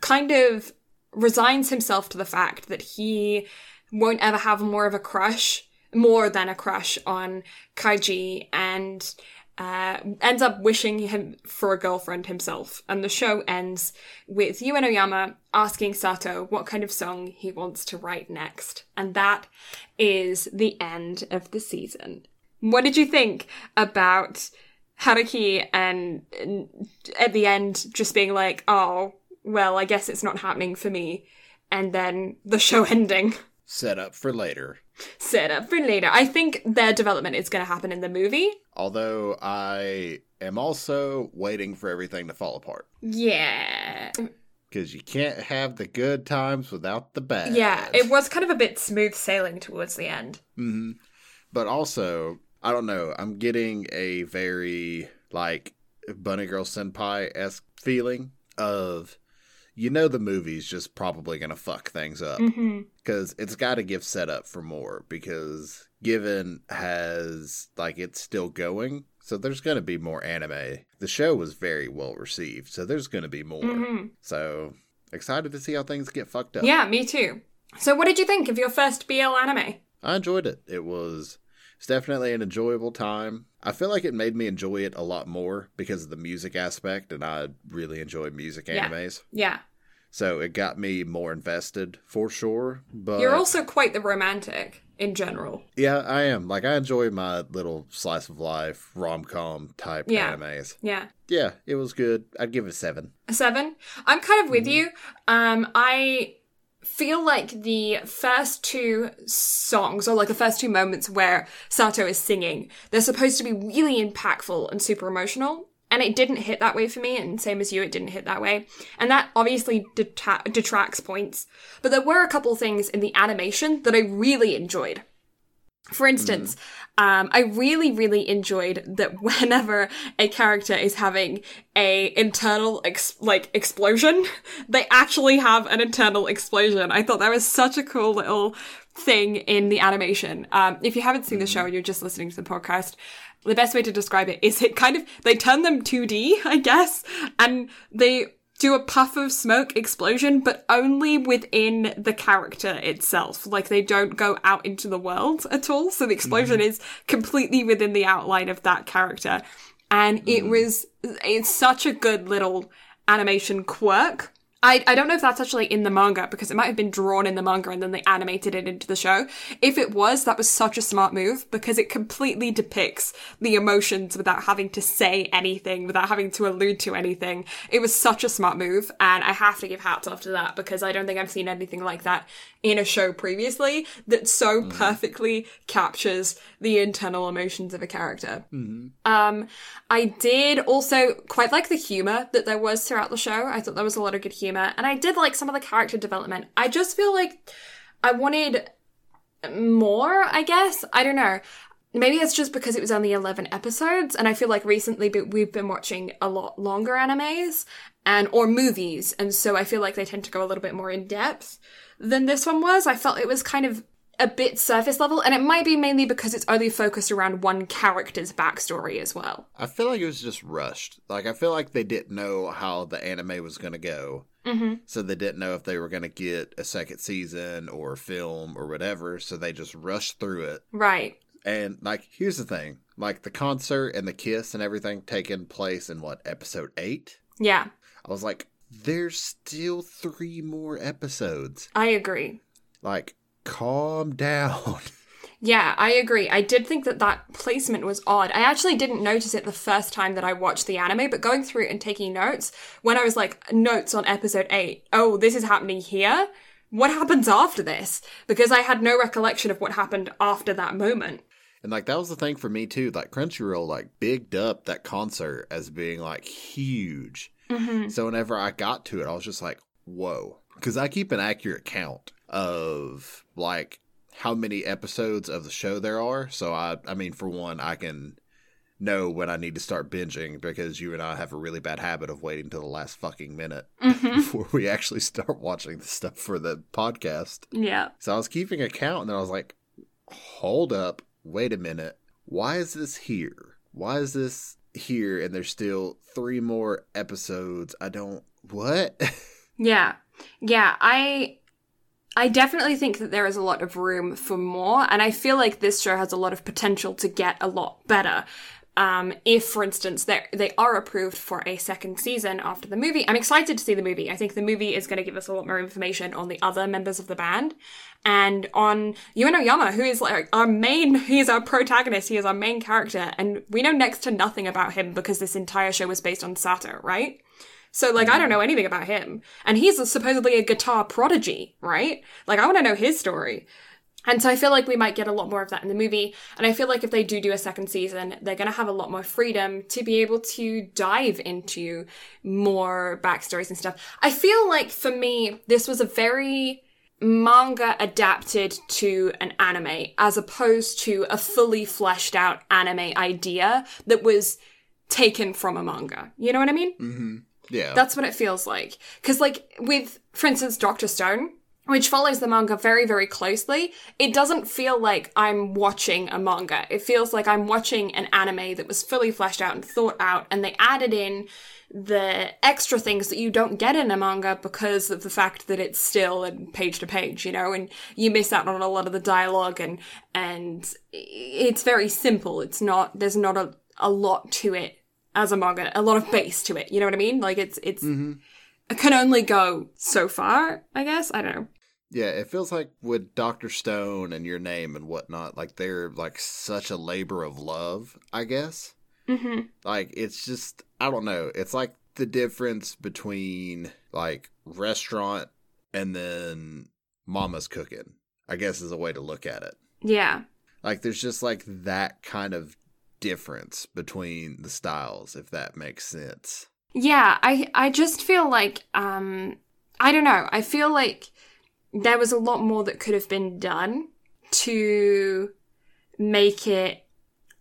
kind of resigns himself to the fact that he won't ever have more of a crush, more than a crush on Kaji, and uh, ends up wishing him for a girlfriend himself. And the show ends with Uenoyama asking Sato what kind of song he wants to write next. And that is the end of the season. What did you think about Haruki and, and at the end just being like, oh, well, I guess it's not happening for me. And then the show ending. Set up for later. Set up for later. I think their development is going to happen in the movie. Although I am also waiting for everything to fall apart. Yeah. Because you can't have the good times without the bad. Yeah, it was kind of a bit smooth sailing towards the end. hmm But also, I don't know. I'm getting a very like Bunny Girl Senpai esque feeling of, you know, the movie's just probably gonna fuck things up Mm-hmm. because it's got to give setup for more. Because Given has like it's still going, so there's gonna be more anime. The show was very well received, so there's gonna be more. Mm-hmm. So excited to see how things get fucked up. Yeah, me too. So, what did you think of your first BL anime? I enjoyed it. It was it's definitely an enjoyable time. I feel like it made me enjoy it a lot more because of the music aspect, and I really enjoy music Yeah. animes. Yeah. So it got me more invested for sure. But You're also quite the romantic in general. yeah, I am. Like I enjoy my little slice of life rom com type Yeah. animes. Yeah. Yeah, it was good. I'd give it a seven. A seven. I'm kind of with Mm-hmm. you. Um, I feel like the first two songs, or like the first two moments where Sato is singing, they're supposed to be really impactful and super emotional. And it didn't hit that way for me, and same as you, it didn't hit that way. And that obviously deta- detracts points. But there were a couple things in the animation that I really enjoyed. For instance, um, I really, really enjoyed that whenever a character is having a internal ex- like explosion, they actually have an internal explosion. I thought that was such a cool little thing in the animation. Um, if you haven't seen the show and you're just listening to the podcast, the best way to describe it is it kind of they turn them 2D, I guess, and they do a puff of smoke explosion, but only within the character itself. Like they don't go out into the world at all. So the explosion mm-hmm. is completely within the outline of that character. And it mm-hmm. was, it's such a good little animation quirk. I, I don't know if that's actually in the manga because it might have been drawn in the manga and then they animated it into the show. If it was, that was such a smart move because it completely depicts the emotions without having to say anything, without having to allude to anything. It was such a smart move and I have to give hats off to that because I don't think I've seen anything like that in a show previously that so perfectly captures the internal emotions of a character. Um, I did also quite like the humor that there was throughout the show. I thought there was a lot of good humor, and I did like some of the character development. I just feel like I wanted more, I guess. I don't know. Maybe it's just because it was only 11 episodes, and I feel like recently we've been watching a lot longer animes and or movies, and so I feel like they tend to go a little bit more in depth than this one was. I felt it was kind of a bit surface level, and it might be mainly because it's only focused around one character's backstory as well. I feel like it was just rushed. Like I feel like they didn't know how the anime was going to go. Mm-hmm. So they didn't know if they were going to get a second season or film or whatever, so they just rushed through it. Right. And like here's the thing. Like the concert and the kiss and everything taking place in what, episode 8? Yeah, I was like there's still 3 more episodes. I agree. Like calm down. Yeah, I agree. I did think that that placement was odd. I actually didn't notice it the first time that I watched the anime, but going through and taking notes, when I was like, notes on episode 8, oh, this is happening here? What happens after this? Because I had no recollection of what happened after that moment. And like that was the thing for me too. Like Crunchyroll like bigged up that concert as being like huge. Mm-hmm. So whenever I got to it, I was just like, whoa. Because I keep an accurate count of like how many episodes of the show there are. So I I mean for one, I can know when I need to start binging because you and I have a really bad habit of waiting till the last fucking minute Mm-hmm. before we actually start watching the stuff for the podcast. Yeah. So I was keeping a count and then I was like, hold up, wait a minute. Why is this here? Why is this here and there's still three more episodes? I don't what? Yeah. Yeah, I I definitely think that there is a lot of room for more and I feel like this show has a lot of potential to get a lot better. Um, if, for instance, they are approved for a second season after the movie, I'm excited to see the movie. I think the movie is going to give us a lot more information on the other members of the band and on Uenoyama, who is like our main, he is our protagonist, he is our main character, and we know next to nothing about him because this entire show was based on Sato, right? So, like, I don't know anything about him. And he's supposedly a guitar prodigy, right? Like, I want to know his story. And so I feel like we might get a lot more of that in the movie. And I feel like if they do do a second season, they're going to have a lot more freedom to be able to dive into more backstories and stuff. I feel like for me, this was a very manga adapted to an anime as opposed to a fully fleshed out anime idea that was taken from a manga. You know what I mean? mm-hmm. Yeah. That's what it feels like. Because, like, with, for instance, Doctor Stone, which follows the manga very, very closely, it doesn't feel like I'm watching a manga. It feels like I'm watching an anime that was fully fleshed out and thought out, and they added in the extra things that you don't get in a manga because of the fact that it's still page to page, you know, and you miss out on a lot of the dialogue and and it's very simple. It's not there's not a, a lot to it as a manga, a lot of base to it. You know what I mean? Like it's it's mm-hmm. it can only go so far, I guess. I don't know. Yeah, it feels like with Doctor Stone and your name and whatnot, like they're like such a labor of love, I guess. Mm-hmm. Like it's just I don't know. It's like the difference between like restaurant and then mama's cooking. I guess is a way to look at it. Yeah. Like there's just like that kind of difference between the styles if that makes sense. Yeah, I I just feel like um I don't know. I feel like there was a lot more that could have been done to make it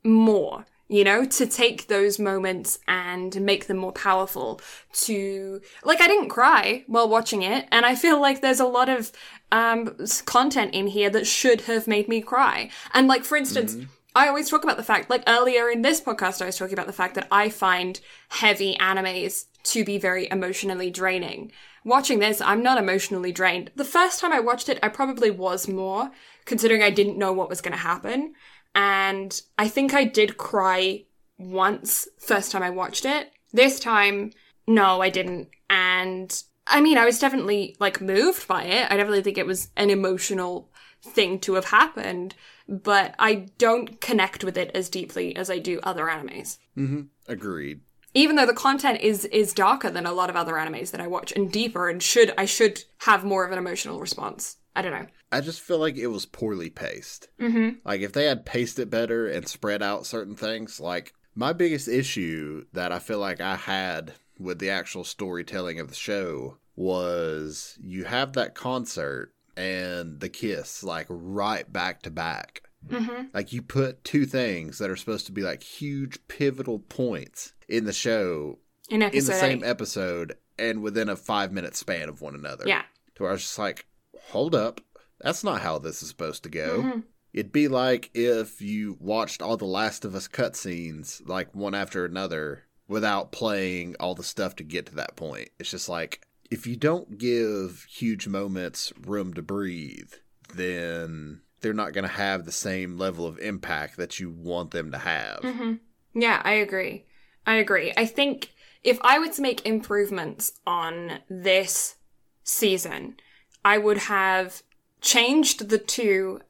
more, you know, to take those moments and make them more powerful. To, like, I didn't cry while watching it, and I feel like there's a lot of um, content in here that should have made me cry. And, like, for instance, I always talk about the fact, like earlier in this podcast, I was talking about the fact that I find heavy animes to be very emotionally draining. Watching this, I'm not emotionally drained. The first time I watched it, I probably was more, considering I didn't know what was going to happen. And I think I did cry once first time I watched it. This time, no, I didn't. And I mean, I was definitely like moved by it. I definitely think it was an emotional thing to have happened, but I don't connect with it as deeply as I do other animes. Mm-hmm. Agreed. Even though the content is is darker than a lot of other animes that I watch and deeper and should I should have more of an emotional response. I don't know. I just feel like it was poorly paced. Mm-hmm. Like if they had paced it better and spread out certain things, like my biggest issue that I feel like I had with the actual storytelling of the show was you have that concert and the kiss like right back to back. Mm-hmm. Like you put two things that are supposed to be like huge pivotal points in the show In in the same eight. episode and within a five minute span of one another. Yeah. To where I was just like, hold up. That's not how this is supposed to go. Mhm. It'd be like if you watched all the Last of Us cutscenes, like one after another, without playing all the stuff to get to that point. It's just like, if you don't give huge moments room to breathe, then they're not going to have the same level of impact that you want them to have. hmm Yeah, I agree. I agree. I think if I were to make improvements on this season, I would have changed the two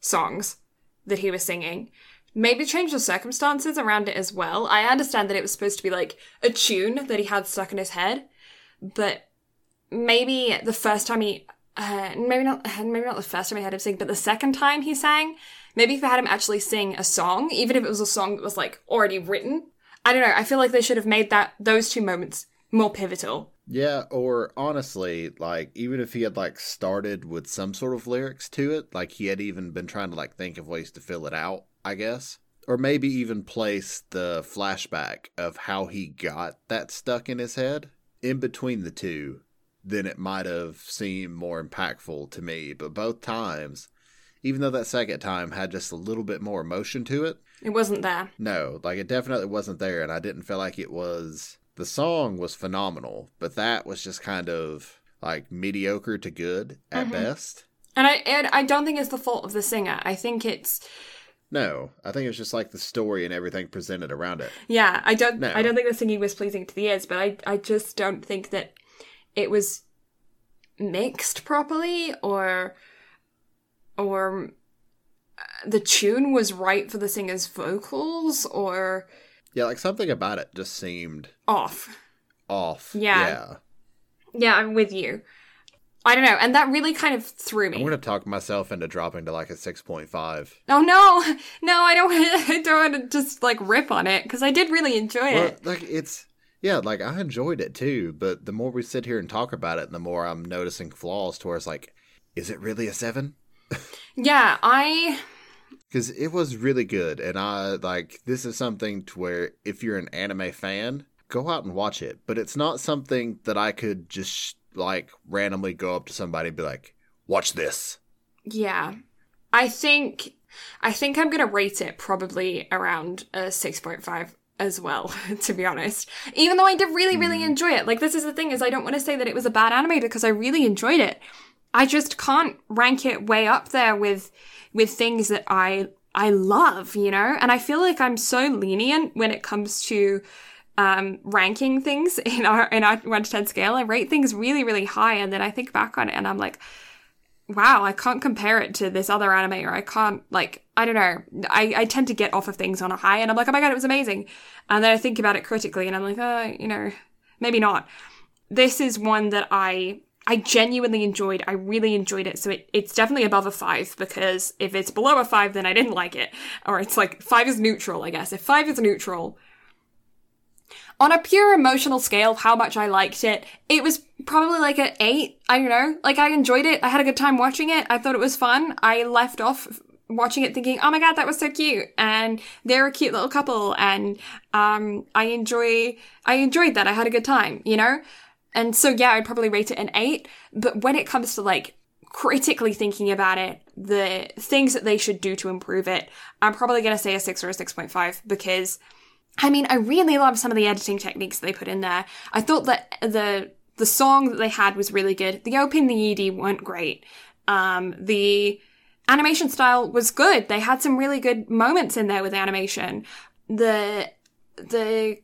songs that he was singing. Maybe change the circumstances around it as well. I understand that it was supposed to be like a tune that he had stuck in his head, but maybe the first time he, uh, maybe not, maybe not the first time I had him sing, but the second time he sang, maybe if I had him actually sing a song, even if it was a song that was like already written, I don't know. I feel like they should have made that those two moments more pivotal. Yeah, or honestly, like even if he had like started with some sort of lyrics to it, like he had even been trying to like think of ways to fill it out, I guess. Or maybe even place the flashback of how he got that stuck in his head in between the two, then it might have seemed more impactful to me. But both times, even though that second time had just a little bit more emotion to it, It wasn't there. no, like it definitely wasn't there, and I didn't feel like it was. The song was phenomenal, but that was just kind of like mediocre to good at Mhm. best. And I and I don't think it's the fault of the singer. I think it's No, I think it was just like the story and everything presented around it. yeah, I don't No. I don't think the singing was pleasing to the ears, but I I just don't think that it was mixed properly or or uh, the tune was right for the singer's vocals or Yeah, like something about it just seemed off. off. Yeah. Yeah. Yeah, I'm with you. I don't know, and that really kind of threw me. I'm to talk myself into dropping to like a 6.5. Oh no, no, I don't. I don't want to just like rip on it because I did really enjoy Well, it. like it's yeah, like I enjoyed it too, but the more we sit here and talk about it, the more I'm noticing flaws to where it's like, is it really a 7? Yeah, I because it was really good and i like this is something to where if you're an anime fan go out and watch it but it's not something that i could just like randomly go up to somebody and be like watch this yeah, I think I think I'm gonna rate it probably around a six point five as well. To be honest, even though I did really really enjoy it. Like this is the thing is I don't want to say that it was a bad anime because I really enjoyed it. I just can't rank it way up there with with things that I I love, you know? And I feel like I'm so lenient when it comes to um ranking things in our in our 1 to 10 scale. I rate things really really high and then I think back on it and I'm like wow, I can't compare it to this other anime or I can't like I don't know. I I tend to get off of things on a high and I'm like, "Oh my god, it was amazing." And then I think about it critically and I'm like, "Oh, you know, maybe not." This is one that I I genuinely enjoyed. I really enjoyed it. So it, it's definitely above a five because if it's below a five, then I didn't like it. Or it's like five is neutral, I guess. If five is neutral, on a pure emotional scale of how much I liked it, it was probably like an eight. I don't know. Like I enjoyed it. I had a good time watching it. I thought it was fun. I left off watching it thinking, oh my god, that was so cute. And they're a cute little couple. And, um, I enjoy, I enjoyed that. I had a good time, you know? And so, yeah, I'd probably rate it an eight. But when it comes to like critically thinking about it, the things that they should do to improve it, I'm probably going to say a six or a 6.5 because I mean, I really love some of the editing techniques they put in there. I thought that the, the song that they had was really good. The OP and the ED weren't great. Um, the animation style was good. They had some really good moments in there with animation. The, the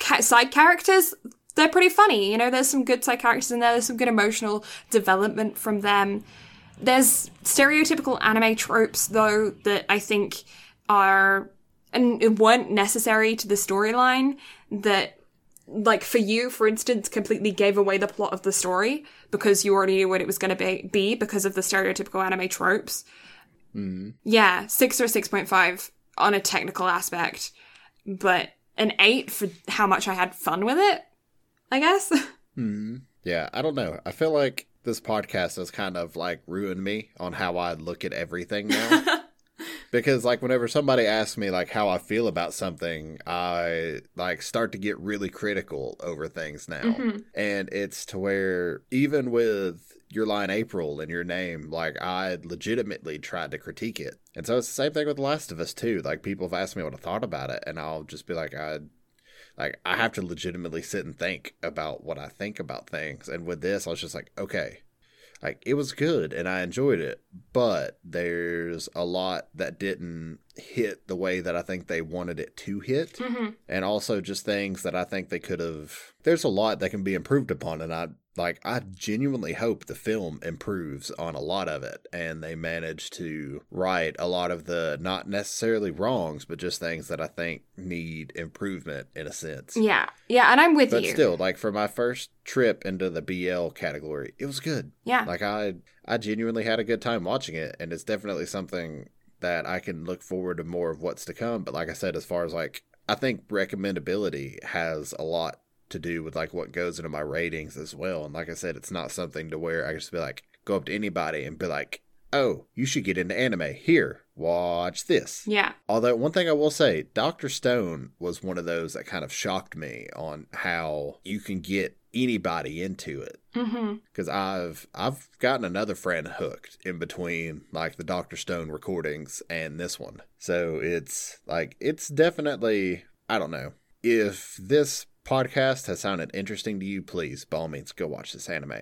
ca- side characters, they're pretty funny. You know, there's some good side characters in there. There's some good emotional development from them. There's stereotypical anime tropes though that I think are and it weren't necessary to the storyline that like for you for instance completely gave away the plot of the story because you already knew what it was going to be, be because of the stereotypical anime tropes yeah 6 or 6.5 on a technical aspect but an 8 for how much i had fun with it i guess Hmm. Yeah, I don't know. I feel like this podcast has kind of like ruined me on how I look at everything now. because like whenever somebody asks me like how I feel about something, I like start to get really critical over things now. Mhm. And it's to where even with Your Lie in April and your name, like I legitimately tried to critique it. And so it's the same thing with The Last of Us too. Like people have asked me what I thought about it, and I'll just be like, I like I have to legitimately sit and think about what I think about things. And with this, I was just like, okay, like it was good and I enjoyed it, but there's a lot that didn't hit the way that I think they wanted it to hit, Mhm. and also just things that I think they could have. There's a lot that can be improved upon, and I like I genuinely hope the film improves on a lot of it, and they manage to right a lot of the not necessarily wrongs, but just things that I think need improvement in a sense. Yeah, yeah, and I'm with But you. still, like for my first trip into the BL category, it was good. yeah, Like I I genuinely had a good time watching it and it's definitely something that I can look forward to more of what's to come. But like I said, as far as like I think recommendability has a lot to do with like what goes into my ratings as well. And like I said, it's not something to where I just be like go up to anybody and be like, Oh, you should get into anime. Here, watch this. yeah, Although one thing I will say, Doctor Stone was one of those that kind of shocked me on how you can get anybody into it. Mm-hmm. Because I've I've gotten another friend hooked in between like the Doctor Stone recordings and this one. So it's like it's definitely I don't know if this podcast has sounded interesting to you. Please, by all means, go watch this anime.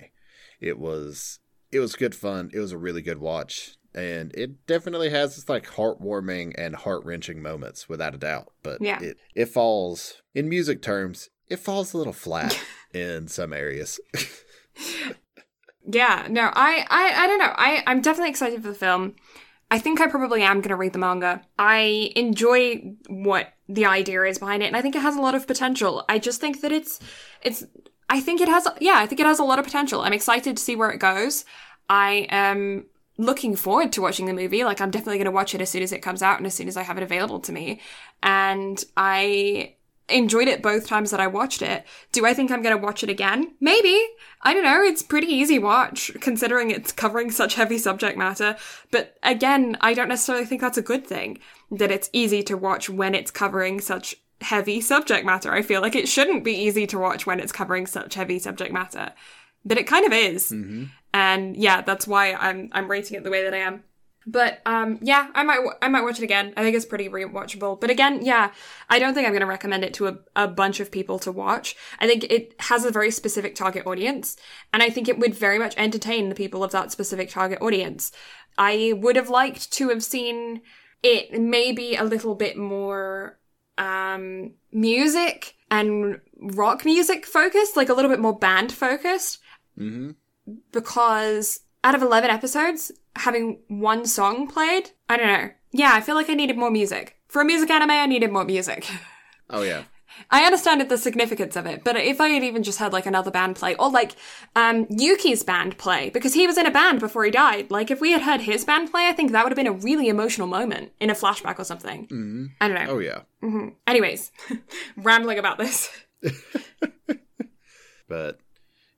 It was it was good fun. It was a really good watch. And it definitely has its like heartwarming and heart wrenching moments, without a doubt. But Yeah. it, it falls in music terms, it falls a little flat in some areas. yeah. No, I, I, I don't know. I, I'm definitely excited for the film. I think I probably am going to read the manga. I enjoy what the idea is behind it, and I think it has a lot of potential. I just think that it's, it's. I think it has, yeah, I think it has a lot of potential. I'm excited to see where it goes. I am looking forward to watching the movie. Like, I'm definitely going to watch it as soon as it comes out and as soon as I have it available to me. And I enjoyed it both times that I watched it. Do I think I'm going to watch it again? Maybe. I don't know. It's pretty easy watch considering it's covering such heavy subject matter. But again, I don't necessarily think that's a good thing that it's easy to watch when it's covering such heavy subject matter. I feel like it shouldn't be easy to watch when it's covering such heavy subject matter. But it kind of is. Mm-hmm. And yeah, that's why I'm I'm rating it the way that I am. But um, yeah, I might I might watch it again. I think it's pretty rewatchable. But again, yeah, I don't think I'm going to recommend it to a, a bunch of people to watch. I think it has a very specific target audience, and I think it would very much entertain the people of that specific target audience. I would have liked to have seen it maybe a little bit more um, music and rock music focused, like a little bit more band focused hmm because out of 11 episodes, having one song played, I don't know. Yeah, I feel like I needed more music. For a music anime, I needed more music. Oh yeah. I understand the significance of it, but if I had even just had like another band play, or like um, Yuki's band play, because he was in a band before he died. Like if we had heard his band play, I think that would have been a really emotional moment in a flashback or something. hmm I don't know. Oh yeah. hmm Anyways, rambling about this. But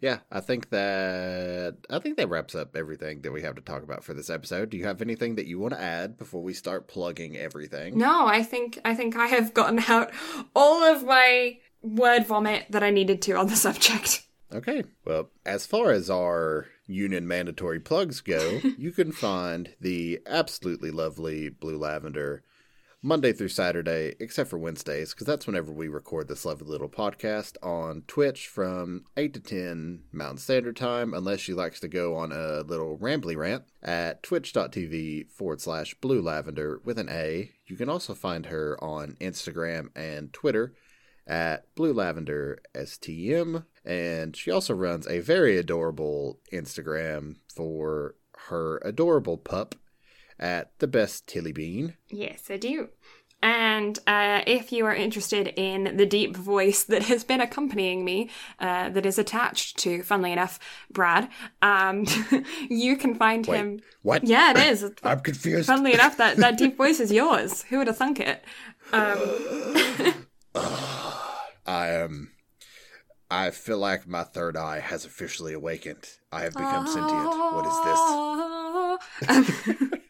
yeah, I think that I think that wraps up everything that we have to talk about for this episode. Do you have anything that you want to add before we start plugging everything? No, I think I think I have gotten out all of my word vomit that I needed to on the subject. Okay. Well, as far as our union mandatory plugs go, you can find the absolutely lovely Blue Lavender Monday through Saturday, except for Wednesdays, because that's whenever we record this lovely little podcast on Twitch from 8 to 10 Mountain Standard Time, unless she likes to go on a little rambly rant at twitch.tv forward slash blue lavender with an A. You can also find her on Instagram and Twitter at Blue Lavender STM. And she also runs a very adorable Instagram for her adorable pup at the best Tilly Bean. Yes, I do. And uh, if you are interested in the deep voice that has been accompanying me, uh, that is attached to, funnily enough, Brad, um, you can find Wait, him. What? Yeah, it is. I'm confused. Funnily enough, that, that deep voice is yours. Who would have thunk it? Um, I am. I feel like my third eye has officially awakened. I have become sentient. What is this? Um,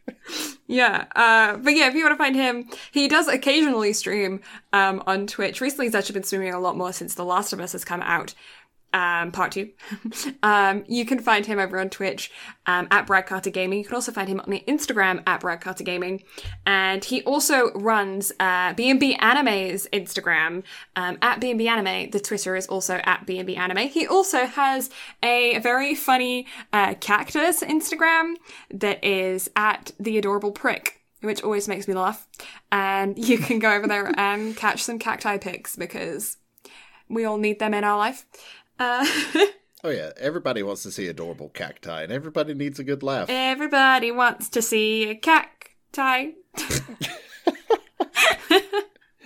yeah, uh, but yeah, if you want to find him, he does occasionally stream um, on Twitch. Recently, he's actually been streaming a lot more since The Last of Us has come out. Um, part two. um, you can find him over on Twitch um, at Brad Carter Gaming. You can also find him on the Instagram at Brad Carter Gaming, and he also runs uh, B&B Anime's Instagram um, at B&B Anime. The Twitter is also at B&B Anime. He also has a very funny uh, cactus Instagram that is at the Adorable Prick which always makes me laugh. And you can go over there and catch some cacti pics because we all need them in our life. Uh, Oh yeah, everybody wants to see adorable cacti, and everybody needs a good laugh. everybody wants to see a cacti.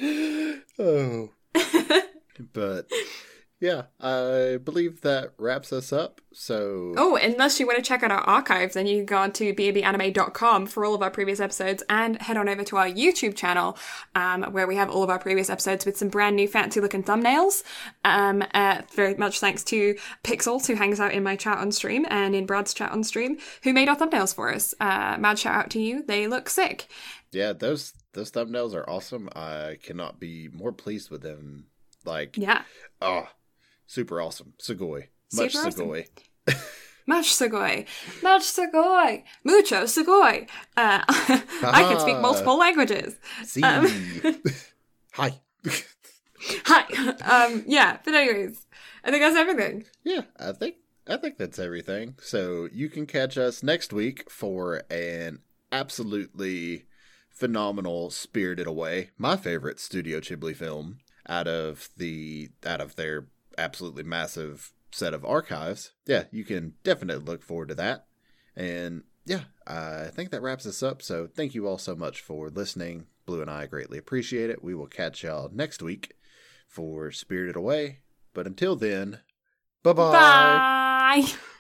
oh. but yeah, I believe that wraps us up. So Oh, unless you want to check out our archive, then you can go on to bnbanime.com for all of our previous episodes and head on over to our YouTube channel, um, where we have all of our previous episodes with some brand new fancy looking thumbnails. Um, uh, very much thanks to Pixels, who hangs out in my chat on stream and in Brad's chat on stream, who made our thumbnails for us. Uh, mad shout out to you. They look sick. yeah, those those thumbnails are awesome. I cannot be more pleased with them. Like Yeah. oh, super awesome. Sugoi. Much Super awesome. Sugoi. Much sugoi. Much sugoi. Mucho sugoi. Uh, I can speak multiple languages. See. Um, Hi. Hi. Um, yeah, but anyways, I think that's everything. Yeah, I think I think that's everything. So you can catch us next week for an absolutely phenomenal Spirited Away, my favorite Studio Ghibli film out of the out of their absolutely massive set of archives. Yeah, you can definitely look forward to that. And yeah, I think that wraps us up. So thank you all so much for listening. Blue and I greatly appreciate it. We will catch y'all next week for Spirited Away. But until then, bye-bye. Bye.